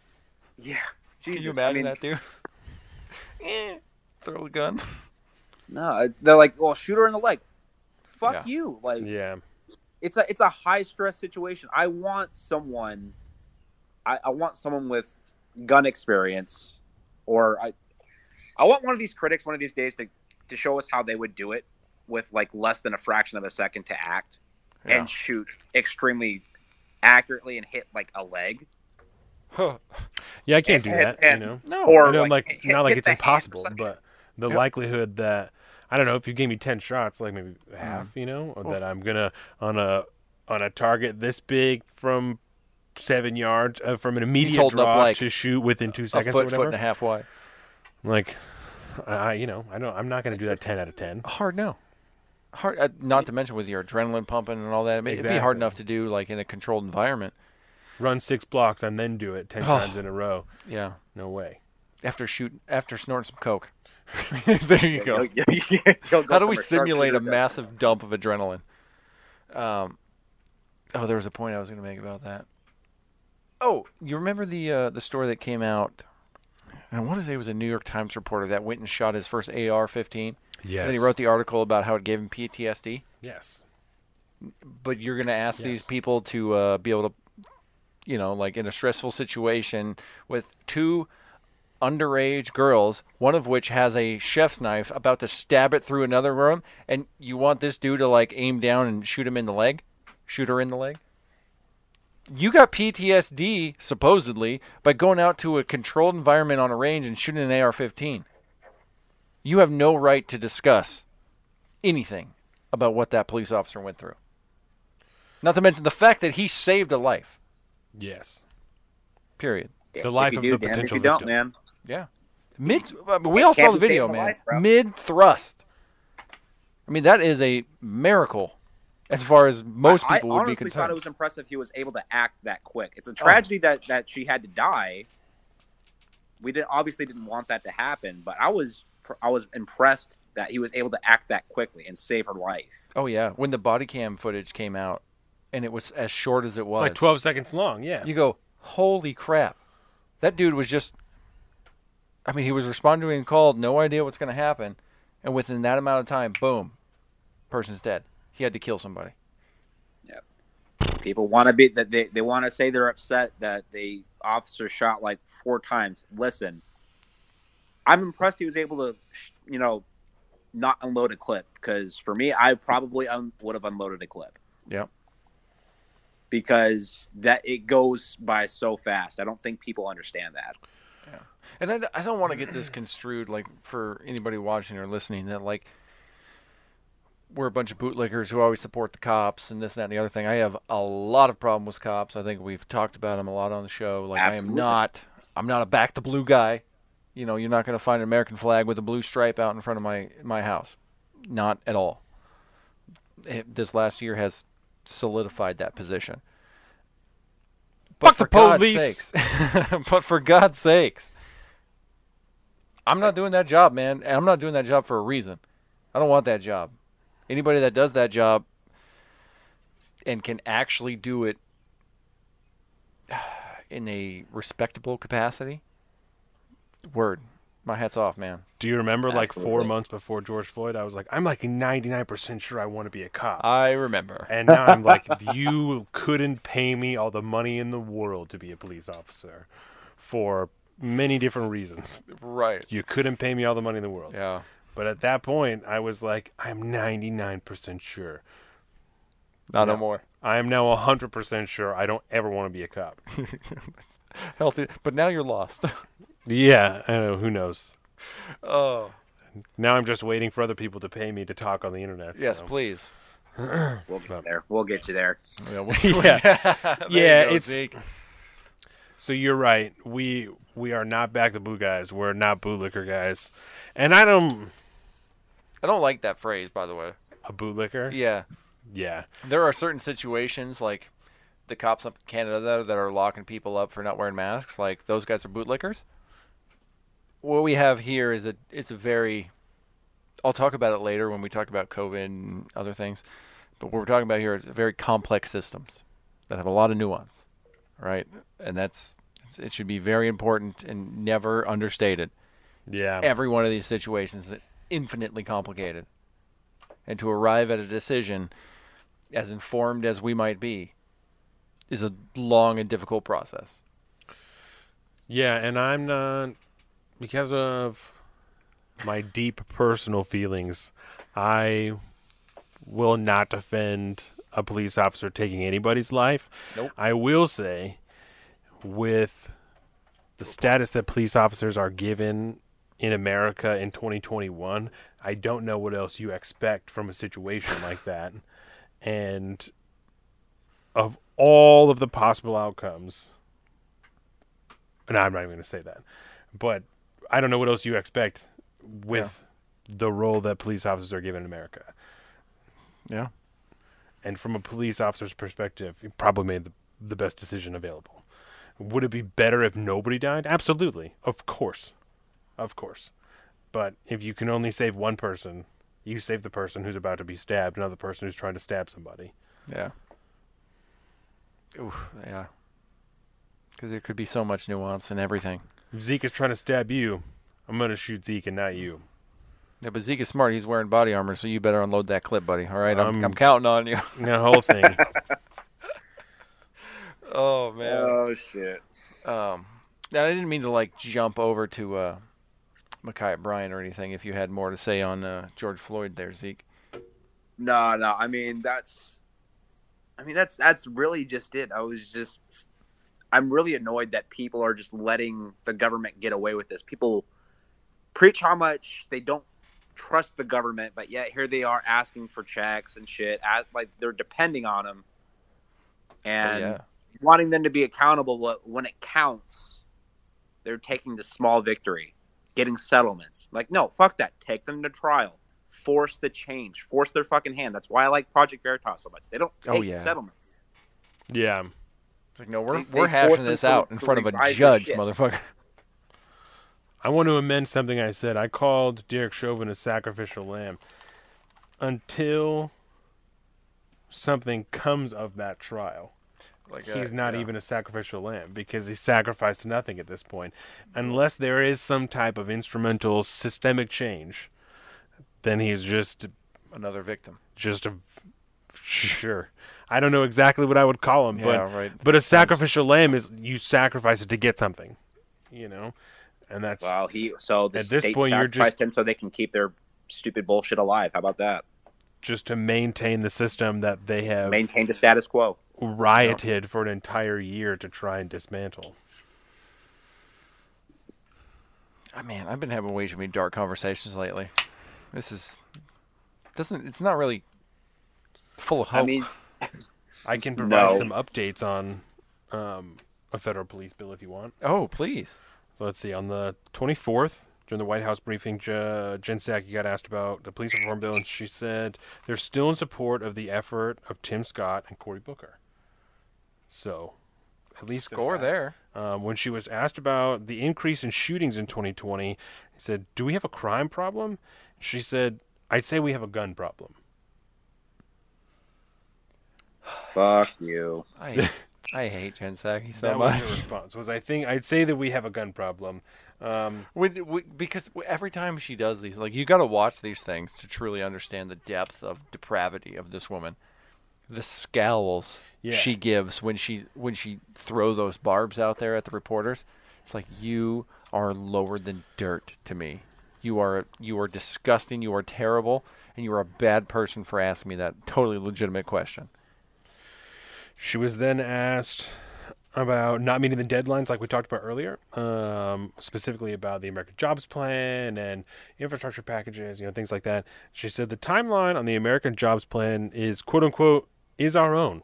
Yeah, Jesus. Can you I imagine mean, that, dude? Eh, Throw the gun. No, they're like, well, shoot her in the leg. Fuck Yeah. you. Like, Yeah. it's a it's a high stress situation. I want someone, I, I want someone with gun experience, or I, I want one of these critics one of these days to to show us how they would do it with like less than a fraction of a second to act Yeah. and shoot extremely accurately and hit like a leg. Yeah, I can't do And- that. and- you know, No. Or I know, like, like hit- not like it's the hand or impossible, but the Yep. likelihood that I don't know if you gave me ten shots, like maybe Mm-hmm. half, you know, or that I'm gonna on a on a target this big from seven yards uh, from an immediate holding up, draw like, to shoot within two A seconds or foot, whatever. foot and a half wide. Like, I you know I don't I'm not gonna do that ten out of ten. Hard no. Hard. Uh, not to mention with your adrenaline pumping and all that. It'd be hard enough to do like in a controlled environment. Run six blocks and then do it ten Oh. times in a row. Yeah. No way. After shoot, after snorting some coke. there you go. Go How do we simulate a massive dump of adrenaline? Um, oh, there was a point I was going to make about that. Oh, you remember the uh, the story that came out? and I want to say it was a New York Times reporter that went and shot his first AR-15. Yes. And he wrote the article about how it gave him PTSD. Yes. But you're going to ask these people to uh, be able to, you know, like in a stressful situation with two underage girls, one of which has a chef's knife about to stab it through another room, and you want this dude to like aim down and shoot him in the leg, shoot her in the leg. You got PTSD supposedly by going out to a controlled environment on a range and shooting an AR-15. You have no right to discuss anything about what that police officer went through. Not to mention the fact that he saved a life. Yes. Period. The life if of you the do, damn if potential you don't, victim. man. Yeah. Mid. Uh, we all saw the video, man. life. Mid thrust. I mean, that is a miracle, as far as most I, people I would be concerned, I honestly thought it was impressive he was able to act that quick. Oh. It's a oh. tragedy that that she had to die. We did obviously didn't want that to happen, but I was I was impressed that he was able to act that quickly and save her life. oh yeah, when the body cam footage came out, and it was as short as it was, It's like 12 seconds long. Yeah. You go, holy crap! That dude was just. I mean, he was responding to being called, no idea what's going to happen, and within that amount of time, boom, person's dead. He had to kill somebody. Yep. People want to be that they, they want to say they're upset that the officer shot like four times. Listen, I'm impressed he was able to, you know, not unload a clip because for me, I probably un- would have unloaded a clip Yeah. because that it goes by so fast. I don't think people understand that. Yeah. And I, I don't want to get this construed like for anybody watching or listening that like we're a bunch of bootlickers who always support the cops and this and that and the other thing. I have a lot of problem with cops. I think we've talked about them a lot on the show. Like I am not I'm not a back to blue guy. You know, you're not going to find an American flag with a blue stripe out in front of my my house. Not at all. It, this last year has solidified that position. But Fuck for the God's police. sakes, but for God's sakes, I'm not doing that job, man. And I'm not doing that job for a reason. I don't want that job. Anybody that does that job and can actually do it in a respectable capacity, word. My hat's off, man. Do you remember like four months before George Floyd? I was like, I'm like 99% sure I want to be a cop. I remember. and now I'm like, you couldn't pay me all the money in the world to be a police officer for many different reasons. Right. You couldn't pay me all the money in the world. Yeah. But at that point, I was like, I'm 99% sure. Not no Yeah. more. I am now 100% sure I don't ever want to be a cop. Healthy. But now you're lost. yeah, I know. Who knows? oh. Now I'm just waiting for other people to pay me to talk on the internet. Yes, so. please. We'll get there. We'll get you there. Yeah. we- Yeah. There you go, it's- Zeke. So you're right. We we are not back the blue guys. We're not bootlicker guys. And I don't I don't like that phrase, by the way. a bootlicker. Yeah. Yeah. There are certain situations like the cops up in Canada that, that are locking people up for not wearing masks. Like those guys are bootlickers. What we have here is a it's a very. I'll talk about it later when we talk about COVID and other things. But what we're talking about here is very complex systems that have a lot of nuance, right? And that's it's- it should be very important and never understated. Yeah. Every one of these situations is infinitely complicated, and to arrive at a decision as informed as we might be, is a long and difficult process. Yeah, and I'm not because of my deep personal feelings. I will not defend a police officer taking anybody's life. Nope. I will say with the status that police officers are given in America in 2021, I don't know what else you expect from a situation like that. And of all of the possible outcomes, and I'm not even going to say that, but I don't know what else you expect with the role that police officers are given in America. Yeah. And from a police officer's perspective, you probably made the, the best decision available. Would it be better if nobody died? Absolutely. Of course. Of course. But if you can only save one person, you save the person who's about to be stabbed, not the person who's trying to stab somebody. Yeah. Ooh, yeah. Because there could be so much nuance in everything. If Zeke is trying to stab you, I'm gonna shoot Zeke and not you. Yeah, but Zeke is smart. He's wearing body armor, so you better unload that clip, buddy. All right, I'm, Um, I'm counting on you. The whole thing. oh man. Oh shit. Um, now, I didn't mean to like jump over to uh, Ma'Khia Bryant or anything. If you had more to say on uh, George Floyd, there, Zeke. No, no. I mean, that's. I mean, that's that's really just it. I was just. I'm really annoyed that people are just letting the government get away with this. People preach how much they don't trust the government, but yet here they are asking for checks and shit. As, like they're depending on them, oh, and yeah. wanting them to be accountable. But when it counts, they're taking the small victory, getting settlements. Like, no, fuck that. Take them to trial. Force the change. Force their fucking hand. That's why I like Project Veritas so much. They don't oh, take Oh, yeah. settlements. yeah. It's like, no, we're They- we're they hashing this out in front of a judge, motherfucker. I want to amend something I said. I called Derek Chauvin a sacrificial lamb. Until something comes of that trial, Like he's uh, not even a sacrificial lamb because he sacrificed nothing at this point. Unless there is some type of instrumental systemic change, then he's just another victim. just a sure. I don't know exactly what I would call him, but right. but a Sounds- sacrificial lamb is you sacrifice it to get something, you know, and that's Well, he so the At this state point, you're sacrificed just- him so they can keep their stupid bullshit alive. How about that? just to maintain the system that they have Maintain the status quo. rioted for an entire year to try and dismantle. Ah, I mean, I've been having way too many dark conversations lately. This is doesn't. It's not really full of hope. I mean, I can provide No. some updates on um, a federal police bill if you want. oh, please. So let's see. On the 24th, during the White House briefing, J- Jen Psaki got asked about the police reform bill, and she said they're still in support of the effort of Tim Scott and Cory Booker. So, at least there's Score that. there. Um, when she was asked about the increase in shootings in 2020, he said, "Do we have a crime problem?" She said, "I'd say we have a gun problem." Fuck you. I I hate Jen Psaki so that much. was her response. Was I think I'd say that we have a gun problem. Um, With, with, because every time she does these, like you got to watch these things to truly understand the depth of depravity of this woman. The scowls Yeah. she gives when she when she throw those barbs out there at the reporters, it's like you are lower than dirt to me. You are you are disgusting. You are terrible, and you are a bad person for asking me that totally legitimate question. She was then asked about not meeting the deadlines, like we talked about earlier, um, specifically about the American Jobs Plan and infrastructure packages, you know, things like that. She said the timeline on the American Jobs Plan is "quote unquote" is our own,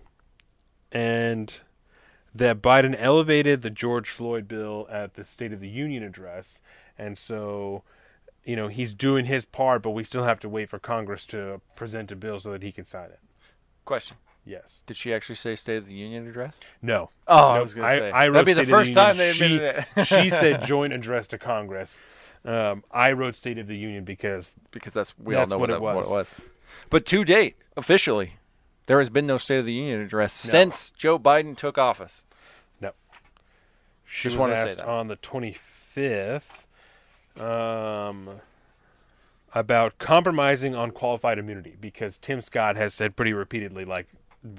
and that Biden elevated the George Floyd bill at the State of the Union address, and so. You know he's doing his part, but we still have to wait for Congress to present a bill so that he can sign it. Question: Yes. Did she actually say State of the Union address? No. Oh, I No, was gonna say. I That'd be the first time they admitted she, it. she said joint address to Congress. Um, I wrote State of the Union because because that's we That's all know what what, it that- what was. it was. But to date, officially, there has been no State of the Union address No. since Joe Biden took office. no. She Just was asked on the 25th um, about compromising on qualified immunity because Tim Scott has said pretty repeatedly, like,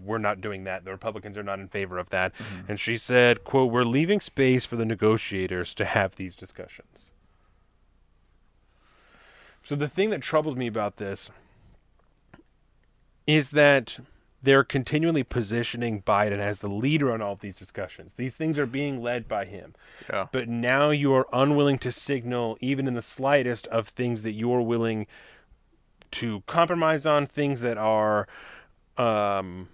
we're not doing that. The Republicans are not in favor of that. Mm-hmm. And she said, quote, we're leaving space for the negotiators to have these discussions. So the thing that troubles me about this is that they're continually positioning Biden as the leader on all of these discussions. These things are being led by him. Yeah. But now you are unwilling to signal, even in the slightest, of things that you're willing to compromise on, things that are um,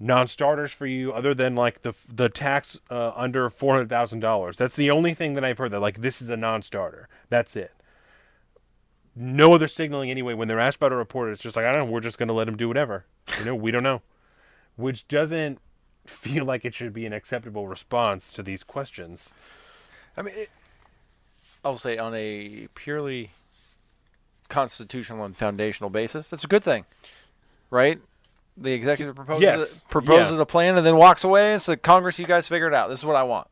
non-starters for you, other than like the the tax uh, under four hundred thousand dollars. That's the only thing that I've heard that like this is a non-starter. That's it. No other signaling anyway. When they're asked about a report, it's just like I don't know. We're just going to let him do whatever. You know, we don't know, which doesn't feel like it should be an acceptable response to these questions. I mean, it, I'll say on a purely constitutional and foundational basis, that's a good thing, right? The executive proposes Yes. proposes Yeah. a plan and then walks away and says, "Congress, you guys figure it out. This is what I want."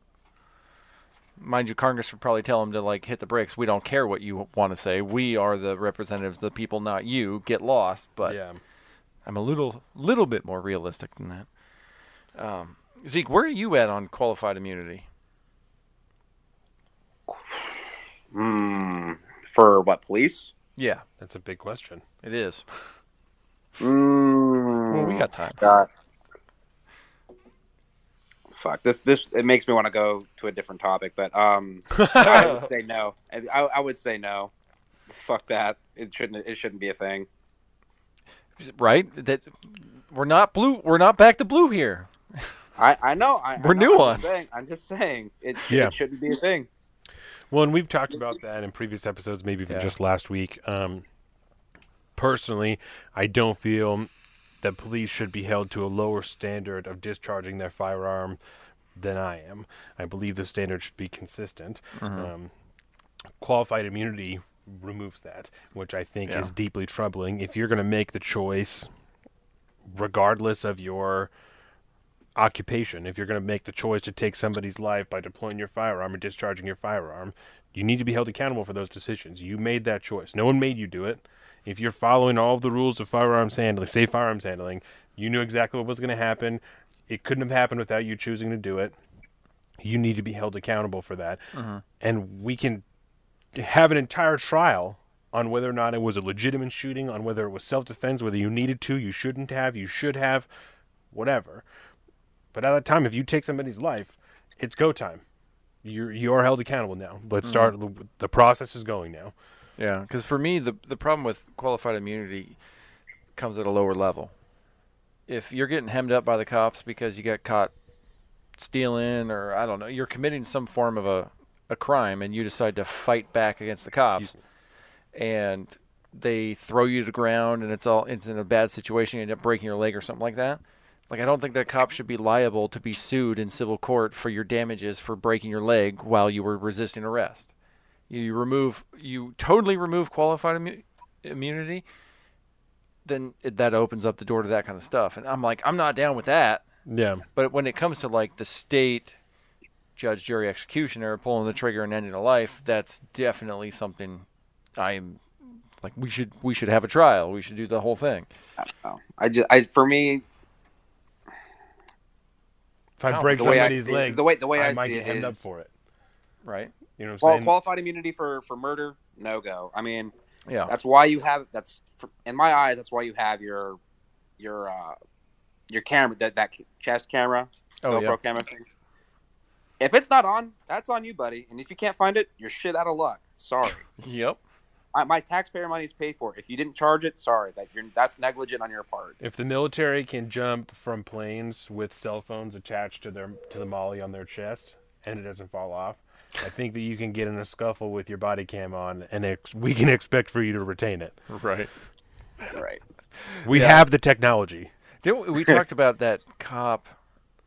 mind you, Congress would probably tell them to like hit the brakes. We don't care what you want to say. We are the representatives of the people, not you. Get lost. But yeah. I'm a little little bit more realistic than that. Um, Zeke, where are you at on qualified immunity? Hmm. For what police? Yeah, That's a big question. it is. Mm, Well, we got time. God. Fuck this. This it makes me want to go to a different topic, but um, I would say no. I, I I would say no. Fuck that. It shouldn't. It shouldn't be a thing. Right? That we're not blue. We're not back to blue here. I I know. I, We're I know, I'm just saying. I'm just saying. It, Yeah. it shouldn't be a thing. Well, and we've talked about that in previous episodes, maybe even Yeah. just last week. Um, personally, I don't feel that police should be held to a lower standard of discharging their firearm than I am. I believe the standard should be consistent. Um, qualified immunity removes that, which I think Yeah. is deeply troubling. If you're going to make the choice, regardless of your occupation, if you're going to make the choice to take somebody's life by deploying your firearm or discharging your firearm, you need to be held accountable for those decisions. You made that choice. No one made you do it. If you're following all of the rules of firearms handling, safe firearms handling, you knew exactly what was going to happen. It couldn't have happened without you choosing to do it. You need to be held accountable for that. Mm-hmm. And we can have an entire trial on whether or not it was a legitimate shooting, on whether it was self defense, whether you needed to, you shouldn't have, you should have, whatever. But at that time, if you take somebody's life, it's go time. You're you are held accountable now. Let's mm-hmm. start. The process is going now. Yeah, because for me, the the problem with qualified immunity comes at a lower level. If you're getting hemmed up by the cops because you got caught stealing, or I don't know, you're committing some form of a, a crime, and you decide to fight back against the cops, and they throw you to the ground, and it's all it's in a bad situation, you end up breaking your leg or something like that. Like I don't think that cop should be liable to be sued in civil court for your damages for breaking your leg while you were resisting arrest. You remove you totally remove qualified immu- immunity, then it, that opens up the door to that kind of stuff. And I'm like, I'm not down with that. Yeah. But when it comes to like the state judge, jury, executioner pulling the trigger and ending a life, that's definitely something I'm like we should we should have a trial. We should do the whole thing. Oh, I just. I for me, If I break the way I somebody's see leg, the way- the way I might see get it hemmed up for it. Right? You know what I'm well, saying? qualified immunity for for murder, no go. I mean, Yeah. That's why you have that's in my eyes. That's why you have your your uh, your camera that that chest camera, Oh, GoPro yeah. camera things. If it's not on, that's on you, buddy. And if you can't find it, you're shit out of luck. Sorry, Yep. I, my taxpayer money is paid for. If you didn't charge it, sorry, that you're that's negligent on your part. If the military can jump from planes with cell phones attached to their to the MOLLE on their chest and it doesn't fall off, I think that you can get in a scuffle with your body cam on, and ex- we can expect for you to retain it. Right. Right. We Yeah. have the technology. Didn't we, we talked about that cop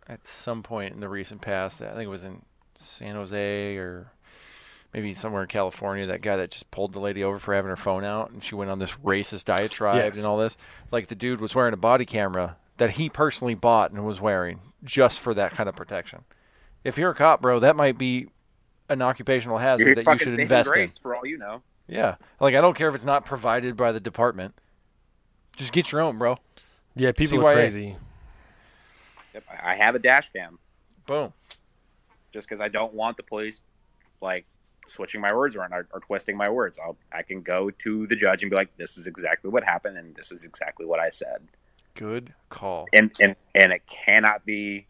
at some point in the recent past? I think it was in San Jose or maybe somewhere in California. That guy that just pulled the lady over for having her phone out, and she went on this racist diatribe Yes. and all this. Like the dude was wearing a body camera that he personally bought and was wearing just for that kind of protection. If you're a cop, bro, that might be an occupational hazard You're that you should saving invest in. for all you know. Yeah, like I don't care if it's not provided by the department. Just get your own, bro. Yeah, people CYA. are crazy. Yep, I I have a dash cam Boom. just because I don't want the police like switching my words around or, or twisting my words. I'll I can go to the judge and be like, "This is exactly what happened, and this is exactly what I said." Good call. and and and it cannot be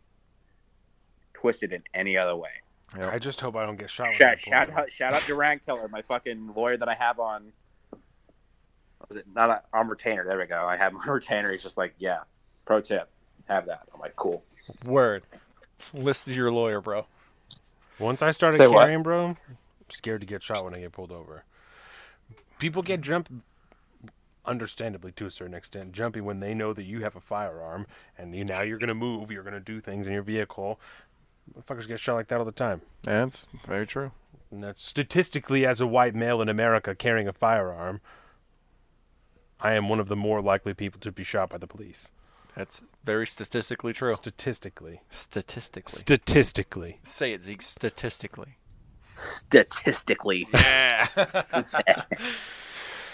twisted in any other way. I just hope I don't get shot. when Shout, shout out, shout out Durant Killer, my fucking lawyer that I have on. Was it not a, on retainer? There we go. I have my retainer. He's just like, yeah. Pro tip, have that. I'm like, cool. Word. List is your lawyer, bro. Once I started Say what? carrying, bro, I'm scared to get shot when I get pulled over. People get jumped, understandably to a certain extent, jumpy when they know that you have a firearm and you now you're gonna move, you're gonna do things in your vehicle. Motherfuckers get shot like that all the time. That's very true. And that's statistically, as a white male in America carrying a firearm, I am one of the more likely people to be shot by the police. That's very statistically true. Statistically. Statistically. Statistically. Say it, Zeke. Statistically. statistically. Yeah.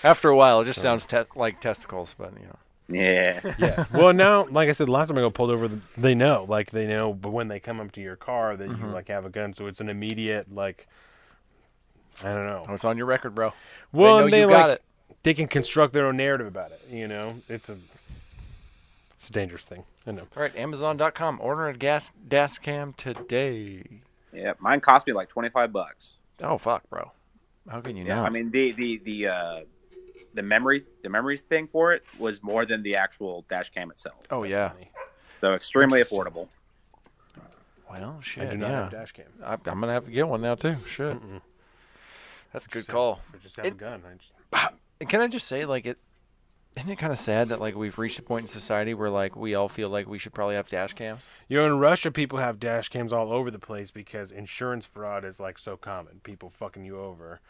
After a while, it just sounds te- like testicles, but you know. Yeah. yeah. Well, now, like I said, last time I got pulled over, they know, like they know, but when they come up to your car, that Mm-hmm. you like have a gun, so it's an immediate like. I don't know. Oh, it's on your record, bro. Well, know they you like got it. they can construct their own narrative about it. You know, it's a it's a dangerous thing. I know. All right, Amazon.com. Order a gas dash cam today. Yeah. Mine cost me like twenty five bucks. Oh fuck, bro. How can you Yeah. not? I mean the the the uh the memory the memories thing for it was more than the actual dash cam itself. oh yeah. Funny. So extremely affordable. Well, I shit. do not yeah. have a dash cam. I, I'm gonna have to get one now too. Shit. That's a good call. I just have a gun. I just, Can I just say, like, it isn't it kind of sad that like we've reached a point in society where like we all feel like we should probably have dash cams. You know, in Russia, people have dash cams all over the place because insurance fraud is like so common. People fucking you over,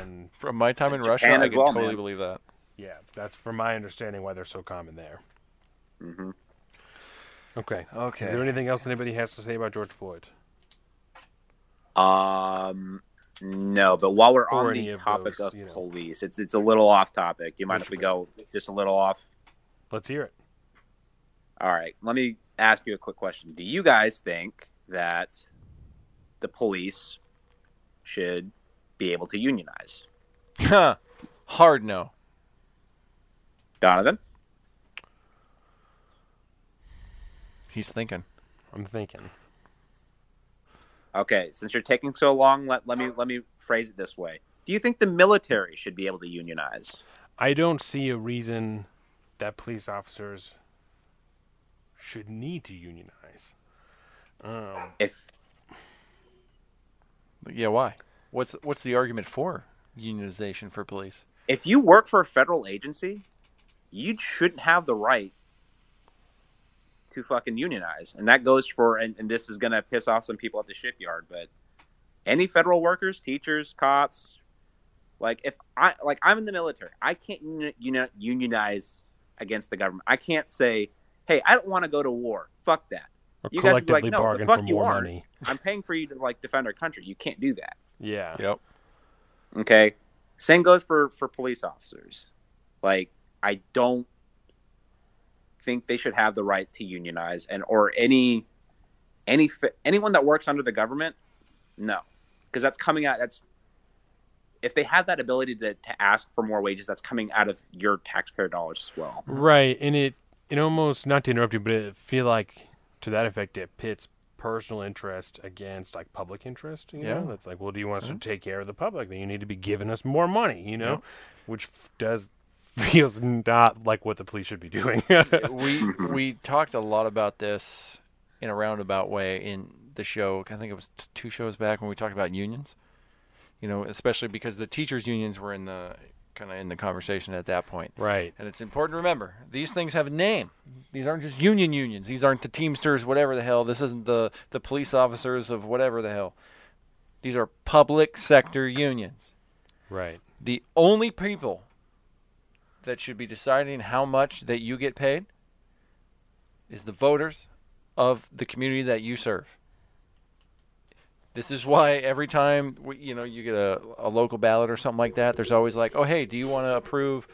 and From my time in Russia, Japan I as can well, totally man. believe that. yeah, that's from my understanding why they're so common there. Mm-hmm. Okay. Okay. Is there anything else anybody has to say about George Floyd? Um, no, but while we're Or on the of topic those, of you know. police, it's it's a little off topic. You mind if we go just a little off? Let's hear it. All right, let me ask you a quick question. Do you guys think that the police should be able to unionize? Huh. Hard no. Donovan? He's thinking. I'm thinking. Okay, since you're taking so long, let, let me let me phrase it this way. Do you think the military should be able to unionize? I don't see a reason that police officers should need to unionize. Um, If Yeah, why? What's what's the argument for unionization for police? if you work for a federal agency, you shouldn't have the right to fucking unionize. And that goes for, and, and this is going to piss off some people at the shipyard, but any federal workers, teachers, cops, like if I, like I'm in the military, I can't uni- uni- unionize against the government. I can't say, hey, I don't want to go to war. Fuck that. or You guys would be like, no, the fuck you aren't. money. I'm paying for you to like defend our country. You can't do that. Yeah. Yep. Okay. Same goes for for police officers. Like I don't think they should have the right to unionize and or any any anyone that works under the government. No, because that's coming out. That's if they have that ability to, to ask for more wages, that's coming out of your taxpayer dollars as well. Right, and it it almost not to interrupt you, but it feel like to that effect it pits personal interest against like public interest. You Yeah. know, that's like, well, do you want us to take care of the public? Then you need to be giving us more money. You know, which f- does feels not like what the police should be doing. we we talked a lot about this in a roundabout way in the show. I think it was t- two shows back when we talked about unions. You know, especially because the teachers' unions were in the kind of in the conversation at that point. right. And it's important to remember these things have a name. These aren't just union unions. These aren't the Teamsters, whatever the hell. This isn't the the police officers of whatever the hell. These are public sector unions. Right. The only people that should be deciding how much that you get paid is the voters of the community that you serve. This is why every time we, you know you get a, a local ballot or something like that, there's always like, oh hey, do you want to approve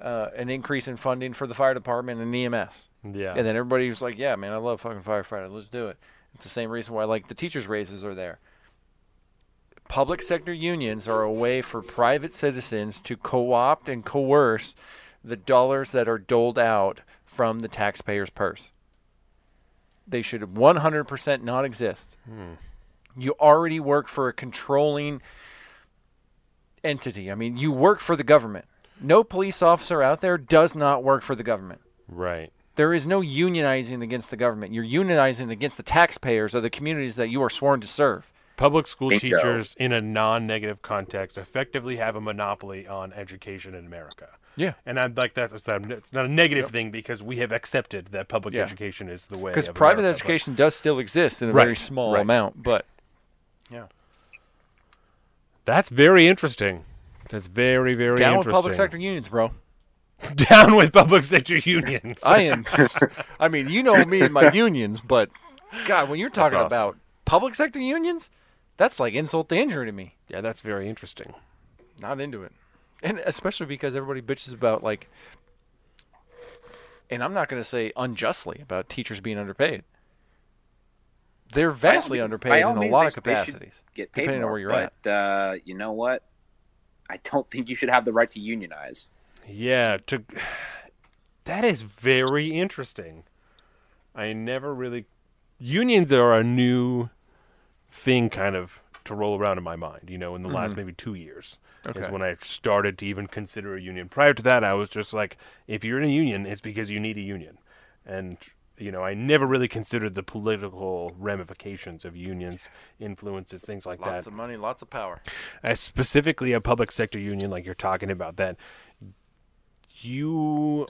uh, an increase in funding for the fire department and EMS? Yeah. And then everybody's like, yeah, man, I love fucking firefighters. Let's do it. It's the same reason why like the teachers' raises are there. Public sector unions are a way for private citizens to co-opt and coerce the dollars that are doled out from the taxpayer's purse. They should 100% not exist. You already work for a controlling entity. I mean, you work for the government. No police officer out there does not work for the government. right. There is no unionizing against the government. You're unionizing against the taxpayers of the communities that you are sworn to serve. Public school Bingo. teachers, in a non-negative context, effectively have a monopoly on education in America. Yeah. And I'd like that to sound, it's not a negative thing because we have accepted that public Yeah. education is the way. Because private America, but- education does still exist in a Right, very small right. amount, but That's very interesting. That's very, very down with public sector unions, bro. Down with public sector unions. I am. I mean, you know me and my unions, but God, when you're talking awesome. about public sector unions, That's like insult to injury to me. Yeah, that's very interesting. Not into it, and especially because everybody bitches about like, and I'm not going to say unjustly about teachers being underpaid. They're vastly means- underpaid in a lot they- of capacities, Get paid depending more, on where you're but, at. uh, you know what? I don't think you should have the right to unionize. Yeah, to that is very interesting. I never really unions are a new thing kind of to roll around in my mind, you know, in the last Mhm. maybe 2 years. Is when I started to even consider a union. Prior to that, I was just like if you're in a union, it's because you need a union. And you know, I never really considered the political ramifications of unions, influences, things like that Lots of money, lots of power. as specifically a public sector union like you're talking about that you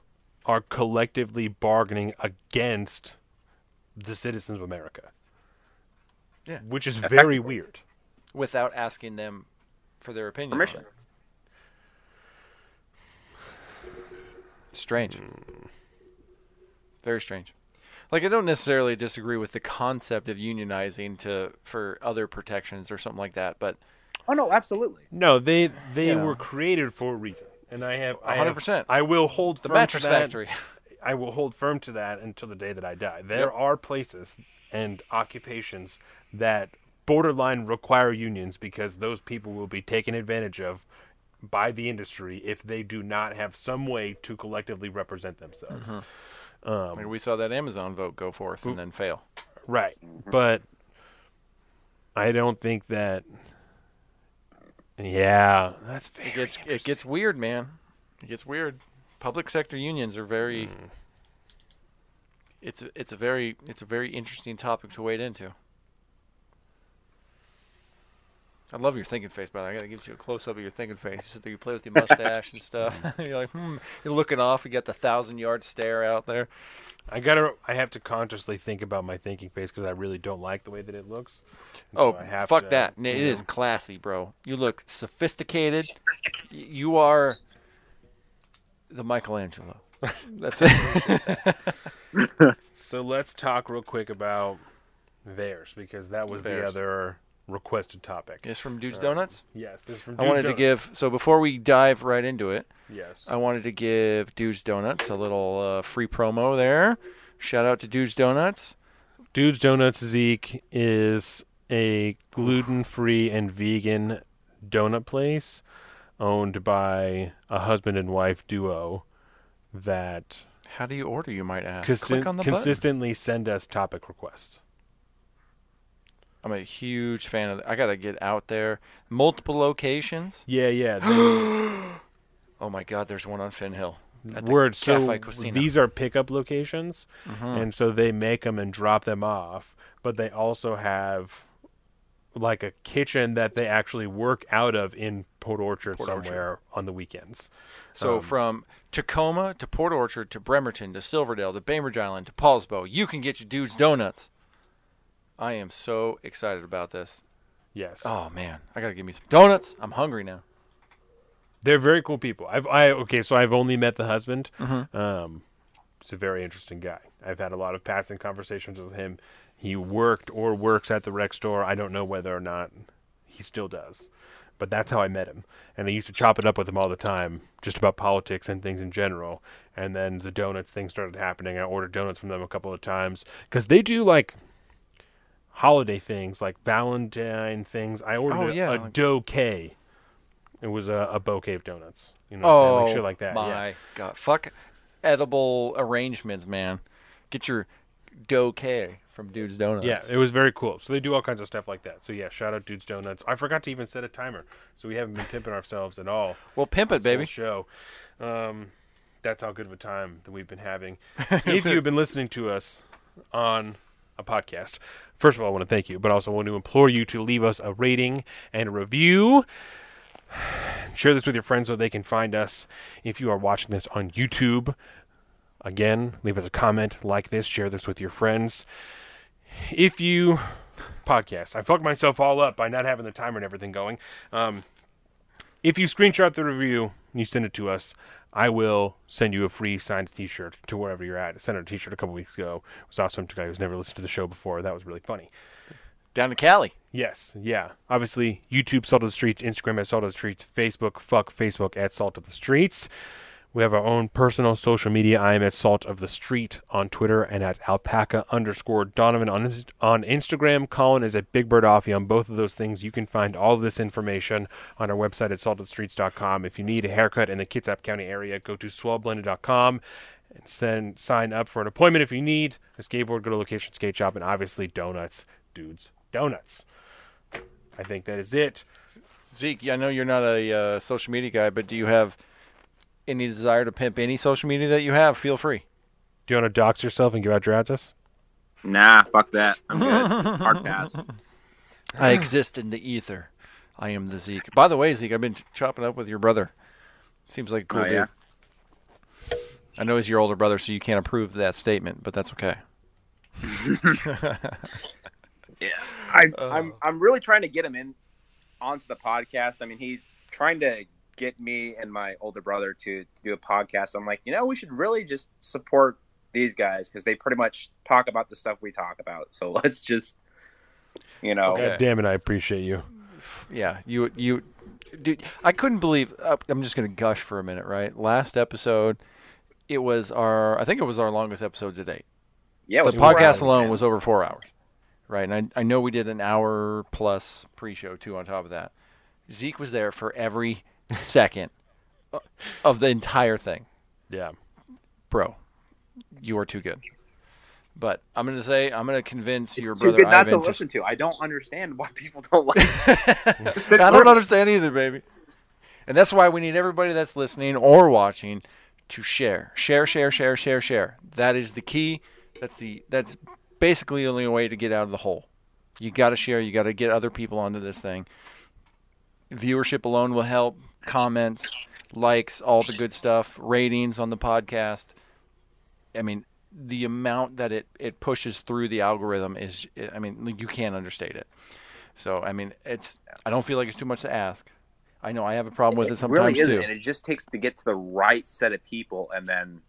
are collectively bargaining against the citizens of America. Yeah. Which is very weird. without asking them for their opinion. Permission. it. Strange. Very strange. Like I don't necessarily disagree with the concept of unionizing to for other protections or something like that, but Oh no, absolutely. No, they they You know. were created for a reason. And I have I 100. percent I will hold The firm to mattress that. factory. I will hold firm to that until the day that I die. There Yep. are places and occupations that borderline require unions because those people will be taken advantage of by the industry if they do not have some way to collectively represent themselves. Mm-hmm. Um, Like we saw that Amazon vote go forth and then fail. Right. But I don't think that. Yeah, that's very. It gets it gets weird, man. It gets weird. Public sector unions are very. Hmm. It's a, it's a very it's a very interesting topic to wade into. I love your thinking face, by the way. I gotta give you a close up of your thinking face. You sit there, you play with your mustache and stuff. you're like, hmm. You're looking off. You got the thousand yard stare out there. I gotta. I have to consciously think about my thinking face because I really don't like the way that it looks. And Oh, so fuck to, that! It is know. classy, bro. You look sophisticated. You are the Michelangelo. That's it. So let's talk real quick about theirs because that was the other requested topic. It's from Dude's Um, Donuts. Yes, this is from. I Dude wanted to give so before we dive right into it, Yes. I wanted to give Dude's Donuts a little uh, free promo there. Shout out to Dude's Donuts. Dude's Donuts Zeke is a gluten-free and vegan donut place owned by a husband and wife duo that How do you order? You might ask. consi- Click on the button. consistently send us topic requests. I'm a huge fan of. I gotta get out there. Multiple locations. Yeah, yeah. they- Oh my God! There's one on Finn Hill. the Word. So these are pickup locations, Mhm. and so they make them and drop them off. But they also have like a kitchen that they actually work out of in Port Orchard Port Orchard. somewhere on the weekends. So Um, from Tacoma to Port Orchard to Bremerton to Silverdale to Bainbridge Island to Poulsbo, you can get your dude's donuts. I am so excited about this. Yes. Oh man, I gotta give me some donuts. I'm hungry now. They're very cool people. I've I okay, so I've only met the husband. Mhm. Um, he's a very interesting guy. I've had a lot of passing conversations with him. He worked or works at the rec store. I don't know whether or not he still does, but that's how I met him. And I used to chop it up with him all the time, just about politics and things in general. And then the donuts thing started happening. I ordered donuts from them a couple of times because they do like holiday things, like Valentine things. I ordered Oh, a, yeah, a like- bouquet. It was a, a bouquet of donuts. You know, what I'm saying? Oh like shit like that. my Yeah. god! Fuck edible arrangements, man. Get your dough K from Dude's Donuts. Yeah, it was very cool. So they do all kinds of stuff like that. So yeah, shout out Dude's Donuts. I forgot to even set a timer, so we haven't been pimping ourselves at all. Well, pimp it, baby. Show. Um, that's how good of a time that we've been having. if you've been listening to us on a podcast, first of all, I want to thank you, but also want to implore you to leave us a rating and a review. Share this with your friends so they can find us. If you are watching this on YouTube, again, leave us a comment, like this, share this with your friends. If you podcast, I fucked myself all up by not having the timer and everything going. Um, if you screenshot the review and you send it to us, I will send you a free signed T-shirt to wherever you're at. I sent her a T-shirt a couple weeks ago. It was awesome to a guy who's never listened to the show before. That was really funny. Down to Cali. Yes, yeah. Obviously, YouTube Salt of the Streets, Instagram at Salt of the Streets, Facebook, fuck Facebook at Salt of the Streets. We have our own personal social media. I am at Salt of the Street on Twitter and at alpaca underscore Donovan on, on Instagram. Colin is at Big Bird Offie on both of those things. You can find all of this information on our website at saltofthestreets.com. If you need a haircut in the Kitsap County area, go to swellblended.com and send sign up for an appointment if you need a skateboard, go to location skate shop, and obviously donuts, dudes, donuts. I think that is it. Zeke, I know you're not a uh, social media guy, but do you have any desire to pimp any social media that you have? Feel free. Do you want to dox yourself and give out your address? Nah, fuck that. I'm good. Hard pass. I exist in the ether. I am the Zeke. By the way, Zeke, I've been ch- chopping up with your brother. Seems like a cool Oh, dude. yeah? I know he's your older brother, so you can't approve that statement, but that's okay. Yeah, I, I'm I'm really trying to get him in onto the podcast. I mean, he's trying to get me and my older brother to, to do a podcast. I'm like, you know, we should really just support these guys because they pretty much talk about the stuff we talk about. So let's just, you know, Okay. God damn it, I appreciate you. Yeah, you you, dude. I couldn't believe. I'm just gonna gush for a minute, right? Last episode, it was our. I think it was our longest episode to date. yeah, it the was podcast hours, alone man. was over four hours, right? And I I know we did an hour plus pre-show too. On top of that, Zeke was there for every second of the entire thing, Yeah. bro. You are too good. But I'm gonna say I'm gonna convince your It's too brother good not Ivan to listen to. I don't understand why people don't like. it. I don't understand either, baby. And that's why we need everybody that's listening or watching to share, share, share, share, share, share. That is the key. That's the that's basically the only way to get out of the hole. You got to share. You got to get other people onto this thing. Viewership alone will help. Comments, likes, all the good stuff. Ratings on the podcast. I mean, the amount that it it pushes through the algorithm is. I mean, you can't understate it. So I mean, it's. I don't feel like it's too much to ask. I know I have a problem with it, It sometimes really isn't, too. and it just takes to get to the right set of people, and then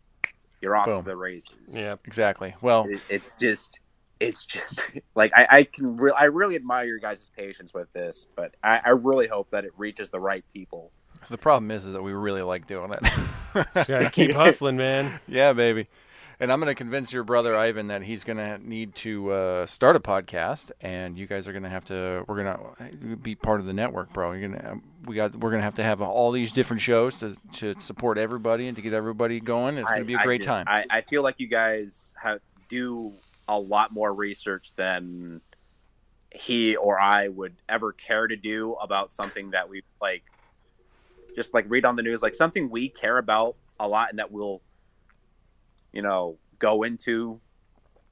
you're off Boom. to the races. Yeah. Exactly. Well, It, it's just, it's just like I, I can, re- I really admire your guys' patience with this, but I, I really hope that it reaches the right people. The problem is, is that we really like doing it. Just gotta keep hustling, man. Yeah, baby. And I'm going to convince your brother Ivan that he's going to need to uh, start a podcast, and you guys are going to have to. We're going to be part of the network, bro. You're going to. We got. We're going to have to have all these different shows to to support everybody and to get everybody going. It's going I- to be a I great just- time. I, I feel like you guys have do a lot more research than he or I would ever care to do about something that we like. Just like read on the news, like something we care about a lot, and that we'll, you know, go into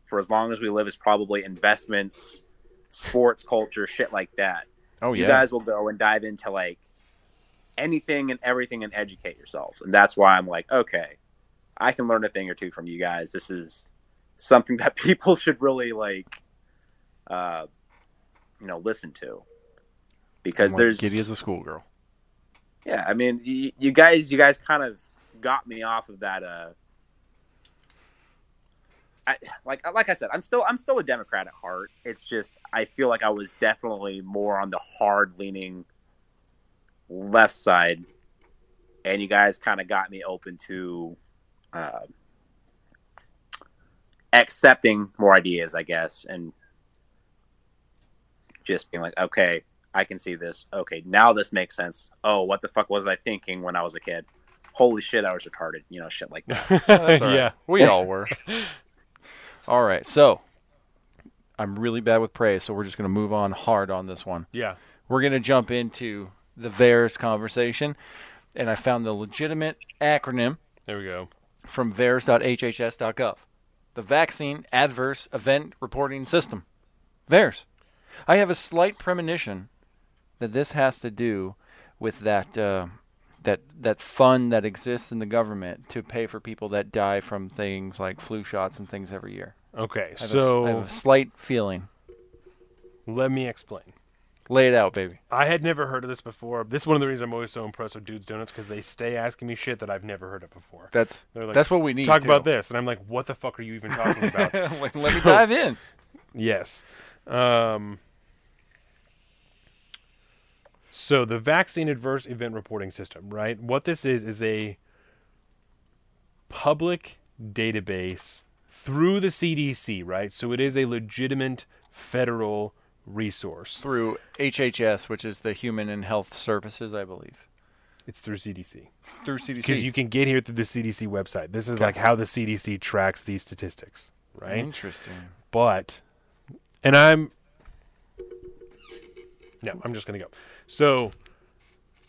for as long as we live is probably investments, sports culture, shit like that. oh yeah. you guys will go and dive into like anything and everything and educate yourselves. And that's why I'm like, okay, I can learn a thing or two from you guys. This is something that people should really like, uh, you know, listen to because there's, giddy as a schoolgirl. Yeah, I mean, you, you guys, you guys kind of got me off of that. Uh, I, like, like I said, I'm still, I'm still a Democrat at heart. It's just, I feel like I was definitely more on the hard leaning left side, and you guys kind of got me open to uh, accepting more ideas, I guess, and just being like, okay, I can see this. Okay, now this makes sense. Oh, what the fuck was I thinking when I was a kid? Holy shit, I was retarded. You know, shit like that. Oh, that's all right. yeah. We all were. all right. So I'm really bad with praise, so we're just going to move on hard on this one. Yeah. We're going to jump into the VAERS conversation, and I found the legitimate acronym There we go. from VAERS.hhs.gov. The Vaccine Adverse Event Reporting System. VAERS. I have a slight premonition that this has to do with that uh, that that fund that exists in the government to pay for people that die from things like flu shots and things every year. Okay. I have, a So I have a slight feeling. let me explain. Lay it out, baby. I had never heard of this before. This is one of the reasons I'm always so impressed with Dudes Donuts because they stay asking me shit that I've never heard of before. That's They're like, that's what we need. Talk too. about this, and I'm like, what the fuck are you even talking about? Like, Let me dive in. Yes. Um, So the vaccine adverse event reporting system, right? What this is is a public database through the CDC, right? So it is a legitimate federal resource. Through HHS, which is the Human and Health Services, I believe. It's through CDC. Through CDC. Because you can get here through the CDC website. This is Okay. like how the CDC tracks these statistics, right? Interesting. But, and I'm, no, I'm just going to go. So,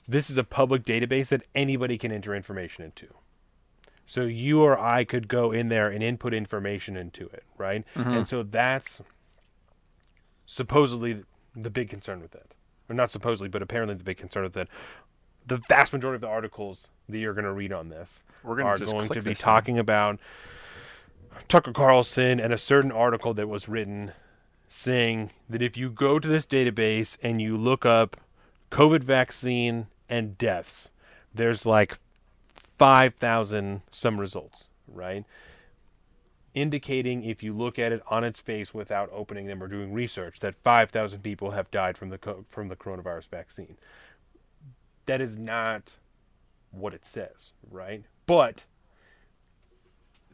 this is a public database that anybody can enter information into. So, you or I could go in there and input information into it, right? Mm-hmm. And so that's supposedly the big concern with it. Or not supposedly, but apparently the big concern with it. The vast majority of the articles that you're going to read on this We're gonna are going to be talking about Tucker Carlson and a certain article that was written saying that if you go to this database and you look up COVID vaccine and deaths, there's like 5,000 some results, right? Indicating if you look at it on its face without opening them or doing research that 5,000 people have died from the from the coronavirus vaccine. That is not what it says, right? But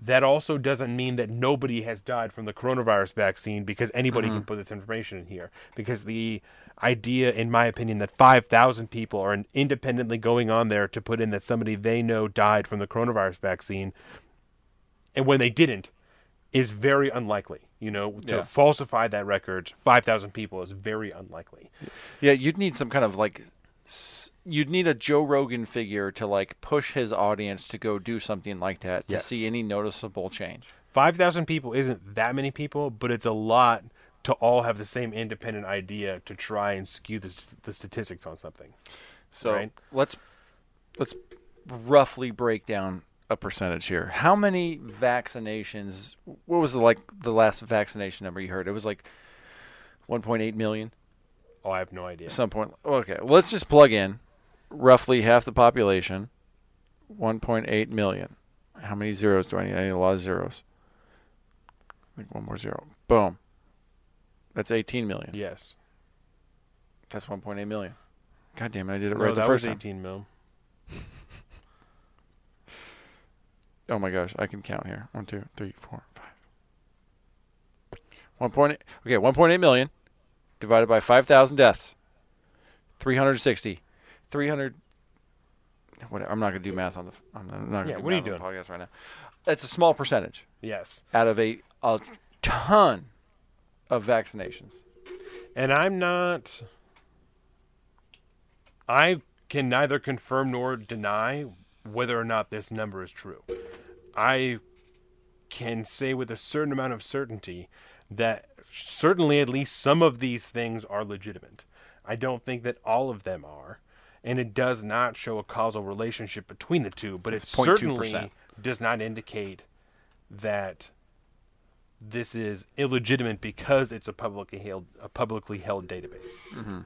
that also doesn't mean that nobody has died from the coronavirus vaccine because anybody mm-hmm. can put this information in here. Because the idea, in my opinion, that 5,000 people are independently going on there to put in that somebody they know died from the coronavirus vaccine, and when they didn't, is very unlikely. You know, to Yeah. falsify that record, 5,000 people is very unlikely. Yeah, you'd need some kind of like, you'd need a Joe Rogan figure to like push his audience to go do something like that to Yes. see any noticeable change. 5,000 people isn't that many people, but it's a lot to all have the same independent idea to try and skew the, the statistics on something. So Right. let's let's roughly break down a percentage here. How many vaccinations? What was the like the last vaccination number you heard? It was like 1.8 million. Oh, I have no idea. At some point. Okay, let's just plug in roughly half the population, 1.8 million. How many zeros do I need? I need a lot of zeros. Like one more zero. Boom. That's 18 million. yes. That's 1.8 million. God damn it, I did it No, right the that first was time. 18 mil. Oh my gosh, I can count here. One, two, three, four, five. One point. Okay, one point eight million divided by five thousand deaths. Three hundred sixty. Three hundred. What? I'm not going to do math on the. I'm not going to Yeah, do what are you math on the doing? podcast right now. That's a small percentage Yes. out of a a ton of vaccinations. And I'm not. I can neither confirm nor deny whether or not this number is true. I can say with a certain amount of certainty that certainly at least some of these things are legitimate. I don't think that all of them are. And it does not show a causal relationship between the two, but it It's 0.2%. certainly does not indicate that this is illegitimate because it's a publicly held a publicly held database. Mm-hmm.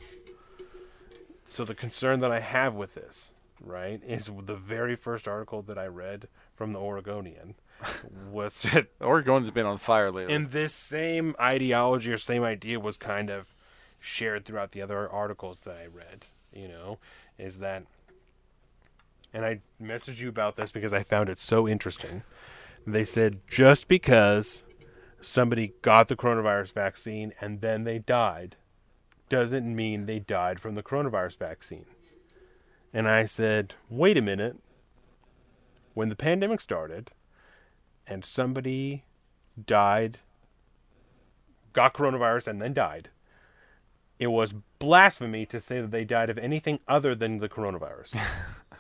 So the concern that I have with this, right, is the very first article that I read from the Oregonian was that Oregon's been on fire lately. and this same ideology or same idea was kind of shared throughout the other articles that I read, you know, is that and I messaged you about this because I found it so interesting. They said just because somebody got the coronavirus vaccine and then they died doesn't mean they died from the coronavirus vaccine. And I said, wait a minute. When the pandemic started and somebody died, got coronavirus, and then died, it was blasphemy to say that they died of anything other than the coronavirus.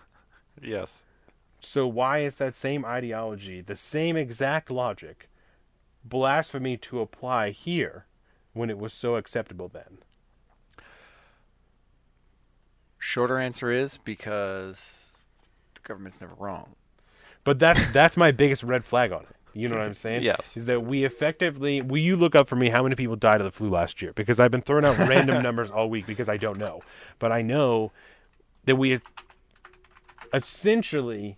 yes. So why is that same ideology, the same exact logic, blasphemy to apply here when it was so acceptable then? Shorter answer is because the government's never wrong. But that's that's my biggest red flag on it. You know what I'm saying? Yes. Is that we effectively will you look up for me how many people died of the flu last year? Because I've been throwing out random numbers all week because I don't know. But I know that we essentially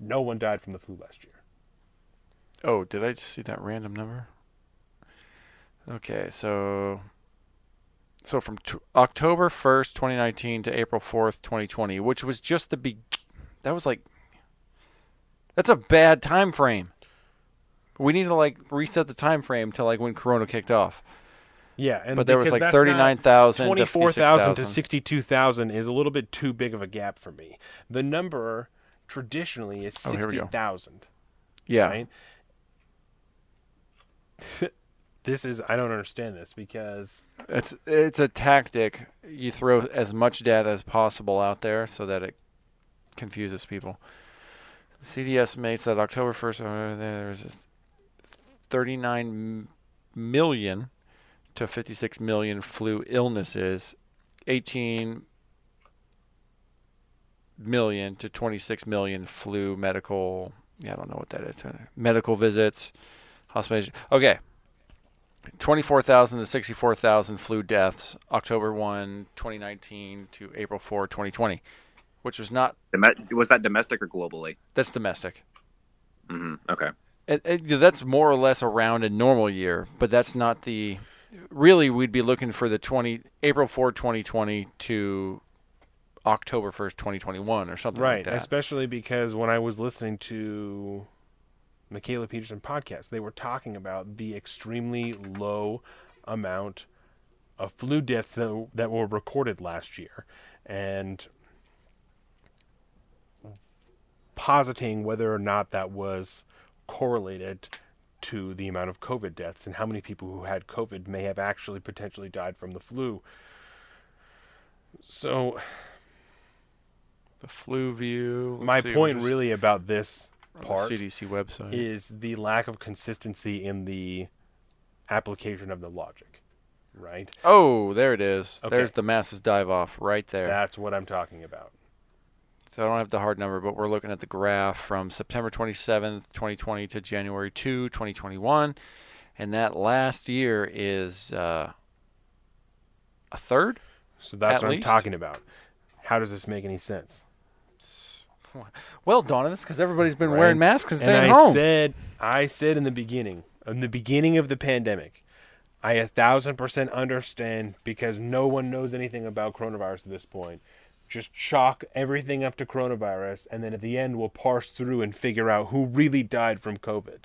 no one died from the flu last year. Oh, did I just see that random number? Okay, so so from t- October 1st, 2019 to April 4th, 2020, which was just the be that was like that's a bad time frame. We need to like reset the time frame to like when corona kicked off. Yeah, and But there was like that's 39,000 to 24,000 to 62,000 is a little bit too big of a gap for me. The number traditionally is 60,000. Oh, here we go. 60,000, Yeah. right? this is I don't understand this because It's it's a tactic. You throw as much data as possible out there so that it confuses people. CDC estimates that October 1st, uh, there's 39 million to 56 million flu illnesses, 18 million to 26 million flu medical. Yeah, I don't know what that is. uh, Medical visits, hospitalization. Okay. 24,000 to 64,000 flu deaths, October 1, 2019 to April 4, 2020, which was not, Dome- was that domestic or globally? that's domestic. hmm Okay. It, it, that's more or less around a normal year, but that's not the. Really, we'd be looking for the 20 April 4, 2020 to October 1st, 2021, or something right, like that. Right. Especially because when I was listening to Mikhaila Peterson podcast, they were talking about the extremely low amount of flu deaths that, that were recorded last year, and positing whether or not that was correlated to the amount of COVID deaths and how many people who had COVID may have actually potentially died from the flu. So the flu view. let's my see, point just really about this part CDC website. is the lack of consistency in the application of the logic, right? oh, there it is. Okay. There's the masses dive off right there. That's what I'm talking about. So I don't have the hard number, but we're looking at the graph from September 27th, 2020 to January 2, 2021. And that last year is uh, a third? So that's At what least? I'm talking about. How does this make any sense? Well done, it's because everybody's been Right. wearing masks and And staying I home. said, I said in the beginning, in the beginning of the pandemic, I a thousand percent understand because no one knows anything about coronavirus at this point. Just chalk everything up to coronavirus, and then at the end we'll parse through and figure out who really died from COVID.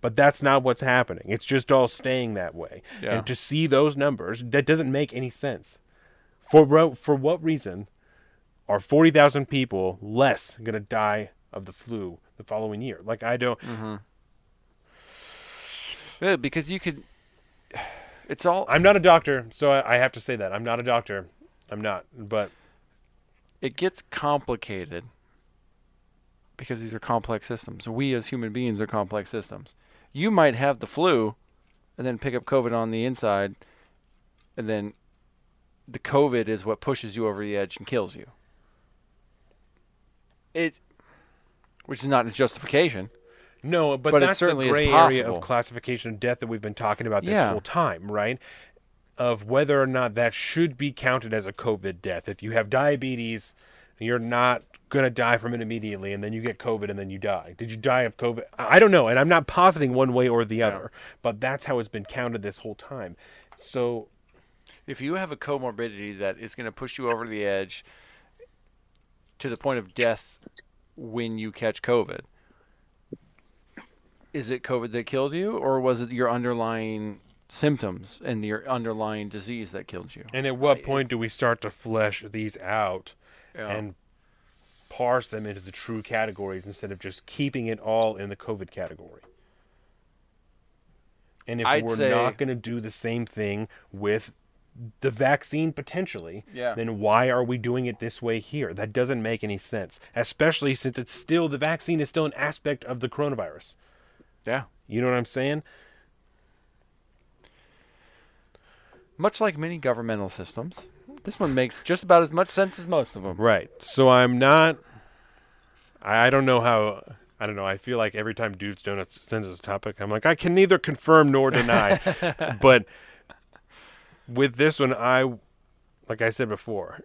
But that's not what's happening. It's just all staying that way. Yeah. And to see those numbers, that doesn't make any sense. For for what reason are 40,000 people less going to die of the flu the following year? Like I don't mm-hmm. Yeah, because you could. It's all. I'm not a doctor, so I, I have to say that. I'm not a doctor. I'm not. But It gets complicated because these are complex systems. We as human beings are complex systems. You might have the flu and then pick up COVID on the inside, and then the COVID is what pushes you over the edge and kills you. It, which is not a justification. no, but, But it that's certainly the is gray area of classification of death that we've been talking about this Yeah. whole time, right? Of whether or not that should be counted as a COVID death. If you have diabetes, you're not going to die from it immediately, and then you get COVID and then you die. Did you die of COVID? I I don't know, and I'm not positing one way or the other, but that's how it's been counted this whole time. So If you have a comorbidity that is going to push you over the edge to the point of death when you catch COVID, is it COVID that killed you, or was it your underlying symptoms and your underlying disease that killed you? And at what point do we start to flesh these out Yeah. and parse them into the true categories instead of just keeping it all in the COVID category? And if I'd we're say- not going to do the same thing with the vaccine potentially, Yeah. then why are we doing it this way here? That doesn't make any sense, especially since it's still the vaccine is still an aspect of the coronavirus. Yeah. You know what I'm saying? Much like many governmental systems, this one makes just about as much sense as most of them. Right. So I'm not. I don't know how. I don't know. I feel like every time Dudes Donuts sends us a topic, I'm like, I can neither confirm nor deny. but with this one, I, like I said before,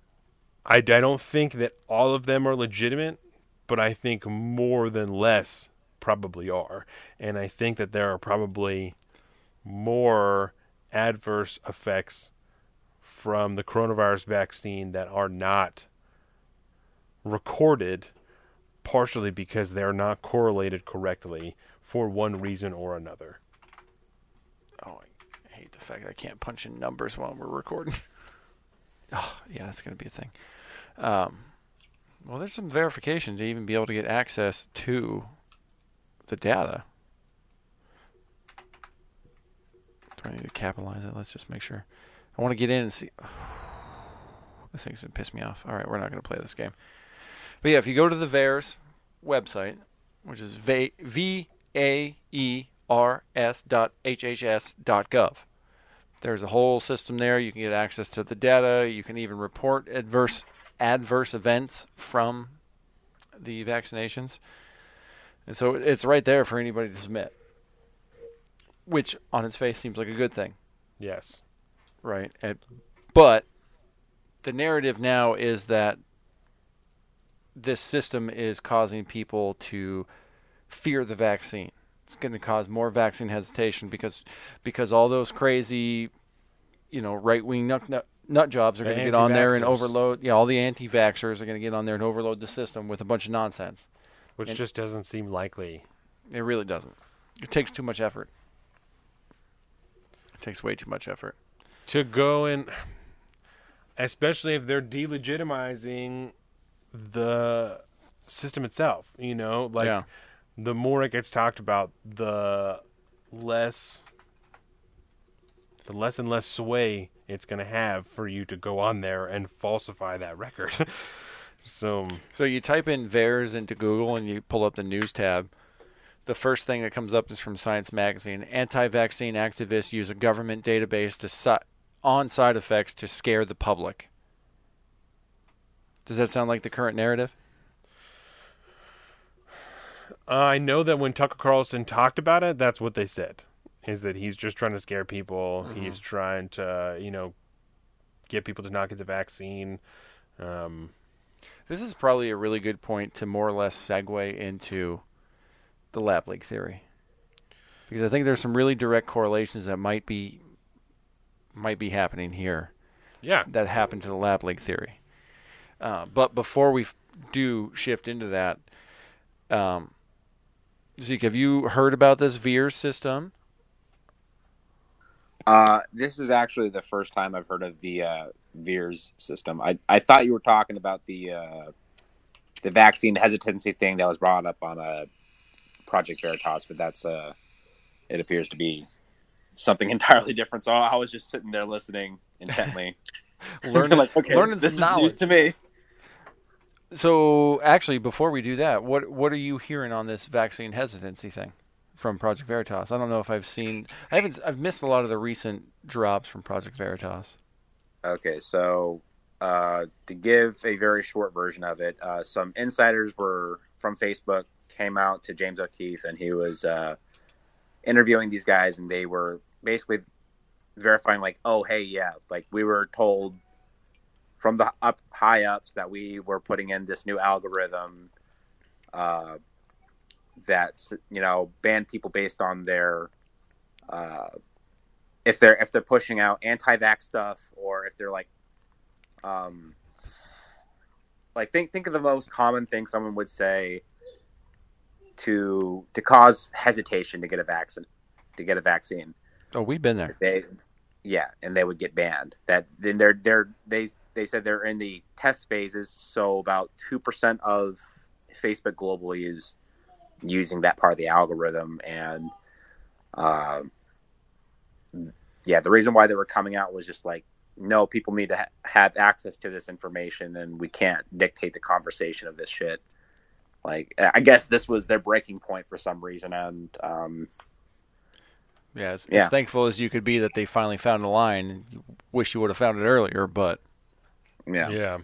I, I don't think that all of them are legitimate, but I think more than less probably are. And I think that there are probably more adverse effects from the coronavirus vaccine that are not recorded, partially because they're not correlated correctly for one reason or another. Oh, hate the fact that I can't punch in numbers while we're recording. oh, yeah, that's going to be a thing. Um, well, there's some verification to even be able to get access to the data. Do I need to capitalize it? Let's just make sure. I want to get in and see. this thing's going to piss me off. All right, we're not going to play this game. But yeah, if you go to the VAERS website, which is v a e r s dot hhs dot gov, there's a whole system there. You can get access to the data. You can even report adverse adverse events from the vaccinations, and so it's right there for anybody to submit. Which, on its face, seems like a good thing Yes. right? And, but the narrative now is that this system is causing people to fear the vaccine. It's going to cause more vaccine hesitation because because all those crazy, you know, right wing nut, nut, nut jobs are going to get on there and overload. Yeah, all the anti-vaxxers are going to get on there and overload the system with a bunch of nonsense. Which And- just doesn't seem likely. It really doesn't. It takes too much effort. It takes way too much effort. to go and especially if they're delegitimizing the system itself you know like Yeah. The more it gets talked about the less the less and less sway it's going to have for you to go on there and falsify that record so um, So you type in VAERS into Google and you pull up the news tab. The first thing that comes up is from Science Magazine. Anti-vaccine activists use a government database to si- on side effects to scare the public. Does that sound like the current narrative? I know that when Tucker Carlson talked about it, that's what they said. Is that he's just trying to scare people. He's trying to, you know, get people to not get the vaccine. Um, This is probably a really good point to more or less segue into the lab leak theory, because I think there's some really direct correlations that might be might be happening here. yeah, that happened to the lab leak theory. Uh, but before we f- do shift into that, um, Zeke, have you heard about this VAERS system? Uh, this is actually the first time I've heard of the uh, VAERS system. I, I thought you were talking about the uh, the vaccine hesitancy thing that was brought up on a Project Veritas, but that's uh, it appears to be something entirely different. So I was just sitting there listening intently, Learning, like, okay, learning this, is knowledge. to me. So, actually, before we do that, what what are you hearing on this vaccine hesitancy thing from Project Veritas? I don't know if I've seen. I haven't. I've missed a lot of the recent drops from Project Veritas. Okay, so uh, to give a very short version of it, uh, some insiders were from Facebook came out to James O'Keefe, and he was uh, interviewing these guys, and they were basically verifying, like, "Oh, hey, yeah, like we were told from the up high ups that we were putting in this new algorithm uh, that's you know ban people based on their." Uh, if they're if they're pushing out anti-vax stuff or if they're like um like think think of the most common thing someone would say to to cause hesitation to get a vaccine to get a vaccine Oh, we've been there. they yeah and they would get banned. That then they're they're they they said they're in the test phases so about 2% of facebook globally is using that part of the algorithm. And um yeah the reason why they were coming out was just like no people need to ha- have access to this information and we can't dictate the conversation of this shit. Like i guess this was their breaking point for some reason and um Yeah, as, Yeah. as thankful as you could be that they finally found a line. You wish you would have found it earlier, but yeah yeah.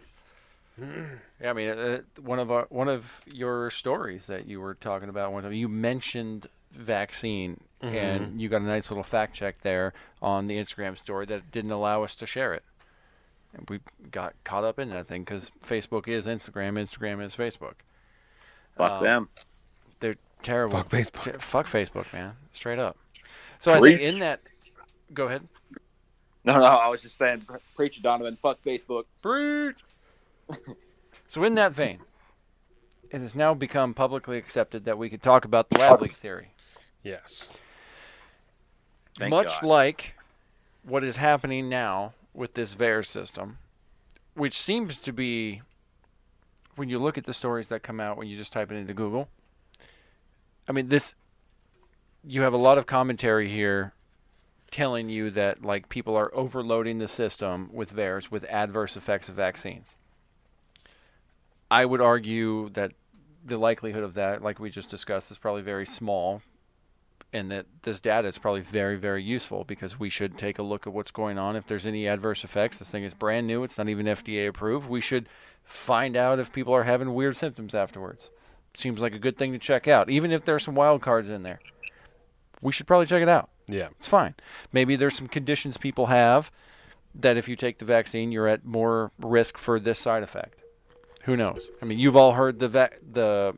Yeah, I mean, uh, one of our, one of your stories that you were talking about, one of you mentioned vaccine, and you got a nice little fact check there on the Instagram story that didn't allow us to share it, and we got caught up in that thing because Facebook is Instagram, Instagram is Facebook. fuck Um, them They're terrible. Fuck Facebook. Fuck Facebook, man. Straight up. So I think in that, go ahead. No, no, I was just saying, pre- preach Donovan. Fuck Facebook. Preach. so in that vein, it has now become publicly accepted that we could talk about the lab leak theory. Yes. Thank Much God. like what is happening now with this VAERS system, which seems to be, when you look at the stories that come out when you just type it into Google, I mean, this, you have a lot of commentary here telling you that, like, people are overloading the system with VAERS with adverse effects of vaccines. I would argue that the likelihood of that, like we just discussed, is probably very small and that this data is probably very, very useful because we should take a look at what's going on. If there's any adverse effects, this thing is brand new, it's not even FDA approved. We should find out if people are having weird symptoms afterwards. Seems like a good thing to check out, even if there's some wild cards in there. We should probably check it out. Yeah. It's fine. Maybe there's some conditions people have that if you take the vaccine, you're at more risk for this side effect. Who knows? I mean, you've all heard the va- the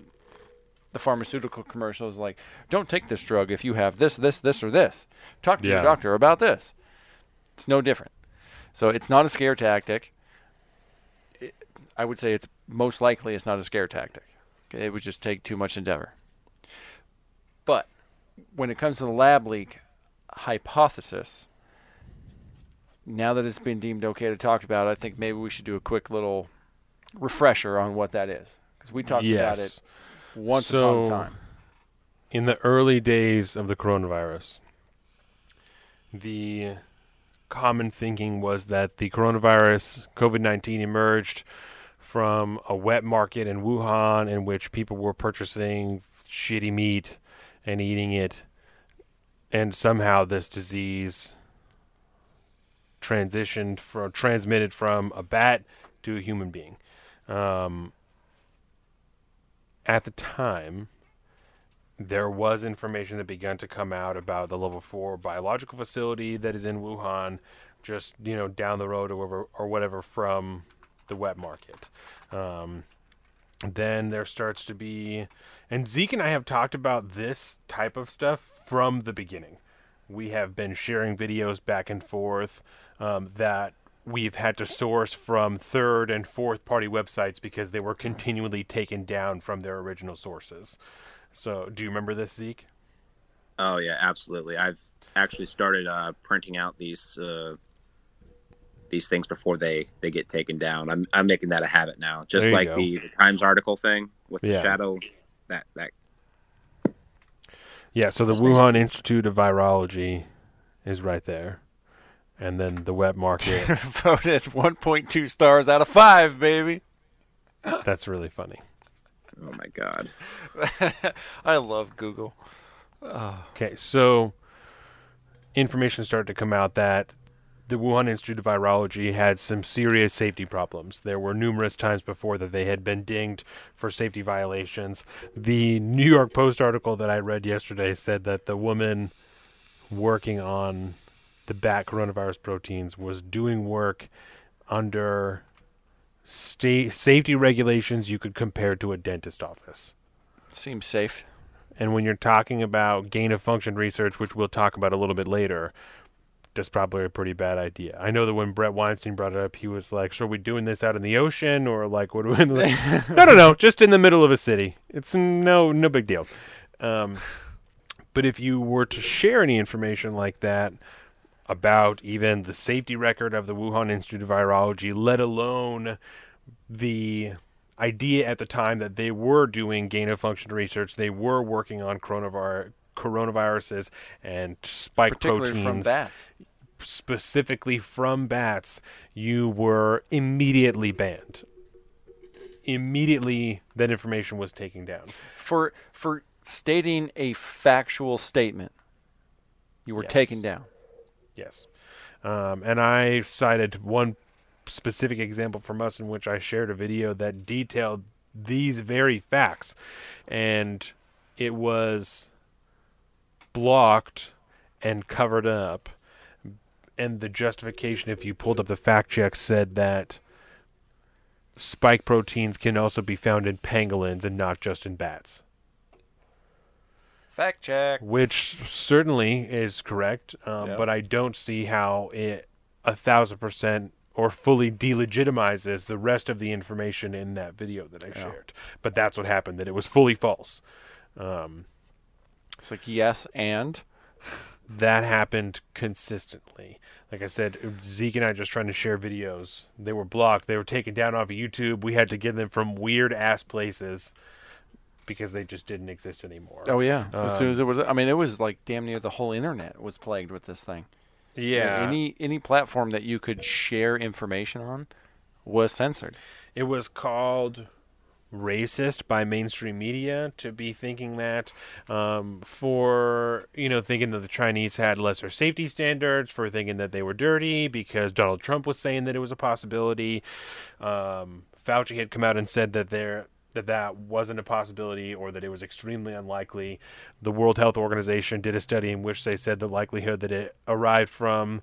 the pharmaceutical commercials like, "Don't take this drug if you have this, this, this, or this. Talk to Yeah. your doctor about this." It's no different. So it's not a scare tactic. It, I would say it's most likely it's not a scare tactic. It would just take too much endeavor. But when it comes to the lab leak hypothesis, now that it's been deemed okay to talk about, I think maybe we should do a quick little refresher on what that is because we talked about it once So- upon a time. in the early days of the coronavirus, the common thinking was that the coronavirus, COVID 19, emerged from a wet market in Wuhan in which people were purchasing shitty meat and eating it. And somehow this disease transitioned from transmitted from a bat to a human being. Um, at the time, there was information that began to come out about the level four biological facility that is in Wuhan, just you know down the road or whatever, or whatever from the wet market. Um, then there starts to be, and Zeke and I have talked about this type of stuff from the beginning. We have been sharing videos back and forth um, that we've had to source from third and fourth party websites because they were continually taken down from their original sources. So, do you remember this, Zeke? Oh yeah, absolutely. I've actually started uh, printing out these uh, these things before they they get taken down. I'm I'm making that a habit now, just There like go. the, the Times article thing with the Yeah. shadow. That that Yeah, so the Wuhan Institute of Virology is right there. And then the wet market. Voted 1.2 stars out of five, baby. That's really funny. oh my god. I love Google. Okay, so information started to come out that the Wuhan Institute of Virology had some serious safety problems. There were numerous times before that they had been dinged for safety violations. The New York Post article that I read yesterday said that the woman working on the bat coronavirus proteins was doing work under state safety regulations you could compare to a dentist office. Seems safe. And when you're talking about gain of function research, which we'll talk about a little bit later, that's probably a pretty bad idea. I know that when Bret Weinstein brought it up, he was like, "So are we doing this out in the ocean, or like what? Are we no, no, no, just in the middle of a city. It's no, no big deal." Um, but if you were to share any information like that about even the safety record of the Wuhan Institute of Virology, let alone the idea at the time that they were doing gain of function research, they were working on coronavirus coronaviruses and spike Particularly proteins from bats. Specifically from bats, you were immediately banned. Immediately, that information was taken down. For for stating a factual statement, you were Yes. taken down. Yes. Um, and I cited one specific example from us in which I shared a video that detailed these very facts. And it was blocked and covered up. And the justification, if you pulled up the fact check, said that spike proteins can also be found in pangolins and not just in bats Fact check. which certainly is correct, um, Yep. but I don't see how it a thousand percent or fully delegitimizes the rest of the information in that video that I Yeah. shared. But that's what happened. That it was fully false. Um, It's like yes, and that happened consistently. Like I said, Zeke and I just trying to share videos. They were blocked. They were taken down off of YouTube. We had to get them from weird ass places because they just didn't exist anymore. oh yeah, as soon Um, as it was, I mean, it was like damn near the whole internet was plagued with this thing. Yeah. any any platform that you could share information on was censored. It was called racist by mainstream media to be thinking that um, for you know thinking that the Chinese had lesser safety standards for thinking that they were dirty because Donald Trump was saying that it was a possibility. Um, Fauci had come out and said that there that that wasn't a possibility or that it was extremely unlikely. The World Health Organization did a study in which they said the likelihood that it arrived from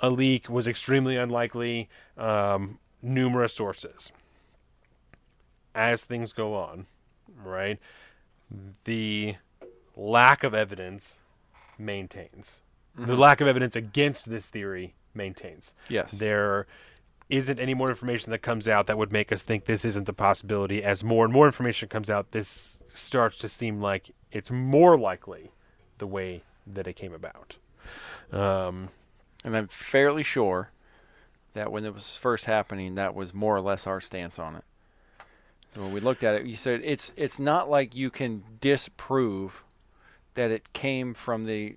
a leak was extremely unlikely. Um, numerous sources. As things go on, right, the lack of evidence maintains. The Mhm. lack of evidence against this theory maintains. Yes. There isn't any more information that comes out that would make us think this isn't a possibility. As more and more information comes out, this starts to seem like it's more likely the way that it came about. Um, And I'm fairly sure that when it was first happening, that was more or less our stance on it. So when we looked at it, you said it's it's not like you can disprove that it came from the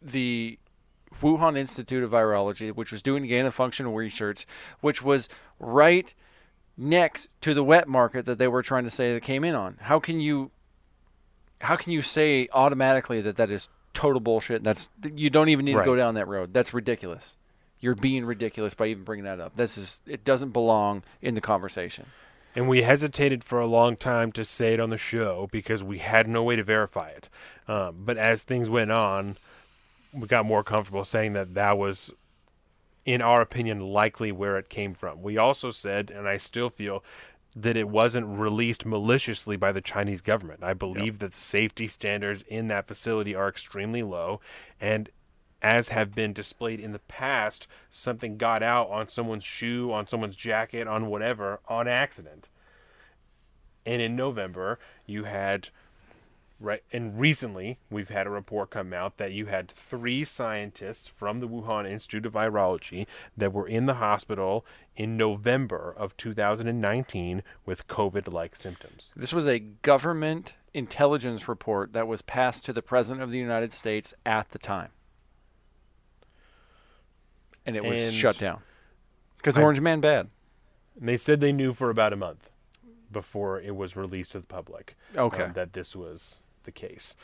the Wuhan Institute of Virology, which was doing gain of function research, which was right next to the wet market that they were trying to say that came in on. How can you how can you say automatically that that is total bullshit? That's you don't even need to go down that road. That's ridiculous. You're being ridiculous by even bringing that up. This is it doesn't belong in the conversation. And we hesitated for a long time to say it on the show because we had no way to verify it. Um, but as things went on, we got more comfortable saying that that was, in our opinion, likely where it came from. We also said, and I still feel, that it wasn't released maliciously by the Chinese government. I believe that the safety standards in that facility are extremely low, and as have been displayed in the past, something got out on someone's shoe, on someone's jacket, on whatever, on accident. And in November, you had right and recently we've had a report come out that you had three scientists from the Wuhan Institute of Virology that were in the hospital in November of 2019 with COVID-like symptoms. This was a government intelligence report that was passed to the president of the United States at the time. And it was And shut down. Because Orange Man bad. And they said they knew for about a month before it was released to the public Okay. um, that this was the case.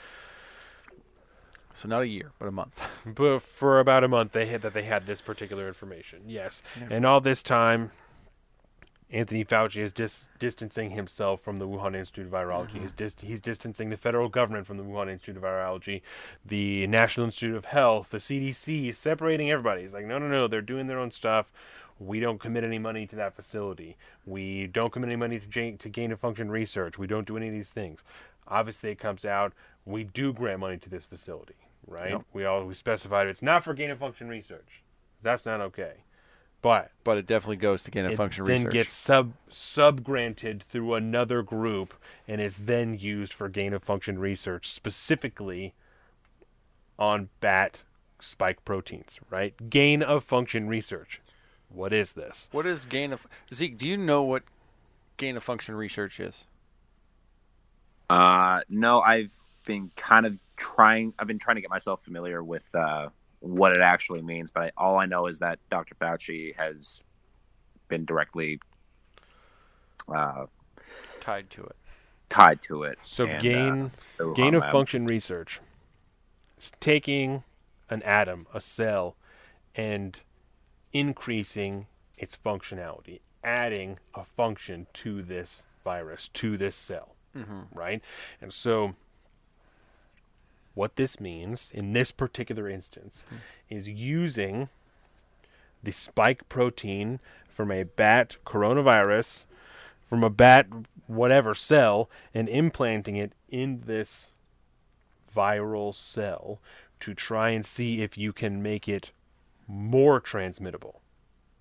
So not a year, but a month. But for about a month, they had that they had this particular information. Yes, Yeah. and all this time, Anthony Fauci is dis- distancing himself from the Wuhan Institute of Virology. Mm-hmm. He's dis- he's distancing the federal government from the Wuhan Institute of Virology, the National Institute of Health, the CDC, is separating everybody. He's like, no, no, no, they're doing their own stuff. We don't commit any money to that facility. We don't commit any money to, ja- to gain of function research. We don't do any of these things. Obviously, it comes out we do grant money to this facility, right? Yep. We all we specified it's not for gain of function research. That's not okay. But But it definitely goes to gain of function then research. Then gets sub sub granted through another group and is then used for gain of function research specifically on bat spike proteins, right? Gain of function research. What is this? what is gain of Zeke, do you know what gain of function research is? Uh, no, I've been kind of trying. I've been trying to get myself familiar with uh, what it actually means, but I, all I know is that Dr. Fauci has been directly uh, Tied to it. tied to it. So and, uh, gain the Wuhan gain of lab. function research. It's taking an atom, a cell, and increasing its functionality, adding a function to this virus, to this cell, right? And so, what this means in this particular instance is using the spike protein from a bat coronavirus, from a bat whatever cell, and implanting it in this viral cell to try and see if you can make it more transmittable.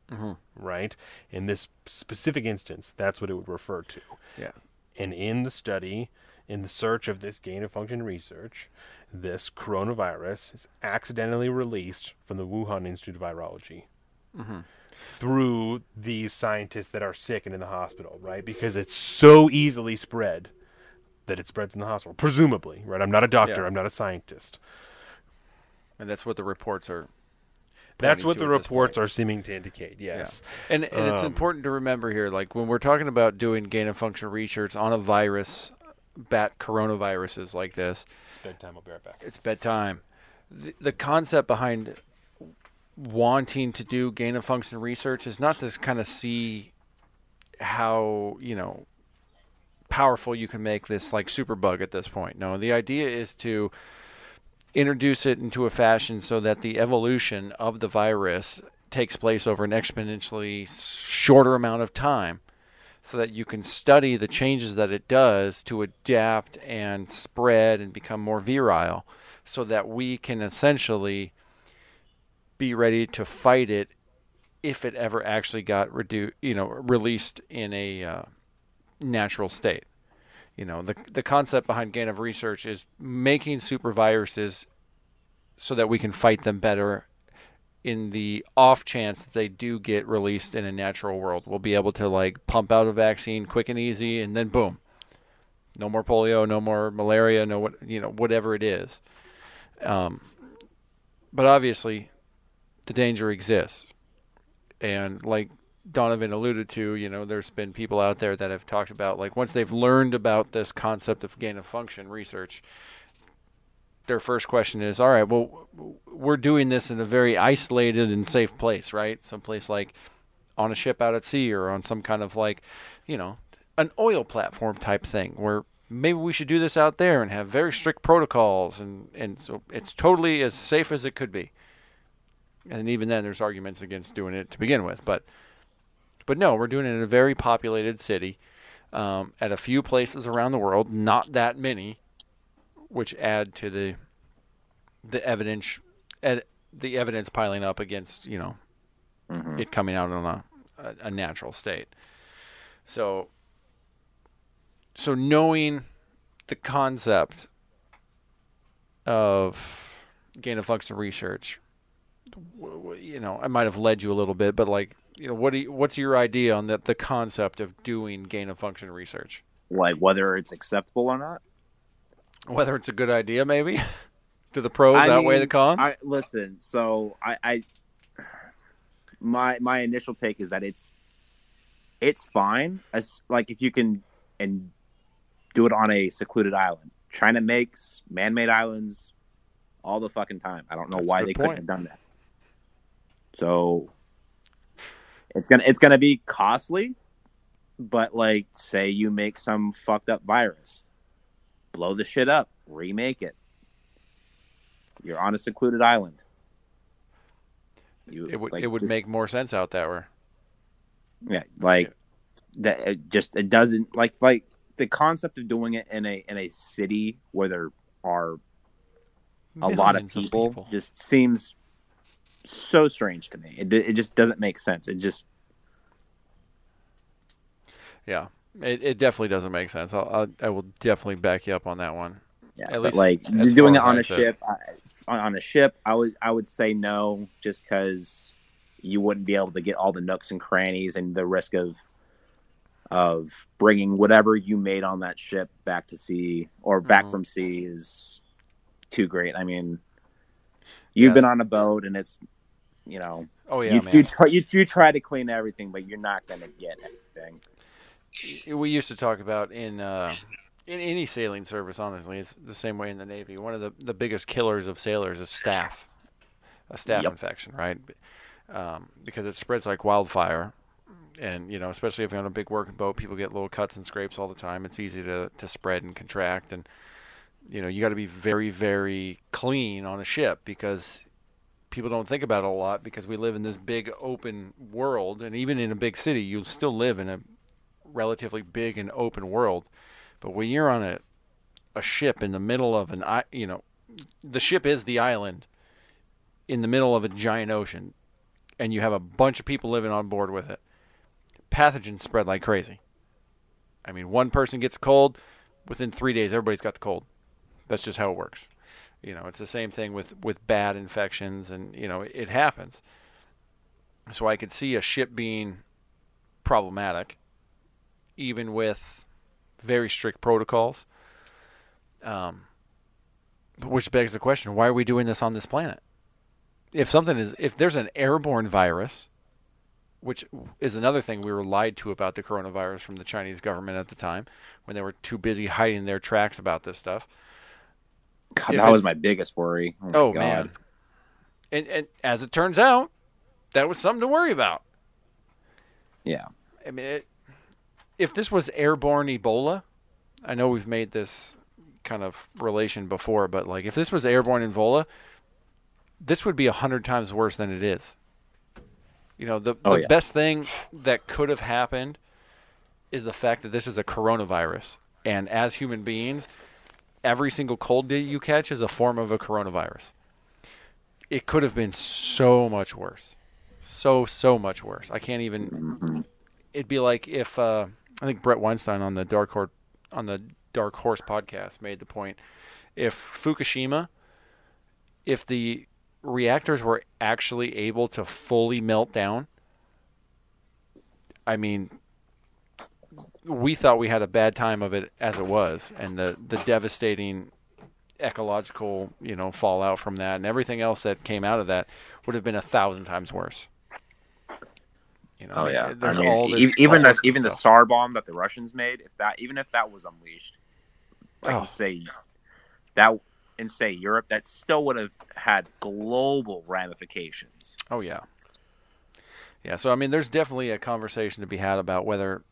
Mhm. Right? In this specific instance, that's what it would refer to. Yeah. And in the study, in the search of this gain of function research, this coronavirus is accidentally released from the Wuhan Institute of Virology Mhm. through these scientists that are sick and in the hospital, right? Because it's so easily spread that it spreads in the hospital, presumably, right? I'm not a doctor, Yeah. I'm not a scientist. And that's what the reports are. That's what the reports are seeming to indicate, Yeah. yes. And and it's Um, important to remember here, like when we're talking about doing gain of function research on a virus, bat coronaviruses like this, Bedtime, I'll be right back. it's bedtime. The, the concept behind wanting to do gain of function research is not to kind of see how you know powerful you can make this like super bug at this point. No, the idea is to introduce it into a fashion so that the evolution of the virus takes place over an exponentially shorter amount of time so that you can study the changes that it does to adapt and spread and become more virile so that we can essentially be ready to fight it if it ever actually got redu- you know released in a uh, natural state. You know the the concept behind gain of research is making super viruses so that we can fight them better in the off chance that they do get released in a natural world. We'll be able to like pump out a vaccine quick and easy and then boom. No more polio no more malaria no what you know whatever it is. Um, but obviously the danger exists. And like Donovan alluded to, you know, there's been people out there that have talked about like once they've learned about this concept of gain of function research, their first question is, all right, well, we're doing this in a very isolated and safe place, right? Someplace like on a ship out at sea or on some kind of like, you know, an oil platform type thing where maybe we should do this out there and have very strict protocols and and so it's totally as safe as it could be. And even then there's arguments against doing it to begin with, but but no, we're doing it in a very populated city, um, at a few places around the world, not that many, which add to the the evidence, ed, the evidence piling up against you know mm-hmm. it coming out on a, a, a natural state. So, so knowing the concept of gain of function research, you know, I might have led you a little bit, but like, you know, what do you, what's your idea on the the concept of doing gain of function research? Like whether it's acceptable or not. Whether it's a good idea, maybe. Do the pros I outweigh mean, the cons? I listen. So I, I, my my initial take is that it's it's fine as like if you can and do it on a secluded island. China makes man-made islands all the fucking time. I don't know That's why they point. couldn't have done that. So it's gonna it's gonna be costly, but like say you make some fucked up virus, blow the shit up, remake it. You're on a secluded island. You, it would like, it would just- make more sense out that way. yeah, like that. It just it doesn't like like the concept of doing it in a in a city where there are a lot of Millions of people, people. just seems so strange to me. It it just doesn't make sense. It just Yeah, it it definitely doesn't make sense. I'll, I'll I will definitely back you up on that one. yeah, At least like doing it on a ship I, on, a ship. I would I would say no, just because you wouldn't be able to get all the nooks and crannies and the risk of of bringing whatever you made on that ship back to sea or back Mhm. from sea is too great. I mean, you've Yeah. been on a boat and it's you know Oh yeah, you, man. you try you, you try to clean everything, but you're not going to get anything. We used to talk about in uh, in any sailing service. Honestly, it's the same way in the Navy. One of the the biggest killers of sailors is staph, a staph Yep. infection, right? Um, because it spreads like wildfire, and you know, especially if you're on a big working boat, people get little cuts and scrapes all the time. It's easy to to spread and contract, and you know, you got to be very very clean on a ship because people don't think about it a lot because we live in this big open world and even in a big city you still live in a relatively big and open world but when you're on a a ship in the middle of an you know the ship is the island in the middle of a giant ocean and you have a bunch of people living on board with it, pathogens spread like crazy. I mean, one person gets cold, within three days, everybody's got the cold. That's just how it works. You know, it's the same thing with, with bad infections, and, you know, it, it happens. So I could see a ship being problematic, even with very strict protocols. Um, which begs the question: Why are we doing this on this planet? If something is, if there's an airborne virus, which is another thing we were lied to about the coronavirus from the Chinese government at the time, when they were too busy hiding their tracks about this stuff. God, If that was my biggest worry. Oh, Oh God. man! And and as it turns out, that was something to worry about. Yeah. I mean, it, if this was airborne Ebola, I know we've made this kind of relation before, but like if this was airborne Ebola, this would be a hundred times worse than it is. You know, the, Oh, the yeah. best thing that could have happened is the fact that this is a coronavirus, and as human beings, every single cold that you catch is a form of a coronavirus. It could have been so much worse, so so much worse. I can't even it'd be like if uh, I think Bret Weinstein on the Dark Horse on the Dark Horse podcast made the point if Fukushima if the reactors were actually able to fully melt down I mean we thought we had a bad time of it as it was and the the devastating ecological you know fallout from that and everything else that came out of that would have been a thousand times worse you know, oh, I Oh mean, yeah. I mean, all this, even all the even the. Tsar bomb that the Russians made, if that even if that was unleashed, I Oh. can say that and say Europe, that still would have had global ramifications. Oh yeah. Yeah, so I mean there's definitely a conversation to be had about whether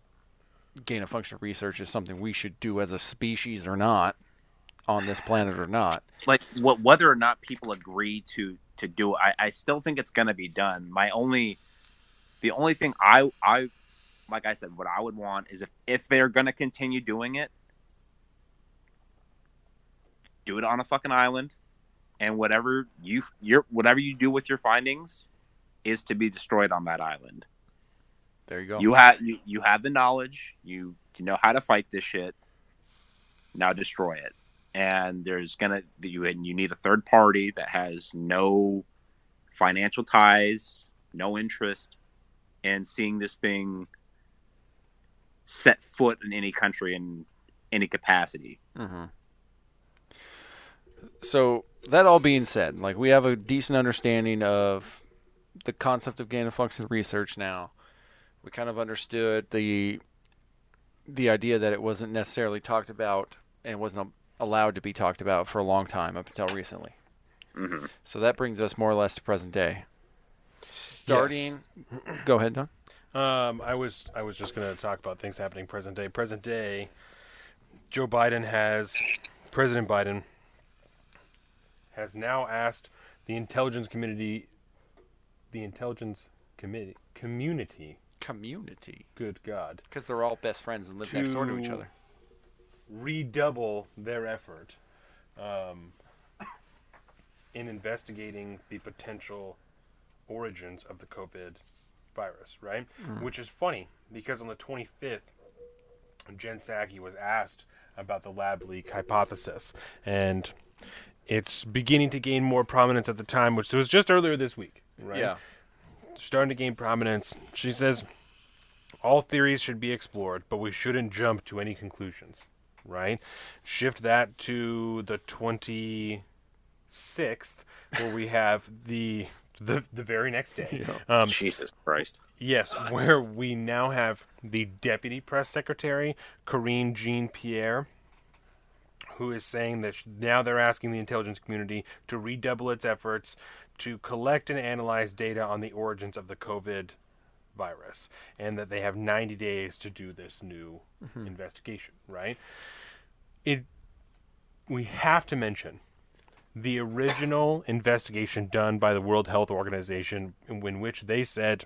gain of function research is something we should do as a species or not on this planet or not. Like what whether or not people agree to to do I, I still think it's going to be done. My only the only thing I I like I said, what I would want is if if they're going to continue doing it, do it on a fucking island, and whatever you your whatever you do with your findings is to be destroyed on that island. There you go. You have you, you have the knowledge. You you know how to fight this shit. Now destroy it. And there's gonna you and you need a third party that has no financial ties, no interest in seeing this thing set foot in any country in any capacity. hmm So that all being said, like we have a decent understanding of the concept of gain of function research now. We kind of understood the the idea that it wasn't necessarily talked about and wasn't allowed to be talked about for a long time up until recently. Mm-hmm. So that brings us more or less to present day. Starting, go ahead, Don. Um, I was I was just going to talk about things happening present day. Present day, Joe Biden has President Biden has now asked the intelligence community, the intelligence committee community. Community, Good God, because they're all best friends and live next door to each other. redouble their effort um, in investigating the potential origins of the COVID virus, right? Hmm. Which is funny because on the 25th, Jen Psaki was asked about the lab leak hypothesis, and it's beginning to gain more prominence at the time, which was just earlier this week, right? Yeah. starting to gain prominence. She says all theories should be explored, but we shouldn't jump to any conclusions, right? Shift that to the 26th, where we have the the, the very next day. Um, Jesus Christ. Yes, where we now have the deputy press secretary, Karine Jean Pierre, who is saying that sh- now they're asking the intelligence community to redouble its efforts to collect and analyze data on the origins of the COVID virus, and that they have 90 days to do this new investigation, right? It we have to mention the original investigation done by the World Health Organization, in, which they said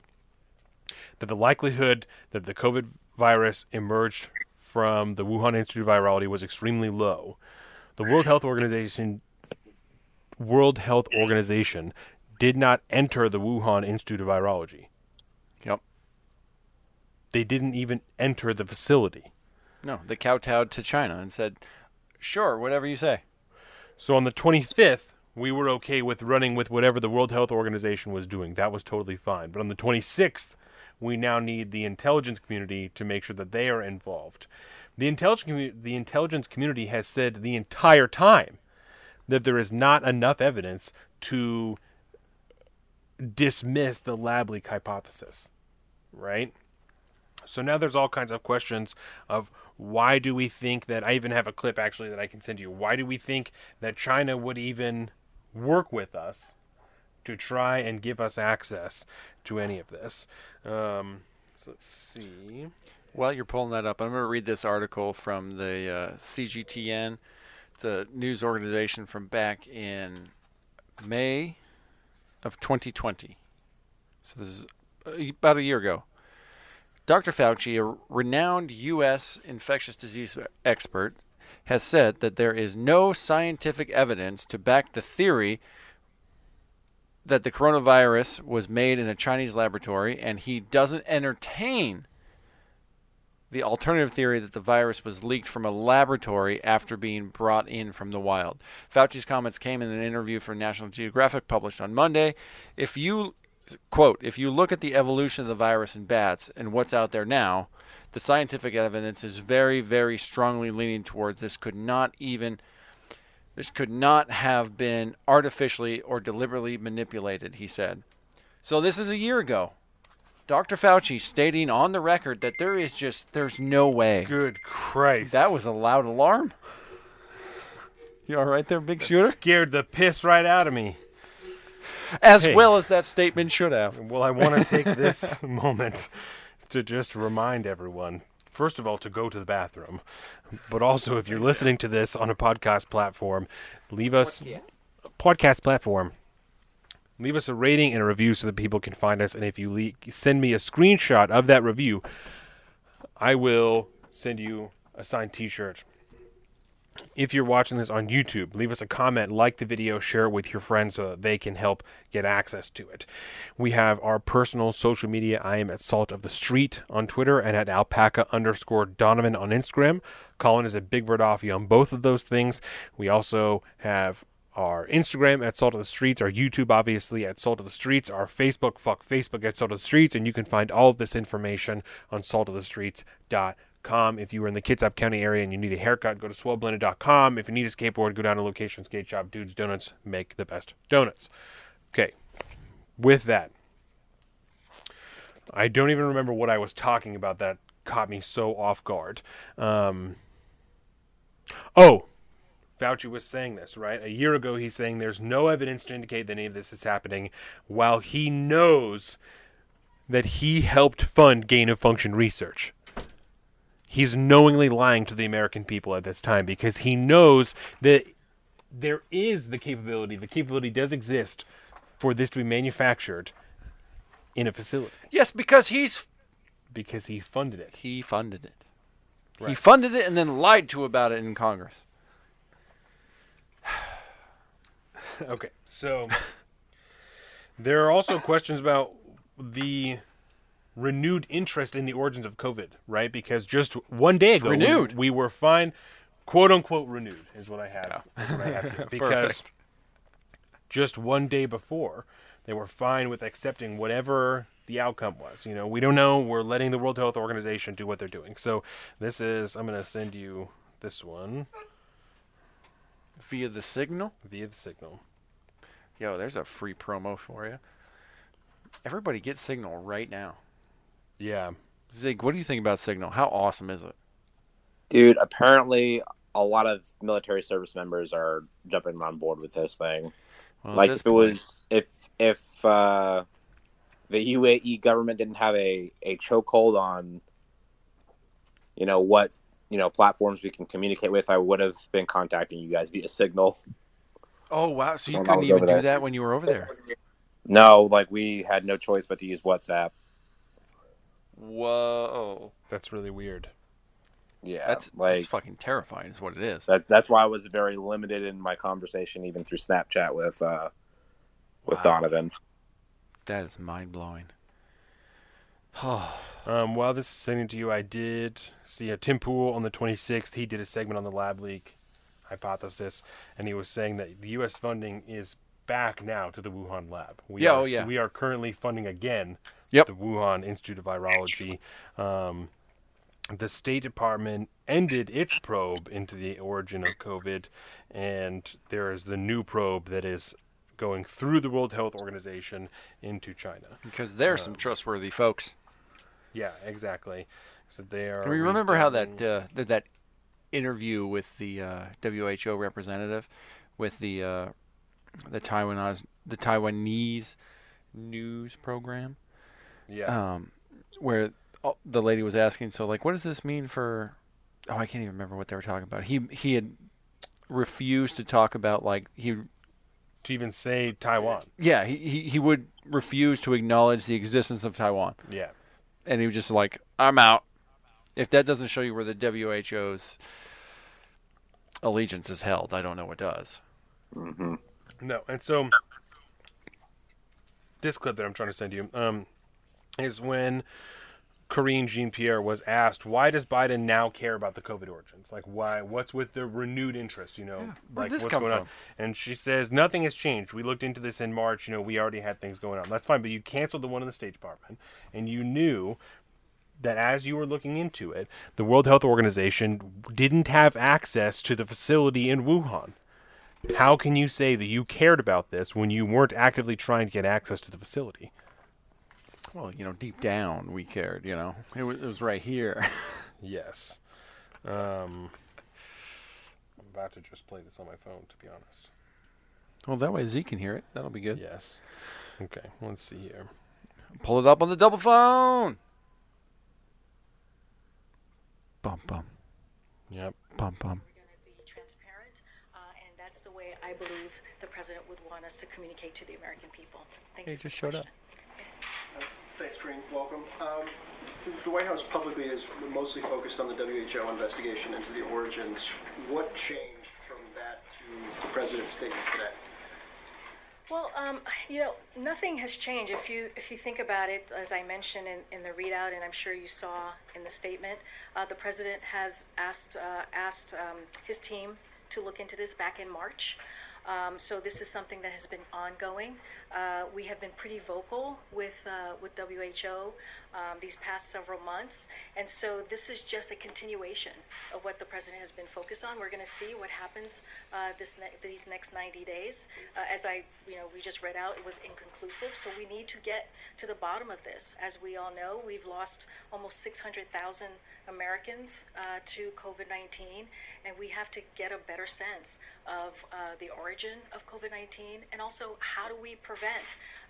that the likelihood that the COVID virus emerged from the Wuhan Institute of Virology was extremely low. The World Health Organization World Health Organization did not enter the Wuhan Institute of Virology. Yep. They didn't even enter the facility. No, they kowtowed to China and said, "Sure, whatever you say." So on the 25th, we were okay with running with whatever the World Health Organization was doing. That was totally fine. But on the 26th, we now need the intelligence community to make sure that they are involved. The intelligence the intelligence community has said the entire time that there is not enough evidence to dismiss the lab leak hypothesis, right? So now there's all kinds of questions of why do we think that I even have a clip actually that I can send you. Why do we think that China would even work with us to try and give us access to any of this? Um, so let's see. While you're pulling that up, I'm going to read this article from the uh, CGTN. It's a news organization from back in May of 2020. So this is uh, about a year ago. Dr. Fauci, a renowned U.S. infectious disease expert, has said that there is no scientific evidence to back the theory that the coronavirus was made in a Chinese laboratory, and he doesn't entertain the alternative theory that the virus was leaked from a laboratory after being brought in from the wild. Fauci's comments came in an interview for National Geographic published on Monday. If you quote, if you look at the evolution of the virus in bats and what's out there now, the scientific evidence is very, very strongly leaning towards this could not even this could not have been artificially or deliberately manipulated, he said. So this is a year ago. Dr. Fauci stating on the record that there is just there's no way. Good Christ. That was a loud alarm. You all right there, big shooter? Scared the piss right out of me. As Hey. well as that statement should have. Well, I want to take this moment to just remind everyone, first of all, to go to the bathroom, but also if you're listening to this on a podcast platform, leave us podcast platform. Leave us a rating and a review so that people can find us. And if you le- send me a screenshot of that review, I will send you a signed T-shirt. If you're watching this on YouTube, leave us a comment, like the video, share it with your friends so that they can help get access to it. We have our personal social media. I am at Salt of the Street on Twitter and at alpaca underscore Donovan on Instagram. Colin is at Big Bird Offie on both of those things. We also have our Instagram at Salt of the Streets, our YouTube obviously at Salt of the Streets, our Facebook, fuck Facebook at Salt of the Streets, and you can find all of this information on saltofthestreets.com. If you are in the Kitsap County area and you need a haircut, go to swellblended.com. If you need a skateboard, go down to Location Skate Shop. Dudes Donuts make the best donuts. Okay, with that, I don't even remember what I was talking about that caught me so off guard. Um, oh, Fauci was saying this, right? A year ago, he's saying there's no evidence to indicate that any of this is happening, while he knows that he helped fund gain of function research. He's knowingly lying to the American people at this time because he knows that there is the capability, the capability does exist for this to be manufactured in a facility Yes, because he's because he funded it. he funded it. He funded it and then lied to about it in Congress. Okay, so there are also questions about the renewed interest in the origins of COVID, right? Because just one day ago, we- renewed. We, were fine, quote unquote, renewed is what I have. is what I have here. because Perfect. just one day before, they were fine with accepting whatever the outcome was. You know, we don't know. We're letting the World Health Organization do what they're doing. So this is. I'm going to send you this one Via the signal. via the signal. Yo, there's a free promo for you. Everybody get Signal right now. Yeah. Zig, what do you think about Signal? How awesome is it? Dude, apparently a lot of military service members are jumping on board with this thing. Well, like this if it point- was if if uh, the UAE government didn't have a a chokehold on you know what you know platforms we can communicate with, I would have been contacting you guys via Signal. Oh wow! So you couldn't even do there. that when you were over there. No, like we had no choice but to use WhatsApp. Whoa! That's really weird. Yeah, That's like that's fucking terrifying. Is what it is. that, that's why I was very limited in my conversation, even through Snapchat with uh, with Donovan. That is mind blowing. Um, while this is sending to you, I did see a Tim Pool on the 26th. He did a segment on the lab leak hypothesis, and he was saying that the U.S. funding is back now to the Wuhan lab. We Yeah, are, oh, yeah. We are currently funding again Yep. the Wuhan Institute of Virology. Um, the State Department ended its probe into the origin of COVID, and there is the new probe that is going through the World Health Organization into China. Because there's some trustworthy folks. Yeah, exactly. So they are. Do we remember how that uh, that, that interview with the uh, WHO representative with the uh, the Taiwanese the Taiwanese news program? Yeah. Um, where oh, the lady was asking, so like, what does this mean for? Oh, I can't even remember what they were talking about. He he had refused to talk about like he to even say Taiwan. yeah he he, he would refuse to acknowledge the existence of Taiwan. Yeah. and he was just like, "I'm out." If that doesn't show you where the WHO's allegiance is held, I don't know what does. Mm-hmm. No, and so this clip that I'm trying to send you um, is when Karine Jean Pierre was asked, "Why does Biden now care about the COVID origins? Like, why? What's with the renewed interest? You know, where'd like this what's going on?" And she says, "Nothing has changed. We looked into this in March. You know, we already had things going on. That's fine, but you canceled the one in the State Department, and you knew." that as you were looking into it, the World Health Organization didn't have access to the facility in Wuhan. How can you say that you cared about this when you weren't actively trying to get access to the facility? Well, you know, deep down we cared. You know, it was, it was right here. Yes. Um, I'm about to just play this on my phone, to be honest. well, that way Z can hear it. That'll be good. Yes. Okay, let's see here. Pull it up on the double phone. Bum bum Yep. bum bum. transparent, uh, and that's the way I believe the president would want us to communicate to the American people. Thank He you. for just the showed up. Thanks, Karine. Welcome. Um, the White House publicly is mostly focused on the WHO investigation into the origins. What changed from that to the president's statement today? Well, um, you know, nothing has changed. If you if you think about it, as I mentioned in, in the readout, and I'm sure you saw in the statement, uh, the president has asked uh, asked um, his team to look into this back in March. Um, so this is something that has been ongoing. Uh, we have been pretty vocal with uh, with WHO um, these past several months, and so this is just a continuation of what the president has been focused on. We're going to see what happens uh, this ne- these next 90 days. Uh, as I, you know, we just read out, it was inconclusive. So we need to get to the bottom of this. As we all know, we've lost almost 600,000 Americans uh, to COVID-19, and we have to get a better sense of uh, the origin of COVID-19 and also how do we prevent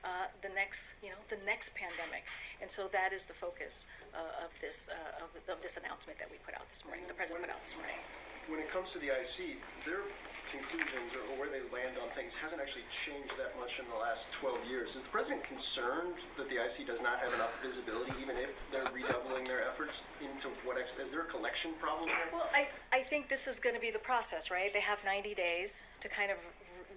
uh, the next, you know, the next pandemic. And so that is the focus uh, of this uh, of, of this announcement that we put out this morning. The president put out this morning. When it comes to the IC, their conclusions or where they land on things hasn't actually changed that much in the last 12 years. Is the president concerned that the IC does not have enough visibility, even if they're redoubling their efforts into what? Actually, is there a collection problem there? Well, I, I think this is going to be the process, right? They have 90 days to kind of,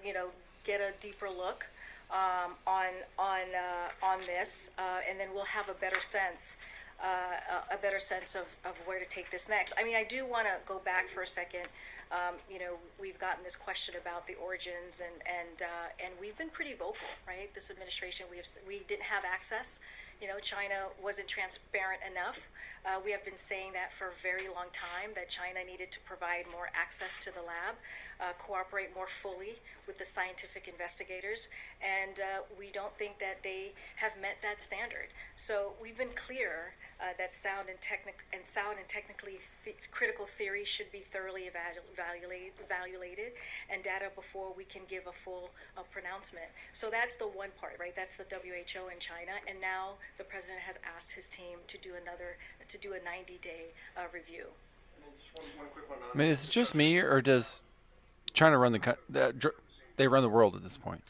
you know, get a deeper look um, on on uh, on this, uh, and then we'll have a better sense. Uh, a better sense of, of where to take this next. I mean, I do want to go back for a second. Um, you know, we've gotten this question about the origins, and and uh, and we've been pretty vocal, right? This administration, we have we didn't have access. You know, China wasn't transparent enough. Uh, we have been saying that for a very long time that China needed to provide more access to the lab, uh, cooperate more fully with the scientific investigators, and uh, we don't think that they have met that standard. So we've been clear uh, that sound and technic and sound and technically th- critical theory should be thoroughly evalu- evaluated, evaluated, and data before we can give a full uh, pronouncement. So that's the one part, right? That's the WHO in China, and now the president has asked his team to do another to do a 90-day uh, review. I mean, is it just me, or does China run the they run the world at this point?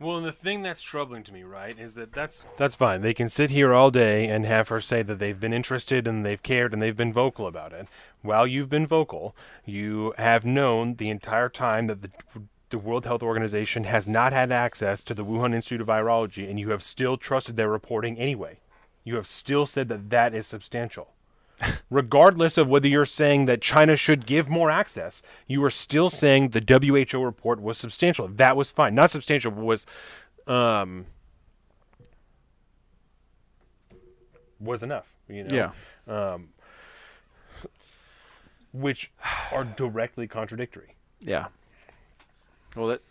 Well, and the thing that's troubling to me, right, is that that's that's fine. They can sit here all day and have her say that they've been interested and they've cared and they've been vocal about it. While you've been vocal, you have known the entire time that the the World Health Organization has not had access to the Wuhan Institute of Virology, and you have still trusted their reporting anyway. You have still said that that is substantial. Regardless of whether you're saying that China should give more access, you are still saying the WHO report was substantial. That was fine. Not substantial, but was um, was enough. You know, yeah. Um, which are directly contradictory. Yeah. Well, that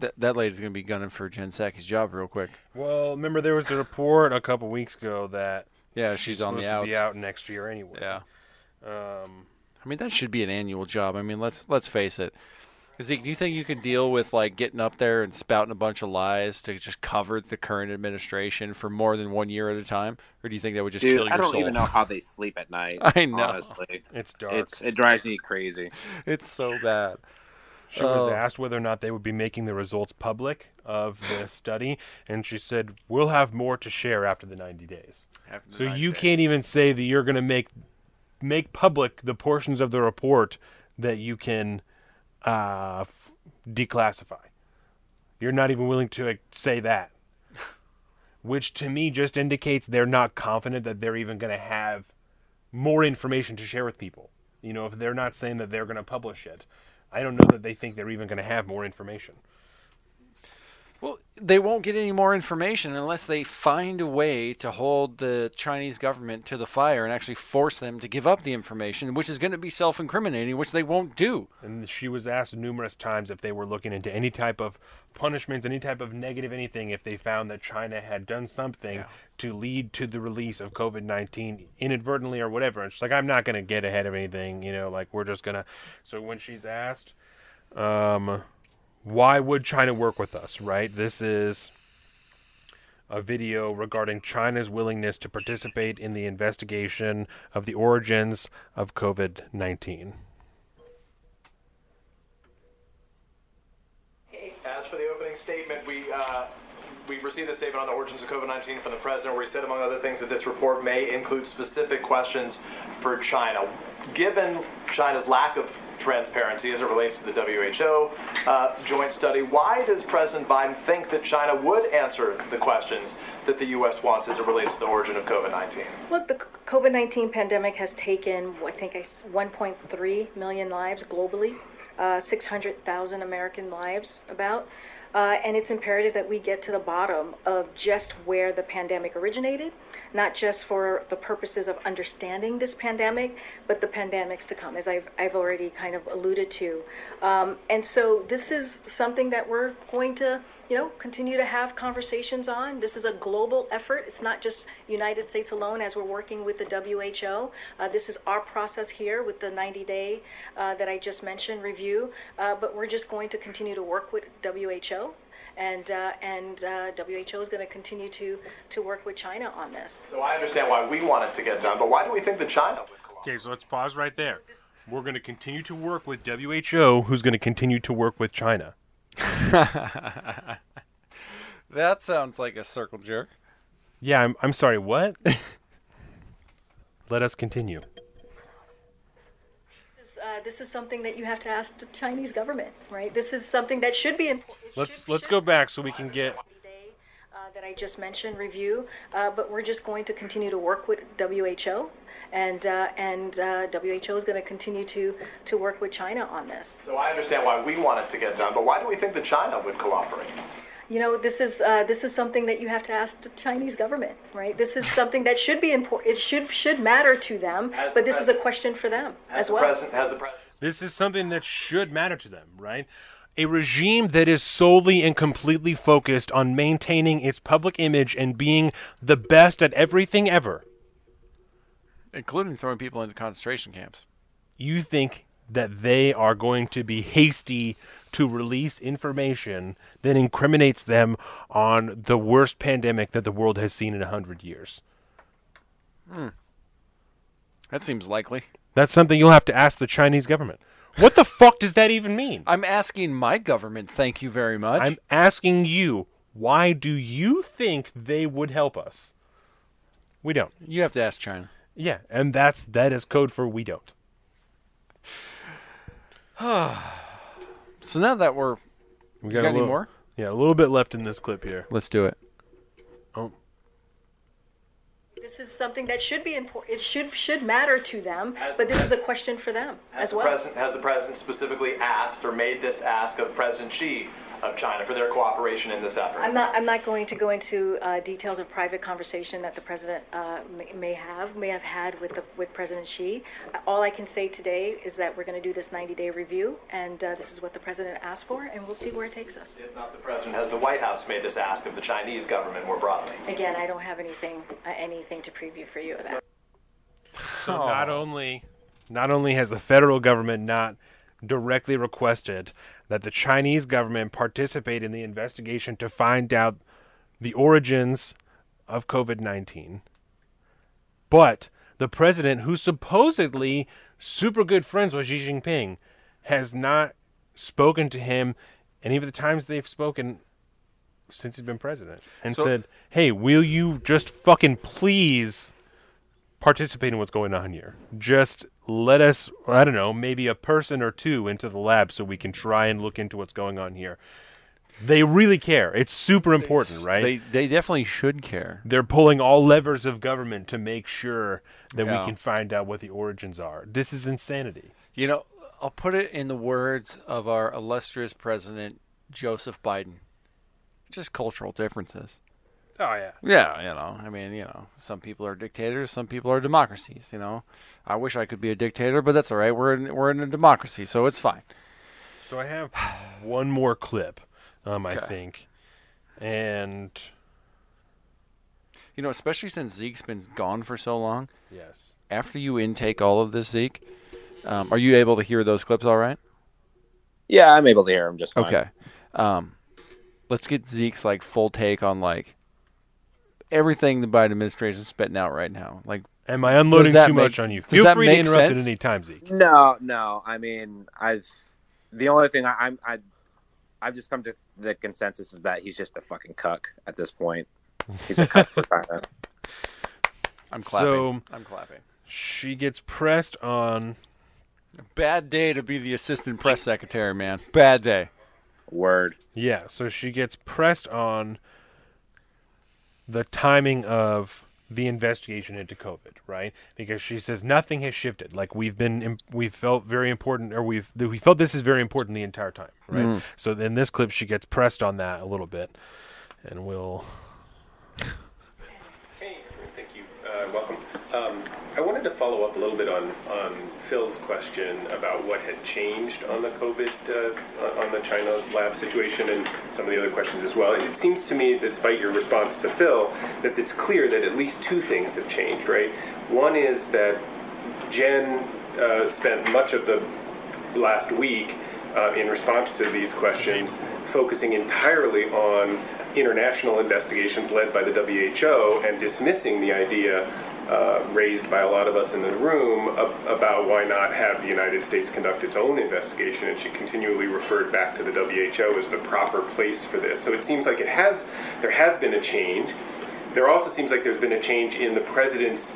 that, that lady's going to be gunning for Jen Psaki's job real quick. Well, remember there was the report a couple weeks ago that yeah she's, she's on the supposed outs. be out next year anyway. Yeah. Um, I mean that should be an annual job. I mean let's let's face it. Zeke, do you think you could deal with like getting up there and spouting a bunch of lies to just cover the current administration for more than one year at a time, or do you think that would just Dude, kill your I don't soul? even know how they sleep at night. I know. Honestly, It's dark. It's it drives me crazy. It's so bad. She was Oh. asked whether or not they would be making the results public of the study, and she said, "We'll have more to share after the 90 days." So you days. can't even say that you're going to make make public the portions of the report that you can uh, f- declassify. You're not even willing to like, say that, which to me just indicates they're not confident that they're even going to have more information to share with people. You know, if they're not saying that they're going to publish it, I don't know that they think they're even going to have more information. Well, they won't get any more information unless they find a way to hold the Chinese government to the fire and actually force them to give up the information, which is going to be self-incriminating, which they won't do. And she was asked numerous times if they were looking into any type of punishment, any type of negative anything, if they found that China had done something to lead to the release of COVID 19 inadvertently or whatever. And she's like, I'm not going to get ahead of anything, you know, like we're just going to. So when she's asked, um, why would China work with us, right? This is a video regarding China's willingness to participate in the investigation of the origins of COVID 19. As for the opening statement, we uh, we received a statement on the origins of COVID-19 from the president, where he said, among other things, that this report may include specific questions for China. Given China's lack of transparency as it relates to the WHO uh, joint study, why does President Biden think that China would answer the questions that the U.S. wants as it relates to the origin of COVID-19? Look, the COVID 19 pandemic has taken, I think, I s- 1.3 million lives globally, uh, 600,000 American lives, about. Uh, and it's imperative that we get to the bottom of just where the pandemic originated, not just for the purposes of understanding this pandemic, but the pandemics to come, as I've, I've already kind of alluded to. Um, and so this is something that we're going to you know, continue to have conversations on. This is a global effort. It's not just United States alone as we're working with the WHO. Uh, this is our process here with the 90 day uh, that I just mentioned review. Uh, but we're just going to continue to work with WHO. And, uh, and uh, WHO is going to continue to, to work with China on this. So I understand why we want it to get done, but why do we think that China would Okay, so let's pause right there. We're going to continue to work with WHO, who's going to continue to work with China. That sounds like a circle jerk. Yeah, I'm, I'm sorry, what? Let us continue. This, uh, this is something that you have to ask the Chinese government, right? This is something that should be important. Let's let's go back so we can get uh, that I just mentioned review, uh, but we're just going to continue to work with WHO, and uh, and uh, WHO is going to continue to to work with China on this. So I understand why we want it to get done, but why do we think that China would cooperate? You know, this is uh, this is something that you have to ask the Chinese government, right? This is something that should be important. It should should matter to them, Has the but this is a question for them Has as the well. president has the president This is something that should matter to them, right? A regime that is solely and completely focused on maintaining its public image and being the best at everything ever. Including throwing people into concentration camps. You think that they are going to be hasty to release information that incriminates them on the worst pandemic that the world has seen in a hundred years? Hmm. That seems likely. That's something you'll have to ask the Chinese government. What the fuck does that even mean? I'm asking my government, thank you very much. I'm asking you, why do you think they would help us? We don't. You have to ask China. Yeah, and that's that is code for we don't. so now that we're We got, got a any more? Yeah, a little bit left in this clip here. Let's do it. Oh, This is something that should be important. It should should matter to them, but this is a question for them Has as the, well. president, has the president specifically asked or made this ask of President Xi of China for their cooperation in this effort? I'm not. I'm not going to go into uh, details of private conversation that the president uh, may, may have may have had with the with President Xi. Uh, All I can say today is that we're going to do this 90-day review, and uh, this is what the president asked for, and we'll see where it takes us. If not the president, has the White House made this ask of the Chinese government more broadly? Again, I don't have anything uh, anything to preview for you of that. So not only not only has the federal government not directly requested that the Chinese government participate in the investigation to find out the origins of COVID-19, but the president who's supposedly super good friends with Xi Jinping has not spoken to him any of the times they've spoken since he's been president and So- said, "Hey, will you just fucking please participate in what's going on here? Just let us, I don't know, maybe a person or two into the lab so we can try and look into what's going on here." They really care. It's super important, right? They they definitely should care. They're pulling all levers of government to make sure that Yeah. we can find out what the origins are. This is insanity. You know, I'll put it in the words of our illustrious president Joseph Biden. Just cultural differences. Oh yeah. Yeah, you know, I mean, you know, some people are dictators, some people are democracies. You know, I wish I could be a dictator, but that's all right. We're in, we're in a democracy, so it's fine. So I have one more clip, um, I Okay. think, and You know, especially since Zeke's been gone for so long. Yes. After you intake all of this, Zeke, um, are you able to hear those clips all right? Yeah, I'm able to hear them just fine. Okay. Um, let's get Zeke's like full take on like everything the Biden administration is spitting out right now. Like, Am I unloading that too make- much on you? Feel free to make interrupt at any time, Zeke. No, no. I mean, I've the only thing I, I'm I I've just come to the consensus is that he's just a fucking cuck at this point. He's a cuck for China. I'm clapping. So I'm clapping. She gets pressed on. Bad day to be the assistant press secretary, man. Bad day. Word. Yeah, so she gets pressed on the timing of the investigation into COVID, right? Because she says nothing has shifted. Like we've been, we've felt very important, or we've we felt this is very important the entire time, right? Mm. So in this clip, she gets pressed on that a little bit, and we'll. Hey, thank you. Uh, welcome. Um, I wanted to follow up a little bit on, on Phil's question about what had changed on the COVID, uh, on the China lab situation, and some of the other questions as well. It seems to me, despite your response to Phil, that it's clear that at least two things have changed, right? One is that Jen uh, spent much of the last week uh, in response to these questions focusing entirely on international investigations led by the WHO and dismissing the idea uh, raised by a lot of us in the room ab- about why not have the United States conduct its own investigation. And she continually referred back to the WHO as the proper place for this. So it seems like it has, there has been a change. There also seems like there's been a change in the president's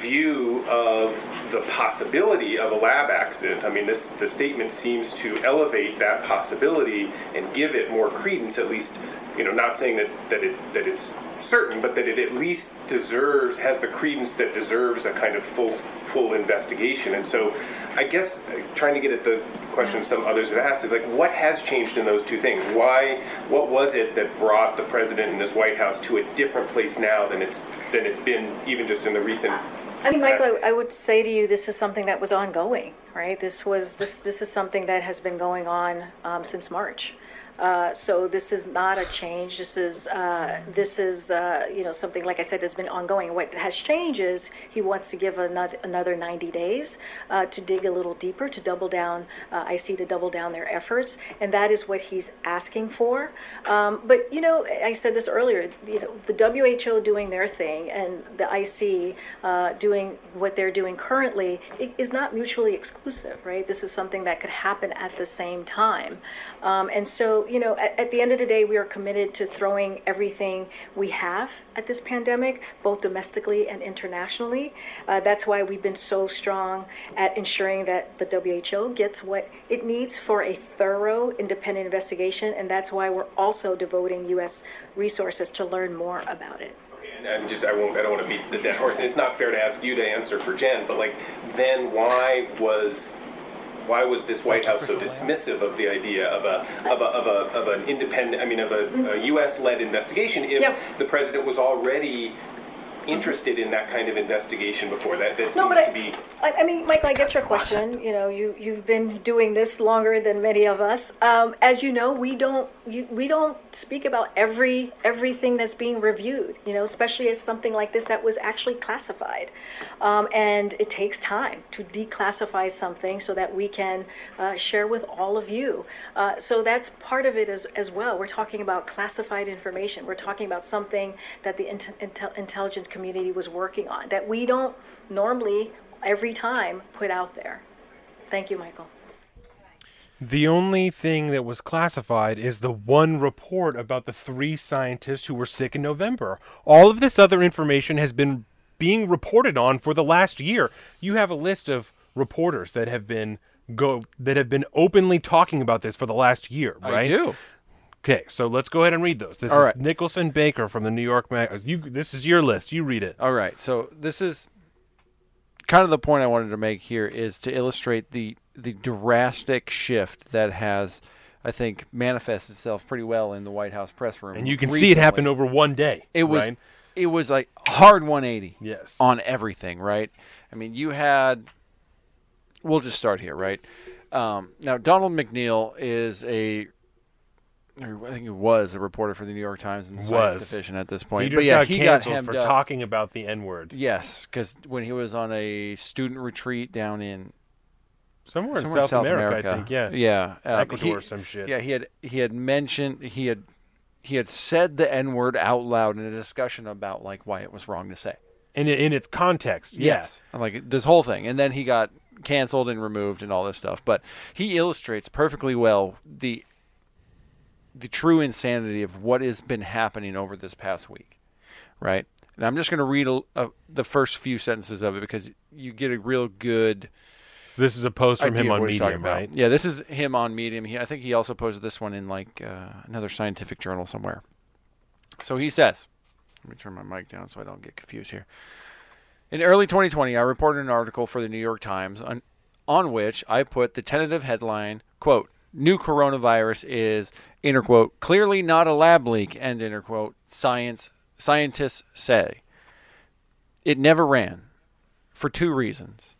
view of the possibility of a lab accident. I mean, this the statement seems to elevate that possibility and give it more credence. At least, you know, not saying that that it that it's certain, but that it at least deserves has the credence that deserves a kind of full full investigation. And so, I guess uh, trying to get at the question some others have asked is like, what has changed in those two things? Why? What was it that brought the president and this White House to a different place now than it's than it's been even just in the recent I mean, Michael, I I would say to you, this is something that was ongoing, right? This was this this is something that has been going on um, since March. Uh, so this is not a change. This is uh, this is uh, you know something like I said that's been ongoing. What has changed is he wants to give another another 90 days uh, to dig a little deeper, to double down. Uh, I see to double down their efforts, and that is what he's asking for. Um, but you know, I said this earlier. You know, the WHO doing their thing and the IC doing what they're doing currently is not mutually exclusive, right? This is something that could happen at the same time, um, and so you know, at, at the end of the day, we are committed to throwing everything we have at this pandemic, both domestically and internationally. Uh, that's why we've been so strong at ensuring that the WHO gets what it needs for a thorough, independent investigation, and that's why we're also devoting U.S. resources to learn more about it. And I'm just I won't I don't want to beat the dead horse. And it's not fair to ask you to answer for Jen, but like then why was why was this White House so dismissive of the idea of a of a of, a, of an independent I mean of a, a U.S. led investigation if Yep. the president was already interested in that kind of investigation before that that No, seems but I- to be I, I mean, Michael, I get your question. You know, you you've been doing this longer than many of us. Um, as you know, we don't you, we don't speak about every everything that's being reviewed. You know, especially as something like this that was actually classified, um, and it takes time to declassify something so that we can uh, share with all of you. Uh, so that's part of it as as well. We're talking about classified information. We're talking about something that the int- intel- intelligence community was working on that we don't normally every time put out there. Thank you, Michael. The only thing that was classified is the one report about the three scientists who were sick in November. All of this other information has been being reported on for the last year. You have a list of reporters that have been go that have been openly talking about this for the last year, I right? do. Okay, so let's go ahead and read those. This All is right. Nicholson Baker from the New York Mag. You, this is your list. You read it. All right. So this is kind of the point I wanted to make here is to illustrate the the drastic shift that has, I think, manifested itself pretty well in the White House press room. And you can see it happen over one day. It was right? it was like hard 180. Yes. On everything, right? I mean, you had. We'll just start here, right? Um, now, Donald McNeil is a. or I think he was a reporter for the New York Times and Science Was. Division at this point. He but yeah, got he canceled got for up. talking about the N word. Yes, because when he was on a student retreat down in Somewhere in somewhere South America, I think, yeah. yeah, um, Ecuador he- or some shit. Yeah, he had he had mentioned he had he had said the N word out loud in a discussion about like why it was wrong to say. In in its context, yeah. Yes, I'm like this whole thing, and then he got canceled and removed and all this stuff. But he illustrates perfectly well the the true insanity of what has been happening over this past week, right? And I'm just going to read a, a, the first few sentences of it because you get a real good. So this is a post from him on what he's talking Medium, right? Yeah, this is him on Medium. He, I think he also posted this one in like uh, another scientific journal somewhere. So he says, let me turn my mic down so I don't get confused here. In early 2020, I reported an article for the New York Times on, on which I put the tentative headline, quote, new coronavirus is, inner quote, clearly not a lab leak, end quote, science, scientists say. It never ran for two reasons.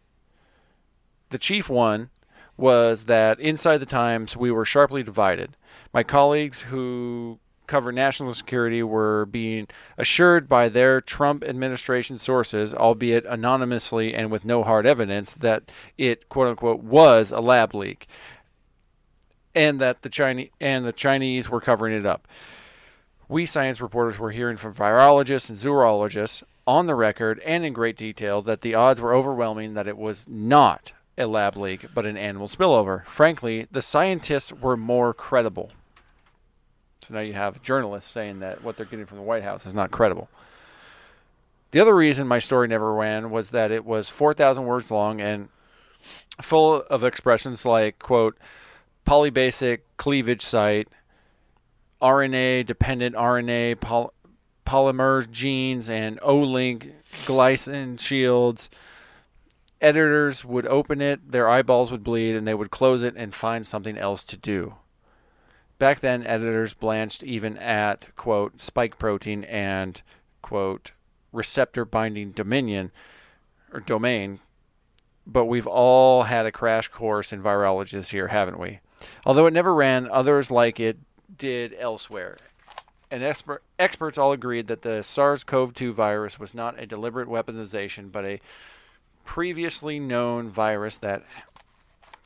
The chief one was that inside the Times we were sharply divided. My colleagues who cover national security were being assured by their Trump administration sources, albeit anonymously and with no hard evidence, that it quote unquote was a lab leak. And that the Chinese and the Chinese were covering it up. We science reporters were hearing from virologists and zoologists on the record and in great detail that the odds were overwhelming that it was not a lab leak but an animal spillover. Frankly, the scientists were more credible. So now you have journalists saying that what they're getting from the White House is not credible. The other reason my story never ran was that it was 4,000 words long and full of expressions like, quote, polybasic cleavage site, RNA dependent RNA poly- polymer genes, and O link glycine shields. Editors would open it, their eyeballs would bleed, and they would close it and find something else to do. Back then, editors blanched even at, quote, spike protein and, quote, receptor binding dominion or domain. But we've all had a crash course in virology this year, haven't we? Although it never ran, others like it did elsewhere. And expert, experts all agreed that the SARS CoV 2 virus was not a deliberate weaponization, but a previously known virus that.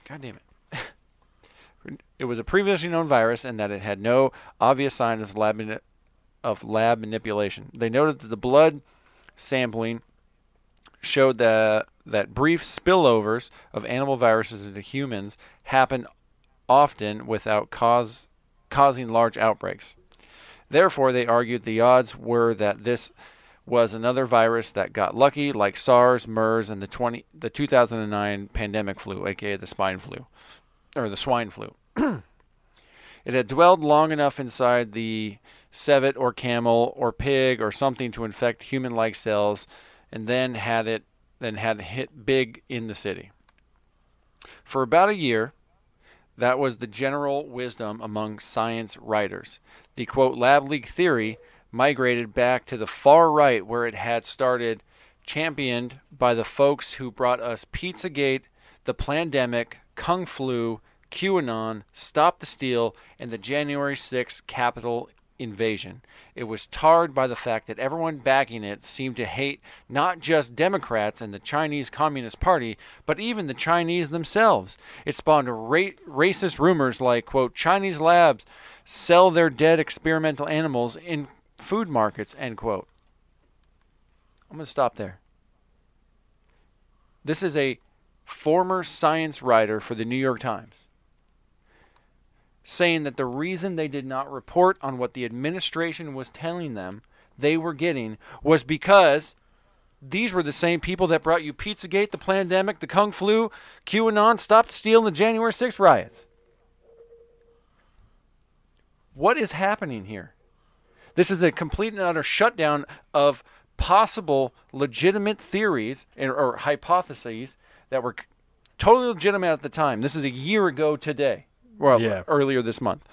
God damn it. It was a previously known virus and that it had no obvious sign of lab, of lab manipulation. They noted that the blood sampling showed that, that brief spillovers of animal viruses into humans happen often without cause causing large outbreaks. Therefore, they argued the odds were that this was another virus that got lucky, like SARS, MERS, and the 20 the 2009 pandemic flu, aka the swine flu, or the swine flu. it had dwelled long enough inside the civet or camel or pig or something to infect human-like cells, and then had it then had it hit big in the city. For about a year, that was the general wisdom among science writers. The quote lab leak theory migrated back to the far right where it had started, championed by the folks who brought us Pizzagate, the pandemic, Kung Flu, QAnon, Stop the Steal, and the January 6th Capitol invasion. It was tarred by the fact that everyone backing it seemed to hate not just Democrats and the Chinese Communist Party, but even the Chinese themselves. It spawned ra- racist rumors like, quote, Chinese labs sell their dead experimental animals in food markets, end quote. I'm going to stop there. This is a former science writer for the New York Times saying that the reason they did not report on what the administration was telling them they were getting was because these were the same people that brought you Pizzagate, the pandemic, the Kung Flu, QAnon, Stop the Steal, and the January 6th riots. What is happening here? This is a complete and utter shutdown of possible legitimate theories or hypotheses that were totally legitimate at the time. This is a year ago today well, Yeah. earlier this month.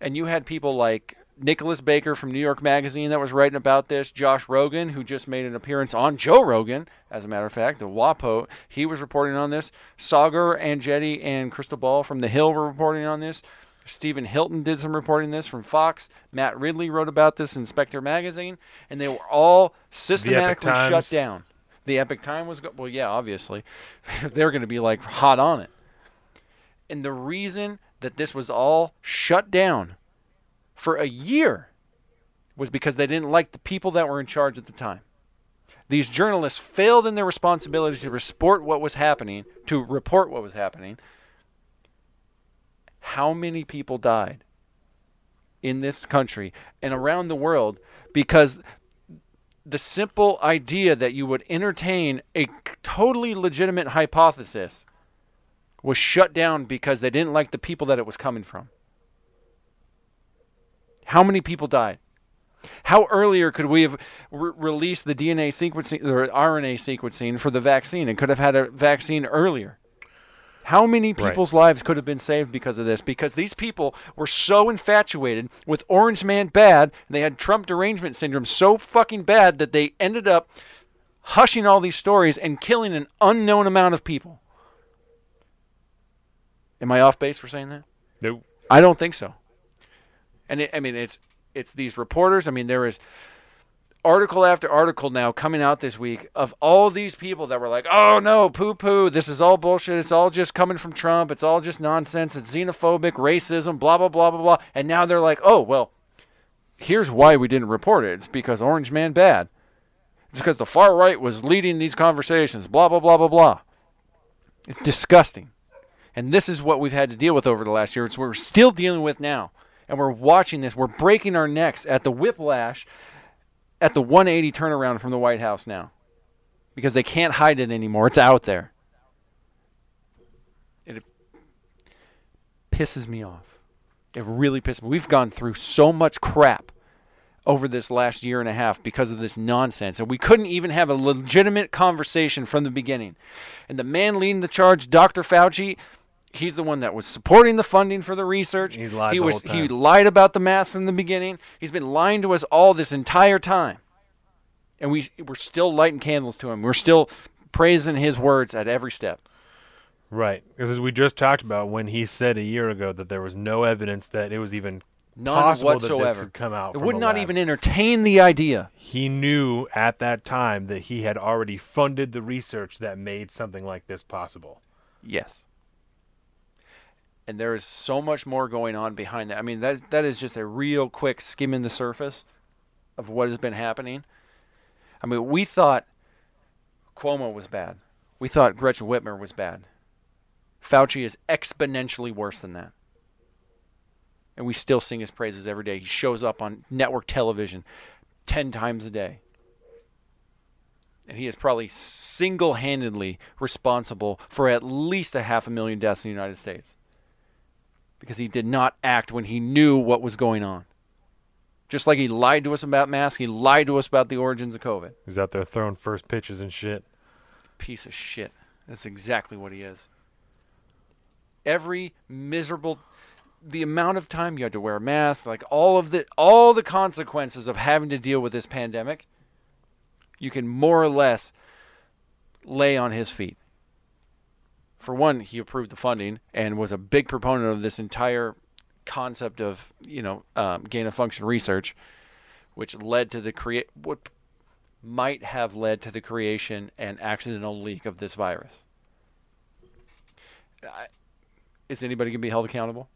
And you had people like Nicholas Baker from New York Magazine that was writing about this, Josh Rogin, who just made an appearance on Joe Rogan, as a matter of fact, the WAPO, he was reporting on this. Saagar Enjeti and Krystal Ball from The Hill were reporting on this. Stephen Hilton did some reporting this from Fox. Matt Ridley wrote about this in Spectator Magazine, and they were all systematically shut down. The Epoch Time was go- well, yeah, obviously, they're going to be like hot on it. And the reason that this was all shut down for a year was because they didn't like the people that were in charge at the time. These journalists failed in their responsibility to report what was happening, to report what was happening. How many people died in this country and around the world because the simple idea that you would entertain a totally legitimate hypothesis was shut down because they didn't like the people that it was coming from. How many people died? How earlier could we have re- released the DNA sequencing or RNA sequencing for the vaccine and could have had a vaccine earlier? How many Right. people's lives could have been saved because of this? Because these people were so infatuated with Orange Man bad, and they had Trump derangement syndrome so fucking bad that they ended up hushing all these stories and killing an unknown amount of people. Am I off base for saying that? Nope. I don't think so. And it, I mean, it's it's these reporters. I mean, there is article after article now coming out this week of all these people that were like, "Oh no, poo poo, this is all bullshit. It's all just coming from Trump. It's all just nonsense. It's xenophobic, racism, blah blah blah blah blah." And now they're like, "Oh well, here's why we didn't report it. It's because Orange Man bad. It's because the far right was leading these conversations. Blah blah blah blah blah." It's disgusting. And this is what we've had to deal with over the last year. It's what we're still dealing with now. And we're watching this. We're breaking our necks at the whiplash at the 180 turnaround from the White House now. Because they can't hide it anymore. It's out there. It pisses me off. It really pisses me. We've gone through so much crap over this last year and a half because of this nonsense. And we couldn't even have a legitimate conversation from the beginning. And the man leading the charge, Dr. Fauci, he's the one that was supporting the funding for the research. He's lied he the was he lied about the masks in the beginning. He's been lying to us all this entire time. And we we're still lighting candles to him. We're still praising his words at every step. Right. Because as we just talked about, when he said a year ago that there was no evidence that it was even None possible that whatsoever. this could come out. It would not lab. even entertain the idea. He knew at that time that he had already funded the research that made something like this possible. Yes. And there is so much more going on behind that. I mean, that that is just a real quick skimming the surface of what has been happening. I mean, we thought Cuomo was bad. We thought Gretchen Whitmer was bad. Fauci is exponentially worse than that. and we still sing his praises every day. He shows up on network television 10 times a day. And he is probably single handedly responsible for at least a half a million deaths in the United States. Because he did not act when he knew what was going on. Just like he lied to us about masks, he lied to us about the origins of COVID. He's out there throwing first pitches and shit. Piece of shit. That's exactly what he is. Every miserable the amount of time you had to wear a mask, like all of the all the consequences of having to deal with this pandemic, you can more or less lay on his feet. For one, he approved the funding and was a big proponent of this entire concept of you know um, gain of function research, which led to the create what might have led to the creation and accidental leak of this virus. I, is anybody going to be held accountable?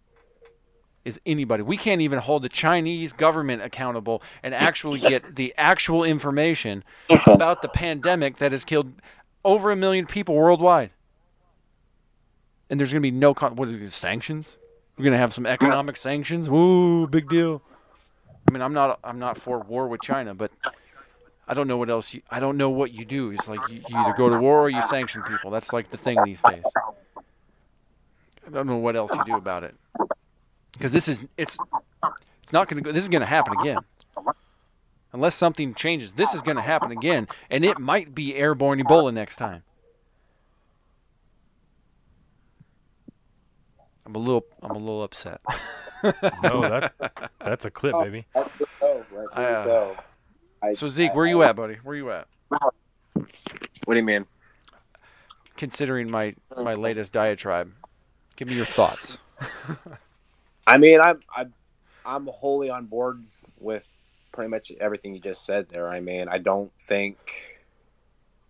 Is anybody? We can't even hold the Chinese government accountable and actually get the actual information about the pandemic that has killed over a million people worldwide. And there's going to be no con- what are these sanctions? We're going to have some economic sanctions. Woo, big deal. I mean, I'm not I'm not for war with China, but I don't know what else you, I don't know what you do. It's like you, you either go to war or you sanction people. That's like the thing these days. I don't know what else you do about it. Because this is it's it's not going to go this is going to happen again. Unless something changes, this is going to happen again and it might be airborne Ebola next time. I'm a little I'm a little upset. no, that that's a clip, baby. Uh, so Zeke, where are you at, buddy? Where are you at? What do you mean? Considering my my latest diatribe, give me your thoughts. I mean, I'm I'm I'm wholly on board with pretty much everything you just said there. I mean, I don't think.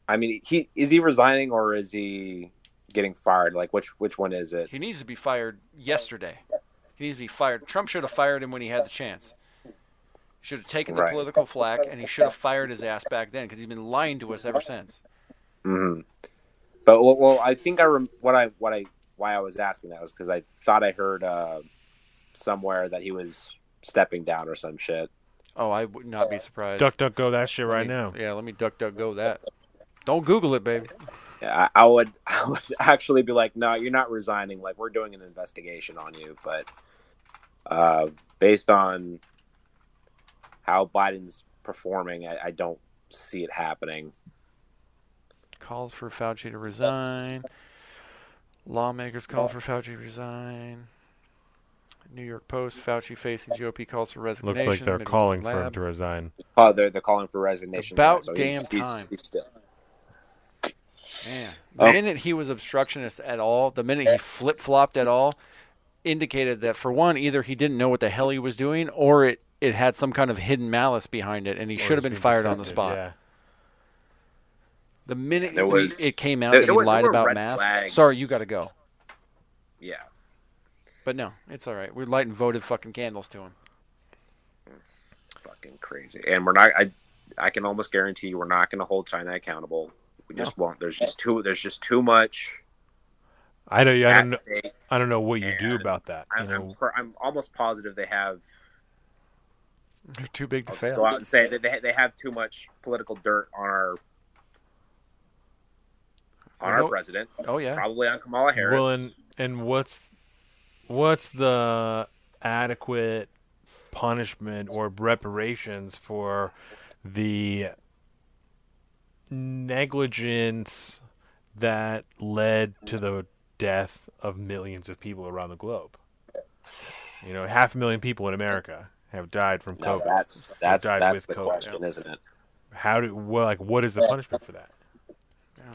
I mean, he is he resigning or is he getting fired? Like, which which one is it? He needs to be fired yesterday. He needs to be fired. Trump should have fired him when he had the chance. He should have taken the Right. political flack, and he should have fired his ass back then because he's been lying to us ever since. Mm-hmm. But well, well, I think I rem- what I what I why I was asking that was because I thought I heard uh, somewhere that he was stepping down or some shit. Oh, I would not be surprised. Duck, duck, go that shit Let right me- now. Yeah, let me duck, duck, go that. Don't Google it, baby. Yeah, I, I would I would actually be like, no, you're not resigning. Like we're doing an investigation on you, but uh, based on how Biden's performing, I, I don't see it happening. Calls for Fauci to resign. Lawmakers call for Fauci to resign. New York Post, Fauci facing GOP calls for resignation. Looks like they're Middle calling for him to resign. Oh, they're they're calling for resignation. About so damn he's- time. He's, still. Man, oh. the Oh. minute he was obstructionist at all, the minute he flip flopped at all, indicated that for one, either he didn't know what the hell he was doing, or it, it had some kind of hidden malice behind it, and he Or should have been fired on the spot. yeah. The minute There was- it came out there- that he were- there lied about red masks, flags. sorry, you got to go. Yeah. But no, it's all right. We're lighting voted fucking candles to him. fucking crazy. And we're not. I I can almost guarantee you, we're not going to hold China accountable. We just oh. won't. There's just too. There's just too much. I don't. I don't know. I don't know what you do about that. I'm, I'm, I'm almost positive they have. They're too big to I'll fail. go out and say that they they have too much political dirt on our on our president. Oh yeah. Probably on Kamala Harris. Well, and and what's what's the adequate punishment or reparations for the negligence that led to the death of millions of people around the globe? You know, half a million people in America have died from No, COVID. that's that's died that's with the COVID. question, isn't it? How do well, like what is the punishment for that? Yeah.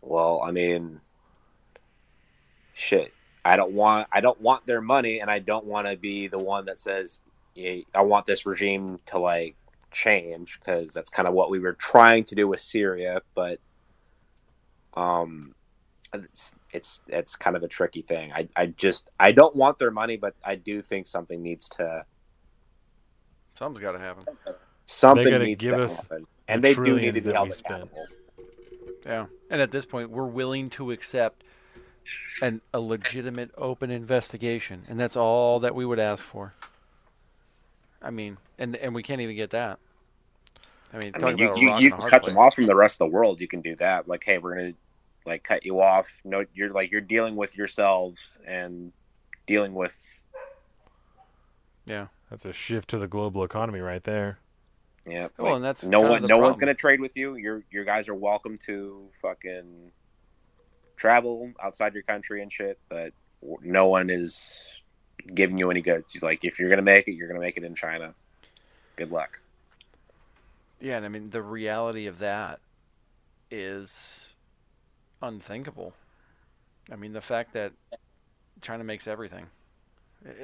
Well, I mean, shit. I don't want I don't want their money, and I don't want to be the one that says "Yeah, I want this regime to like change because that's kind of what we were trying to do with Syria, but um, it's it's it's kind of a tricky thing. I I just I don't want their money, but I do think something needs to Something's got to happen. something gotta needs give to us happen, and they do need to be held accountable. Yeah. And at this point, we're willing to accept an a legitimate open investigation, and that's all that we would ask for. I mean, and and we can't even get that. I mean, I mean, you, about you, you can hard cut place. them off from the rest of the world. You can do that. Like, hey, we're gonna like cut you off. No, you're like you're dealing with yourselves and dealing with. Yeah, That's a shift to the global economy right there. Yeah. Well, like, and that's no one. the No one's gonna trade with you. Your your guys are welcome to fucking travel outside your country and shit, but no one is giving you any good. Like, if you're gonna make it, you're gonna make it in China. Good luck. Yeah, and I mean the reality of that is unthinkable. I mean the fact that China makes everything.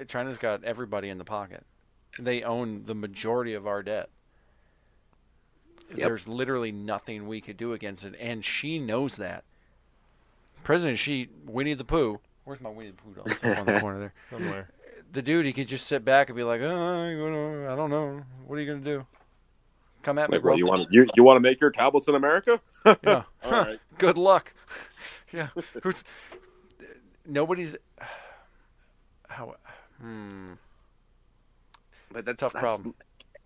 China's got everybody in the pocket. They own the majority of our debt. There's literally nothing we could do against it, and she knows that. President Xi, Winnie the Pooh. Where's my Winnie the Pooh doll? It's up on the corner there. Somewhere. The dude, he could just sit back and be like, oh, I don't know. What are you gonna do? Come at me, bro. well, you want to you, you want to make your tablets in America? Yeah. All right. Good luck. yeah. Who's nobody's how hmm. But that's tough that's- problem.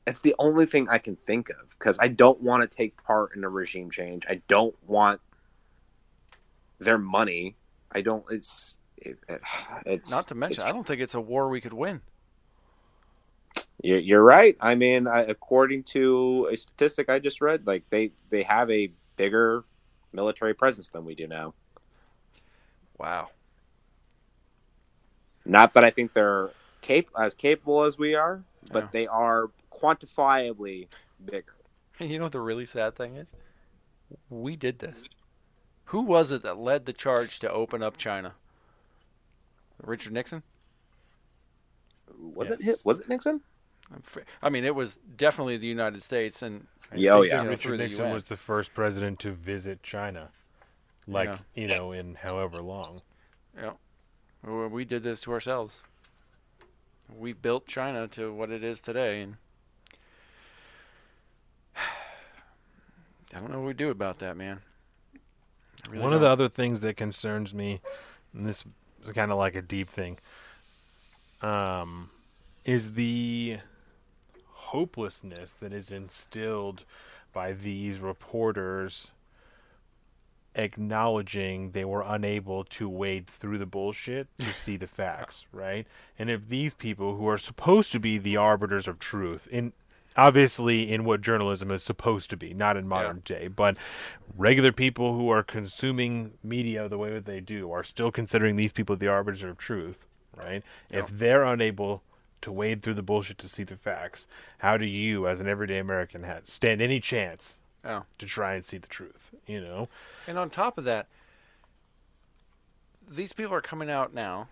It's the only thing I can think of because I don't want to take part in a regime change. I don't want their money. I don't. It's it, it's Not to mention, I don't think it's a war we could win. You're, you're right. I mean, according to a statistic I just read, like they they have a bigger military presence than we do now. Wow. Not that I think they're cap- as capable as we are, but Yeah. they are quantifiably bigger. And you know what the really sad thing is? We did this. Who was it that led the charge to open up China? Richard Nixon? Was it hit? Was it Nixon? I'm fr- I mean, it was definitely the United States and Yeah, oh, yeah. you know, Richard through the Nixon was the first president to visit China, like Yeah. you know, in however long. Yeah. We we did this to ourselves. We built China to what it is today, and I don't know what we do about that, man. Really One of the other things that concerns me, and this is kind of like a deep thing, um, is the hopelessness that is instilled by these reporters acknowledging they were unable to wade through the bullshit to see the facts, right? And if these people who are supposed to be the arbiters of truth in obviously in what journalism is supposed to be, not in modern day, but regular people who are consuming media the way that they do are still considering these people the arbiters of truth, right? If they're unable to wade through the bullshit to see the facts, how do you, as an everyday American, have, stand any chance Yeah. to try and see the truth? You know, And on top of that, these people are coming out now.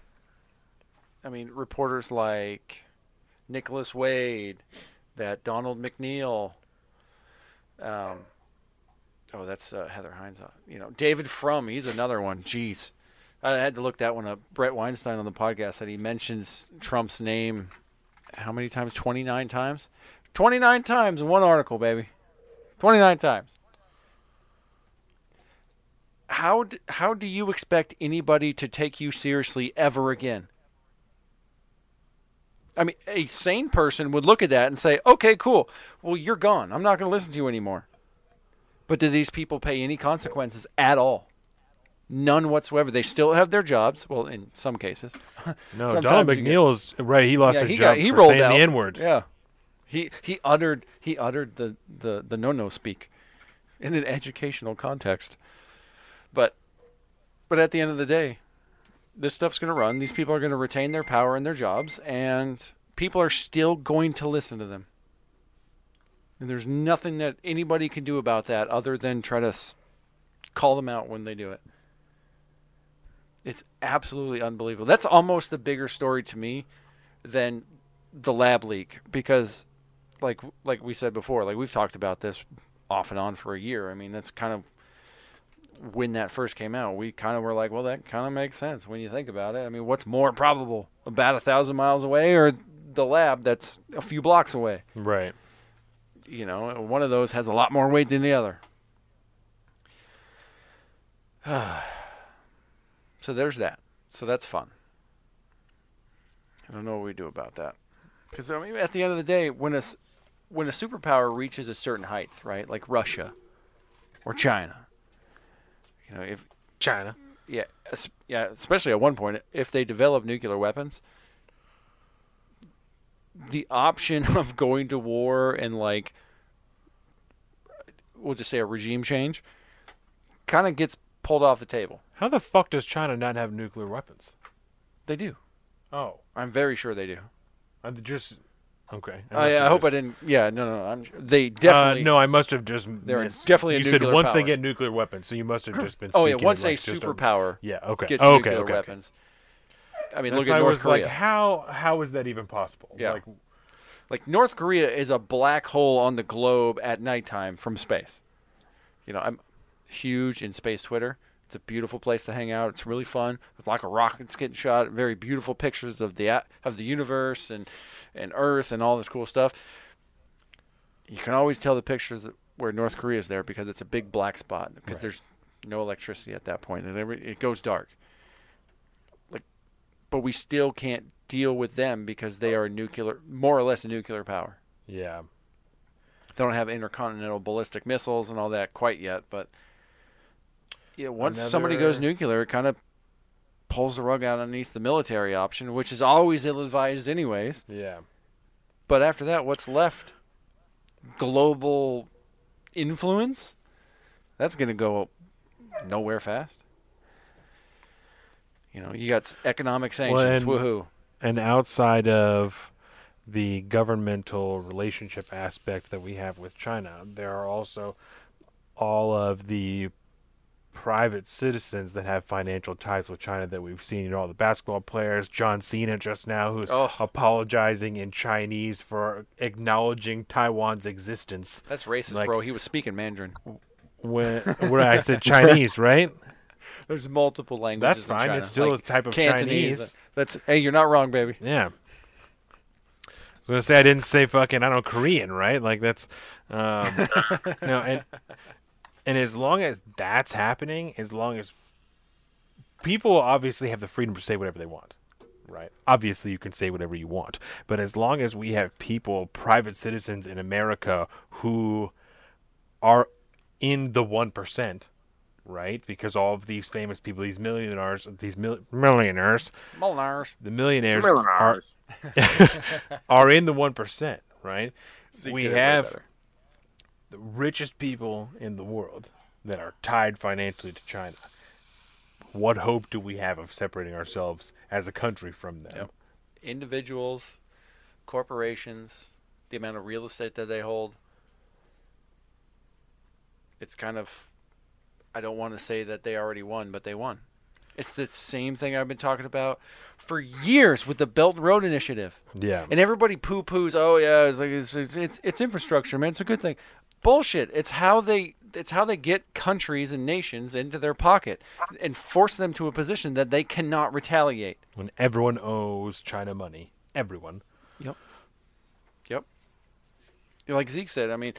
I mean, reporters like Nicholas Wade, that Donald McNeil. Um, oh, that's uh, Heather Hines. uh, You know, David Frum. He's another one. Jeez, I had to look that one up. Bret Weinstein on the podcast said he mentions Trump's name. How many times? Twenty nine times. Twenty nine times in one article, baby. Twenty nine times how how do you expect anybody to take you seriously ever again? I mean, a sane person would look at that and say, "Okay, cool. Well, you're gone. I'm not going to listen to you anymore." But do these people pay any consequences at all? None whatsoever. They still have their jobs. Well, in some cases. No, get- McNeil is right. He lost Yeah, his he job got- he for rolled saying out. the N word. Yeah, he he uttered he uttered the the the no no speak in an educational context. But but at the end of the day, this stuff's going to run. These people are going to retain their power and their jobs, and people are still going to listen to them. And there's nothing that anybody can do about that other than try to call them out when they do it. It's absolutely unbelievable. That's almost the bigger story to me than the lab leak because like like we said before, like we've talked about this off and on for a year. I mean, that's kind of when that first came out. We kind of were like, well, that kind of makes sense when you think about it. I mean, what's more probable, about a thousand miles away, or the lab that's a few blocks away? Right. You know, one of those has a lot more weight than the other. So there's that. So that's fun. I don't know what we do about that. Because I mean, at the end of the day, when a when a superpower reaches a certain height, right, like Russia or China, you know, if China, yeah, yeah, especially at one point, if they develop nuclear weapons, the option of going to war and like, we'll just say a regime change, kind of gets pulled off the table. How the fuck does China not have nuclear weapons? They do. Oh, I'm very sure they do. I'm just okay. I, must I hope I didn't. Yeah, no, no, I'm. They definitely. Uh, no, I must have just. They're missed. definitely a You said once they get nuclear weapons, so you must have just been. Oh yeah, once a like, just a- superpower. Yeah. Okay. Gets okay, nuclear okay, okay. weapons. I mean, That's- look at I North Korea. Like, how how is that even possible? Yeah. Like, Like North Korea is a black hole on the globe at nighttime from space. You know, I'm huge in space Twitter. It's a beautiful place to hang out. It's really fun. With like a rockets getting shot, very beautiful pictures of the of the universe and and Earth and all this cool stuff. You can always tell the pictures where North Korea is there because it's a big black spot because Right. there's no electricity at that point it goes dark. Like, but we still can't deal with them because they are nuclear, more or less a nuclear power. yeah. They don't have intercontinental ballistic missiles and all that quite yet, but yeah, once somebody goes nuclear, it kind of pulls the rug out underneath the military option, which is always ill-advised, anyways. Yeah. But after that, what's left? Global influence. That's going to go nowhere fast. You know, you got economic sanctions. Well, and- woohoo! And outside of the governmental relationship aspect that we have with China, there are also all of the private citizens that have financial ties with China that we've seen. You know, all the basketball players, John Cena just now, who's Oh. apologizing in Chinese for acknowledging Taiwan's existence. That's racist, Like, bro. He was speaking Mandarin. When, when I said Chinese, right? There's multiple languages. That's in fine. It's still like a type of Cantonese. Chinese. That's hey, you're not wrong, baby. Yeah. I was gonna say I didn't say fucking I don't know Korean, right? Like that's um no and and as long as that's happening, as long as people obviously have the freedom to say whatever they want. Right. Obviously you can say whatever you want. But as long as we have people, private citizens in America who are in the one percent, right? Because all of these famous people, these millionaires, these mil- millionaires, Molnars. the millionaires, Millionaires. are, are in the one percent, right? Zeke we did it way have better. The richest people in the world that are tied financially to China. What hope do we have of separating ourselves as a country from them? Yep. Individuals, corporations, the amount of real estate that they hold. It's kind of I don't want to say that they already won, but they won. It's the same thing I've been talking about for years with the Belt and Road Initiative. Yeah. And everybody poo poos, oh yeah, it's like it's, it's it's it's infrastructure, man. It's a good thing. Bullshit. It's how they it's how they get countries and nations into their pocket and force them to a position that they cannot retaliate. When everyone owes China money, everyone. Yep. Yep. Like Zeke said, I mean,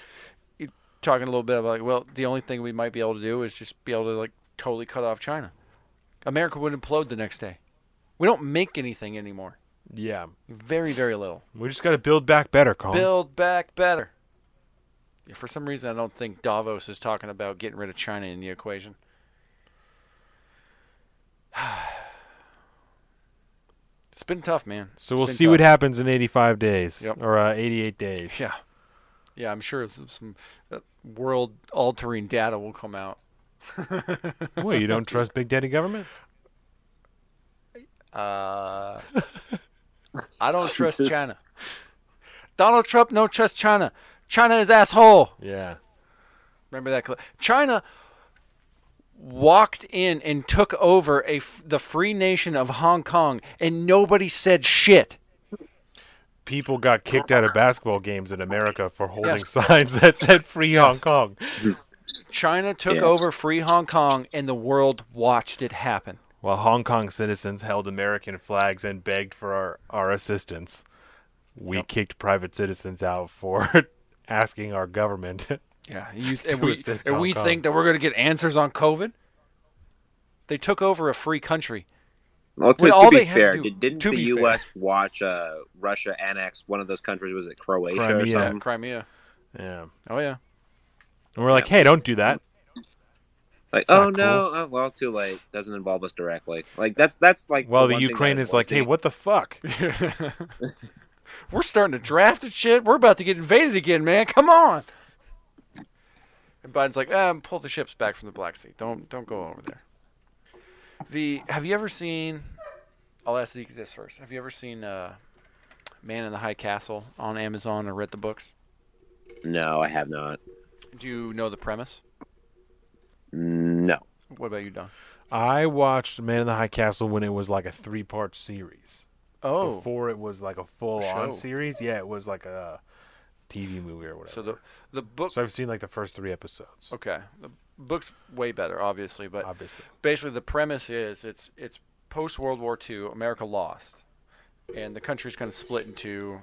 you're talking a little bit about like, well, the only thing we might be able to do is just be able to like totally cut off China. America would implode the next day. We don't make anything anymore. Yeah. Very, very little. We just got to build back better, Colin. Build back better. Yeah, for some reason, I don't think Davos is talking about getting rid of China in the equation. It's been tough, man. So It's we'll see tough. what happens in 85 days Yep. or uh, 88 days. Yeah. Yeah, I'm sure some, some uh, world altering data will come out. Well, you don't trust Big Daddy government? Uh, I don't trust China. Donald Trump no trust China. China is asshole. Yeah. Remember that clip? China walked in and took over a f- the free nation of Hong Kong, and nobody said shit. People got kicked out of basketball games in America for holding Yes. signs that said "Free Hong Kong." China took Yes. over free Hong Kong, and the world watched it happen. While Hong Kong citizens held American flags and begged for our, our assistance, we kicked private citizens out for asking our government. Yeah, you, to and we, and we Kong. think that we're going to get answers on COVID. They took over a free country. Well, to, to all be they had to fair, do- did, didn't to the be fair. U.S. watch uh, Russia annex one of those countries? Was it Croatia or something? Crimea. Yeah. Oh yeah. And we're like, hey, don't do that. Like, It's oh no, oh, well, too late. Doesn't involve us directly. Like that's that's like. Well, the one thing Ukraine is like, hey, what the fuck? We're starting to draft and shit. We're about to get invaded again, man. Come on. And Biden's like, um, pull the ships back from the Black Sea. Don't don't go over there. The have you ever seen? I'll ask Zeke this first. Have you ever seen uh, Man in the High Castle on Amazon or read the books? No, I have not. Do you know the premise? No. What about you, Don? I watched Man in the High Castle when it was like a three part series. Oh. Before it was like a full on series. Yeah, it was like a TV movie or whatever. So the the book. So I've seen like the first three episodes. Okay, the book's way better, obviously, but Obviously. basically the premise is it's it's post World War II, America lost, and the country's kind of split into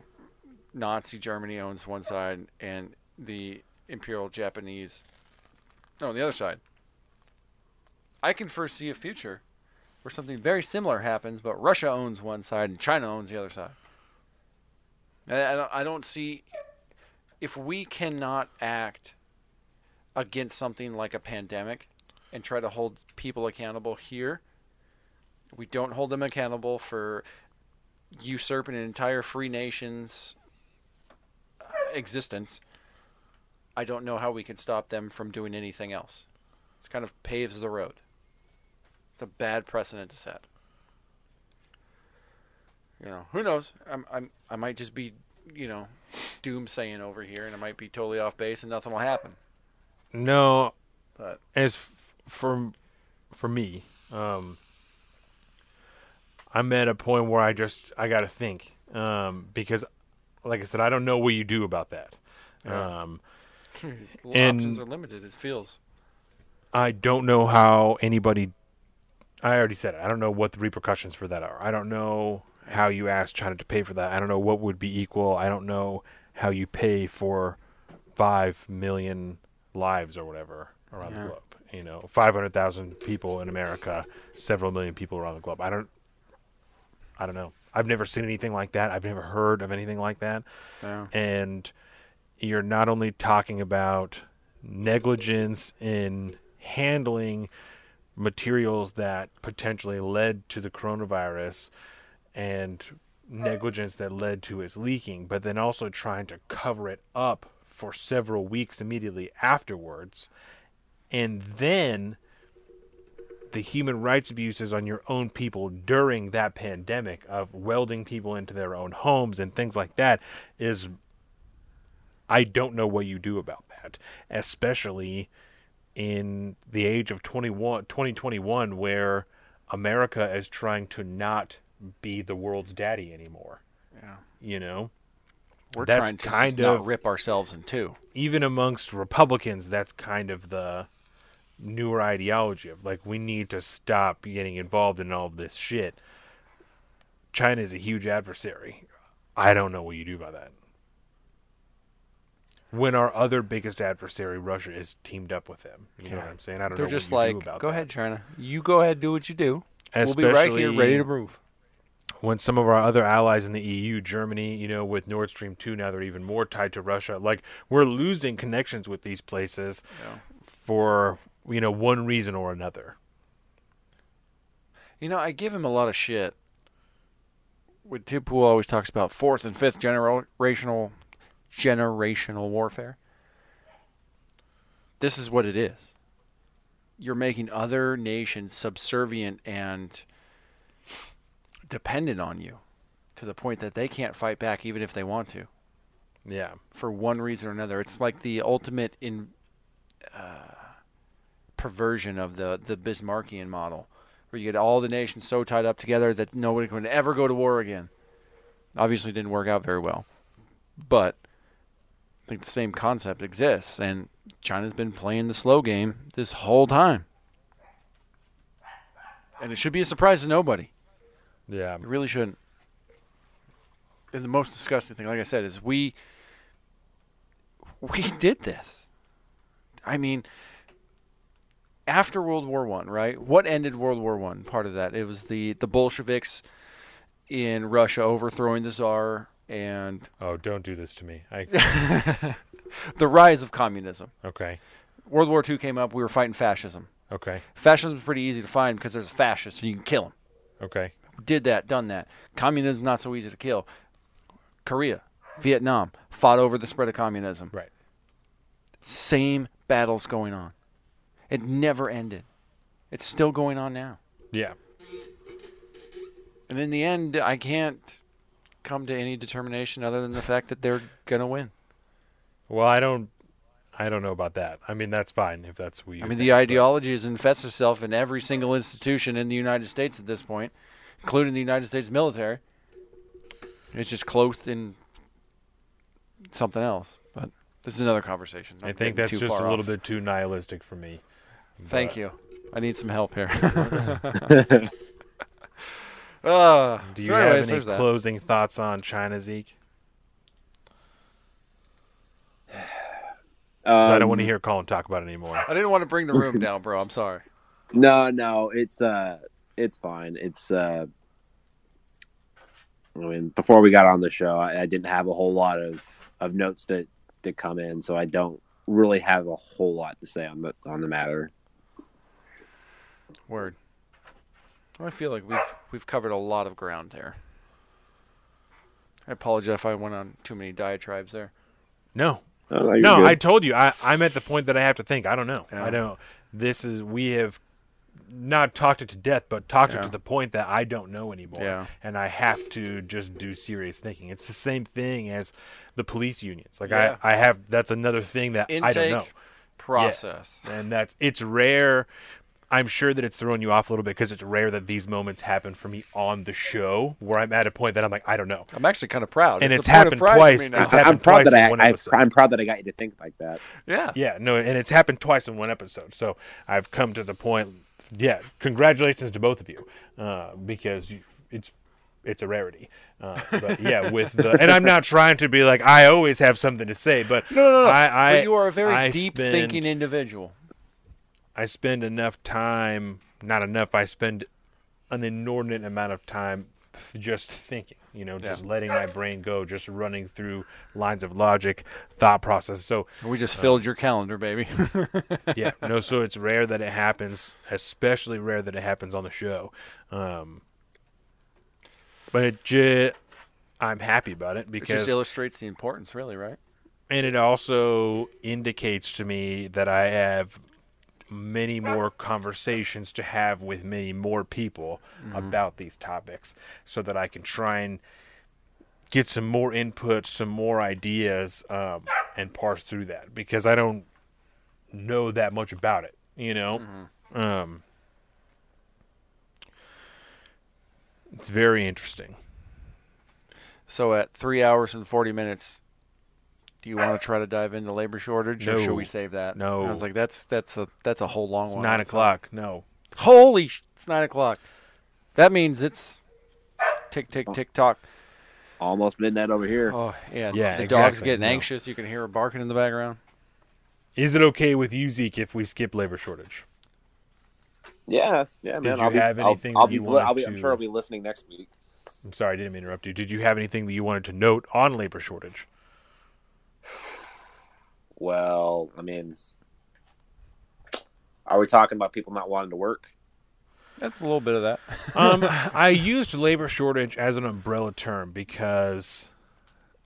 Nazi Germany owns one side and the Imperial Japanese, no, on the other side. I can foresee a future where something very similar happens, but Russia owns one side and China owns the other side. I, don't, I don't see if we cannot act against something like a pandemic and try to hold people accountable here. We don't hold them accountable for usurping an entire free nation's uh, existence. I don't know how we can stop them from doing anything else. It kind of paves the road. It's a bad precedent to set. You know, who knows? I'm, I'm, I might just be, you know, doomsaying over here, and I might be totally off base, and nothing will happen. No, But as f- for for me, um, I'm at a point where I just I got to think um, because, like I said, I don't know what you do about that. Yeah. Um, and options are limited. It feels. I don't know how anybody. I already said it. I don't know what the repercussions for that are. I don't know how you ask China to pay for that. I don't know what would be equal. I don't know how you pay for five million lives or whatever around Yeah. the globe. You know, five hundred thousand people in America, several million people around the globe. I don't. I don't know. I've never seen anything like that. I've never heard of anything like that. Yeah. And you're not only talking about negligence in handling materials that potentially led to the coronavirus and negligence that led to its leaking, but then also trying to cover it up for several weeks immediately afterwards. And then the human rights abuses on your own people during that pandemic of welding people into their own homes and things like that is I don't know what you do about that, especially in the age of 21, 2021 where America is trying to not be the world's daddy anymore. Yeah. You know? We're That's trying to kind of rip ourselves in two. even amongst Republicans, that's kind of the newer ideology of like we need to stop getting involved in all of this shit. China is a huge adversary. I don't know what you do about that. When our other biggest adversary, Russia, is teamed up with them, you know what I'm saying? I don't know. They're know just what you like, go that. ahead, China. You go ahead, do what you do. we'll be right here, ready to move. When some of our other allies in the EU, Germany, you know, with Nord Stream 2, now they're even more tied to Russia. Like, we're losing connections with these places Yeah. for, you know, one reason or another. You know, I give him a lot of shit. When Tim Pool always talks about fourth and fifth generational generational warfare. This is what it is. You're making other nations subservient and dependent on you to the point that they can't fight back even if they want to. Yeah. For one reason or another. It's like the ultimate in uh, perversion of the the Bismarckian model where you get all the nations so tied up together that nobody can ever go to war again. Obviously, didn't work out very well, but I think the same concept exists, and China's been playing the slow game this whole time, and it should be a surprise to nobody. Yeah, it really shouldn't. And the most disgusting thing, like I said, is we we did this. I mean, after World War One, right? What ended World War One? Part of that it was the the Bolsheviks in Russia overthrowing the Tsar and oh, don't do this to me. I the rise of communism. okay. World War II came up. We were fighting fascism. Okay. Fascism is pretty easy to find because there's a fascist and you can kill him. Okay. Did that, done that. Communism not so easy to kill. Korea, Vietnam fought over the spread of communism. Right. Same battles going on. It never ended. It's still going on now. Yeah. And in the end, I can't come to any determination other than the fact that they're gonna win. Well, I don't. I don't know about that. I mean, that's fine if that's what you. I mean, think, the but- ideology has infested itself in every single institution in the United States at this point, including the United States military. It's just clothed in something else. But this is another conversation. I I'm think that's just a far little off. bit too nihilistic for me. Thank you. I need some help here. uh, Do you so anyways, have any there's that. closing thoughts on China, Zeke? 'Cause I don't want to Um, hear Colin talk about it anymore. I didn't want to bring the room down, bro. I'm sorry. No, no, it's uh, it's fine. It's uh, I mean, before we got on the show, I, I didn't have a whole lot of of notes to to come in, so I don't really have a whole lot to say on the on the matter. Word. I feel like we've we've covered a lot of ground there. I apologize if I went on too many diatribes there. No. No, no. I told you. I, I'm at the point that I have to think. I don't know. Yeah. I don't. This is we have not talked it to death, but talked it to the point that I don't know anymore. Yeah. And I have to just do serious thinking. It's the same thing as the police unions. Like Yeah. I, I have. That's another thing that I don't Intake, know. process. Yeah. And that's it's rare. I'm sure that it's throwing you off a little bit because it's rare that these moments happen for me on the show where I'm at a point that I'm like, I don't know. I'm actually kind of proud. And It's it's, a point of happened twice. It's happened I'm proud twice that in I, one I episode. I'm proud that I got you to think like that. Yeah. Yeah, no, and it's happened twice in one episode. So I've come to the point. Yeah, congratulations to both of you, uh, because you, it's it's a rarity. Uh, but yeah, with the and I'm not trying to be like I always have something to say, but No, no, no. I, I but you are a very I deep spend- thinking individual. I spend enough time, not enough. I spend an inordinate amount of time just thinking. You know, just letting my brain go, just running through lines of logic, thought process. So We just uh, filled your calendar, baby. yeah, no. So it's rare that it happens, especially rare that it happens on the show. Um, but it ju- I'm happy about it It because just illustrates the importance, really, right? and it also indicates to me that I have many more conversations to have with many more people Mhm. about these topics so that I can try and get some more input, some more ideas, um, and parse through that because I don't know that much about it, you know? Um, it's very interesting. So at three hours and forty minutes, do you want to try to dive into labor shortage, or No. should we save that? No. I was like, that's that's a that's a whole long It's one. nine o'clock. own. No. Holy, sh- it's nine o'clock. That means it's tick tick oh. tick tock. Almost midnight over here. Oh yeah, Yeah, The dog's exactly. getting No. anxious. You can hear her barking in the background. Is it okay with you, Zeke, if we skip labor shortage? Yeah, yeah, Did man. you I'll be, have I'll- anything I'll, that be, you wanted I'll be, I'm to- sure I'll be listening next week. I'm sorry, I didn't mean to interrupt you. Did you have anything that you wanted to note on labor shortage? Well, I mean, are we talking about people not wanting to work? That's a little bit of that. Um, I used labor shortage as an umbrella term because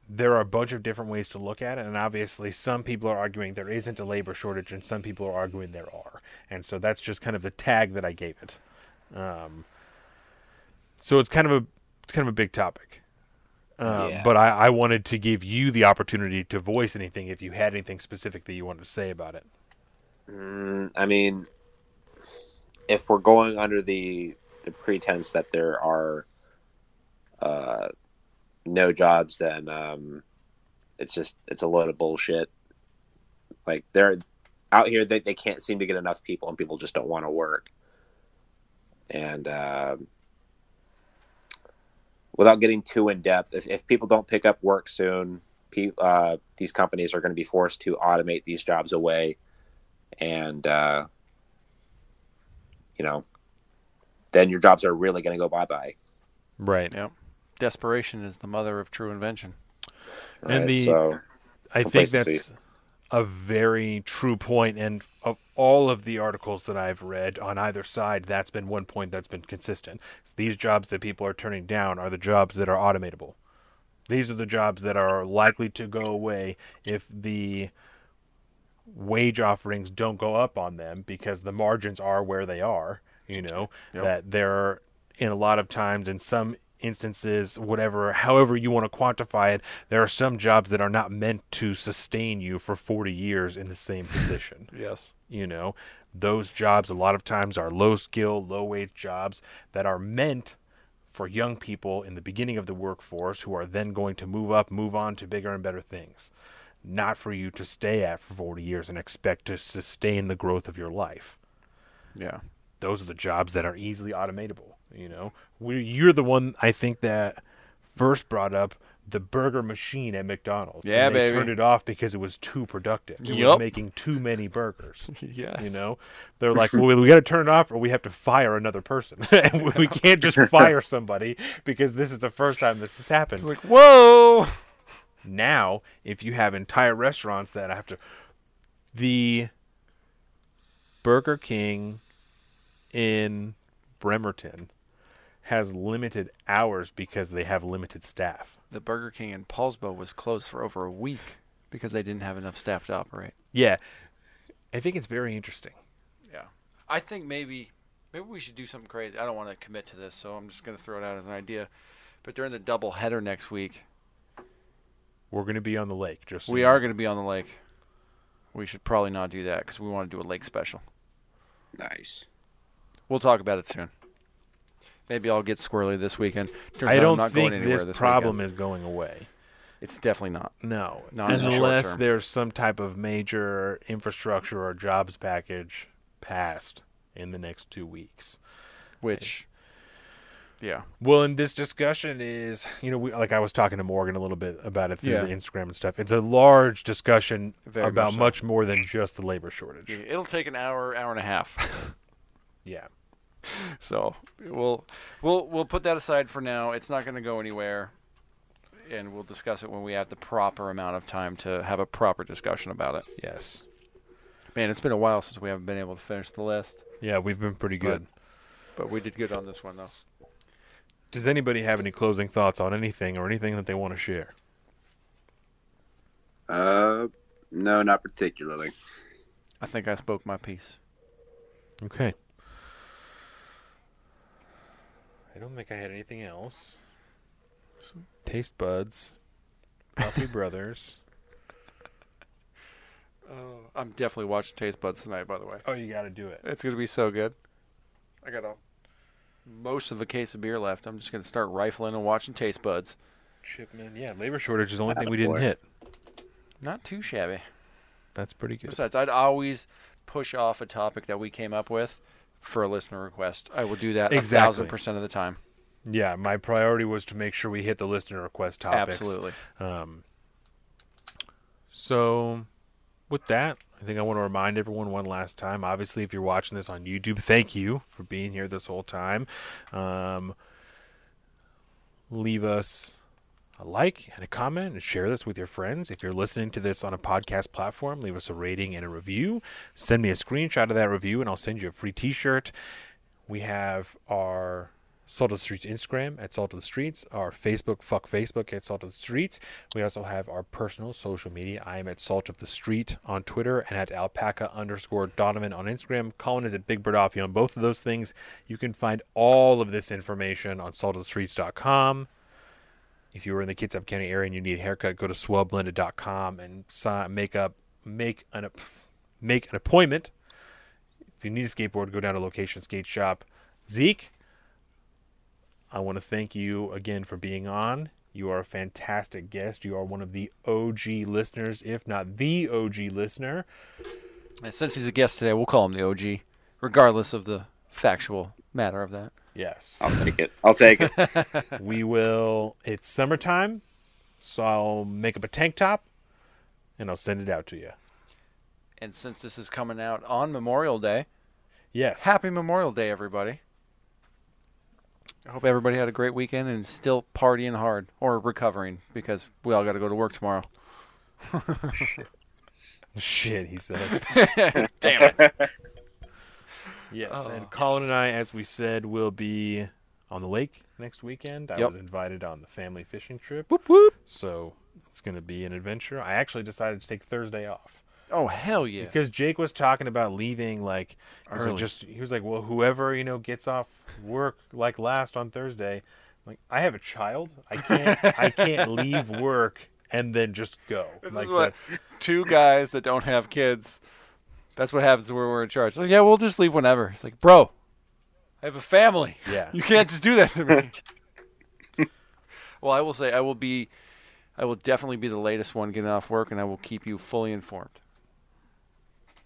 there are a bunch of different ways to look at it, and obviously some people are arguing there isn't a labor shortage, and some people are arguing there are, and so that's just kind of the tag that I gave it. Um, so it's kind of a it's kind of a big topic. Um, Yeah. But I, I wanted to give you the opportunity to voice anything if you had anything specific that you wanted to say about it. Mm, I mean, if we're going under the the pretense that there are uh, no jobs, then um, it's just it's a load of bullshit. Like they're out here, they they can't seem to get enough people, and people just don't want to work. And um without getting too in depth, if, if people don't pick up work soon, pe- uh, these companies are going to be forced to automate these jobs away and uh, you know, then your jobs are really going to go bye bye. Right. Yep. Desperation is the mother of true invention. and the so, I think complacency. that's a very true point and of all of the articles that I've read on either side that's been one point that's been consistent these jobs that people are turning down are the jobs that are automatable these are the jobs that are likely to go away if the wage offerings don't go up on them because the margins are where they are you know Yep. that there are in a lot of times in some instances whatever however you want to quantify it there are some jobs that are not meant to sustain you for 40 years in the same position Yes. you know those jobs a lot of times are low skill low wage jobs that are meant for young people in the beginning of the workforce who are then going to move up move on to bigger and better things not for you to stay at for 40 years and expect to sustain the growth of your life Yeah. those are the jobs that are easily automatable. You know, we, you're the one I think that first brought up the burger machine at McDonald's. Yeah, and they baby. turned it off because it was too productive. It was making too many burgers. Yes. You know, they're like, well, we got to turn it off, or we have to fire another person, and we- we can't just fire somebody because this is the first time this has happened. It's like, whoa. Now, if you have entire restaurants that have to, the Burger King in Bremerton has limited hours because they have limited staff. The Burger King in Poulsbo was closed for over a week because they didn't have enough staff to operate. Yeah, I think it's very interesting. Yeah. I think maybe maybe we should do something crazy. I don't want to commit to this, so I'm just going to throw it out as an idea. But during the double header next week, We're going to be on the lake. Just so we you are going to be on the lake. We should probably not do that because we want to do a lake special. Nice. We'll talk about it soon. Maybe I'll get squirrely this weekend. Turns I don't I'm not think going anywhere this this problem weekend. is going away. It's definitely not. No, Not in the unless there's some type of major infrastructure or jobs package passed in the next two weeks. Which, yeah. Well, and this discussion is, you know, we, like I was talking to Morgan a little bit about it through Yeah. the Instagram and stuff. It's a large discussion Very about much so. much more than just the labor shortage. It'll take an hour, hour and a half. Yeah. So we'll we'll we'll put that aside for now. It's not going to go anywhere, and we'll discuss it when we have the proper amount of time to have a proper discussion about it. Yes. Man, it's been a while since we haven't been able to finish the list. Yeah, we've been pretty But- good. But we did good on this one, though. Does anybody have any closing thoughts on anything or anything that they want to share? Uh, no, not particularly. I think I spoke my piece. Okay. I don't think I had anything else. Taste buds, Property Brothers. Oh, I'm definitely watching Taste Buds tonight. By the way, Oh, you got to do it. it's going to be so good. I got a most of a case of beer left. I'm just going to start rifling and watching Taste Buds. Chipman, yeah, labor shortage is the only thing we didn't hit. Not too shabby. That's pretty good. Besides, I'd always push off a topic that we came up with for a listener request. I will do that a Exactly. thousand percent of the time. Yeah, my priority was to make sure we hit the listener request topics. Absolutely. Um, so, with that, I think I want to remind everyone one last time. Obviously, if you're watching this on YouTube, thank you for being here this whole time. Um, leave us a like and a comment and share this with your friends. If you're listening to this on a podcast platform, leave us a rating and a review. Send me a screenshot of that review, and I'll send you a free T-shirt. We have our Salt of the Streets Instagram at Salt of the Streets, our Facebook, fuck Facebook at Salt of the Streets. We also have our personal social media. I am at Salt of the Street on Twitter and at alpaca underscore Donovan on Instagram. Colin is at Big Bird Offie on both of those things. You can find all of this information on saltofthestreets.com. If you were in the Kitsap County area and you need a haircut, go to swellblended.com and si- make up make an make an appointment. If you need a skateboard, go down to Location Skate Shop. Zeke, I want to thank you again for being on. You are a fantastic guest. You are one of the OG listeners, if not the OG listener. And since he's a guest today, we'll call him the OG, regardless of the factual matter of that. Yes. I'll take it. I'll take it. we will. It's summertime, so I'll make up a tank top and I'll send it out to you. And since this is coming out on Memorial Day, Yes. Happy Memorial Day, everybody. I hope everybody had a great weekend and still partying hard or recovering because we all got to go to work tomorrow. Shit, he says. Damn it. Yes, Oh. and Colin and I, as we said, will be on the lake next weekend. I Yep. was invited on the family fishing trip. Whoop, whoop. So it's going to be an adventure. I actually decided to take Thursday off. Oh hell yeah! Because Jake was talking about leaving like he was like, just he was like, well, whoever you know gets off work like last on Thursday. I'm like I have a child, I can't I can't leave work and then just go. This like is what that's- two guys that don't have kids. That's what happens when we're in charge. So yeah, we'll just leave whenever. It's like, bro, I have a family. Yeah. you can't just do that to me. well, I will say I will be, I will definitely be the latest one getting off work, and I will keep you fully informed.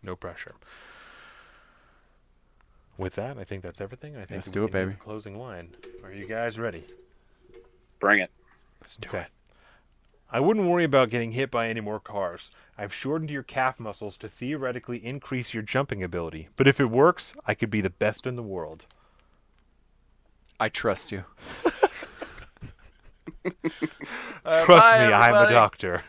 no pressure. With that, I think that's everything. I think Let's do it, baby. Closing line. Are you guys ready? Bring it. Let's do it. I wouldn't worry about getting hit by any more cars. I've shortened your calf muscles to theoretically increase your jumping ability. But if it works, I could be the best in the world. I trust you. Trust me, I'm a doctor.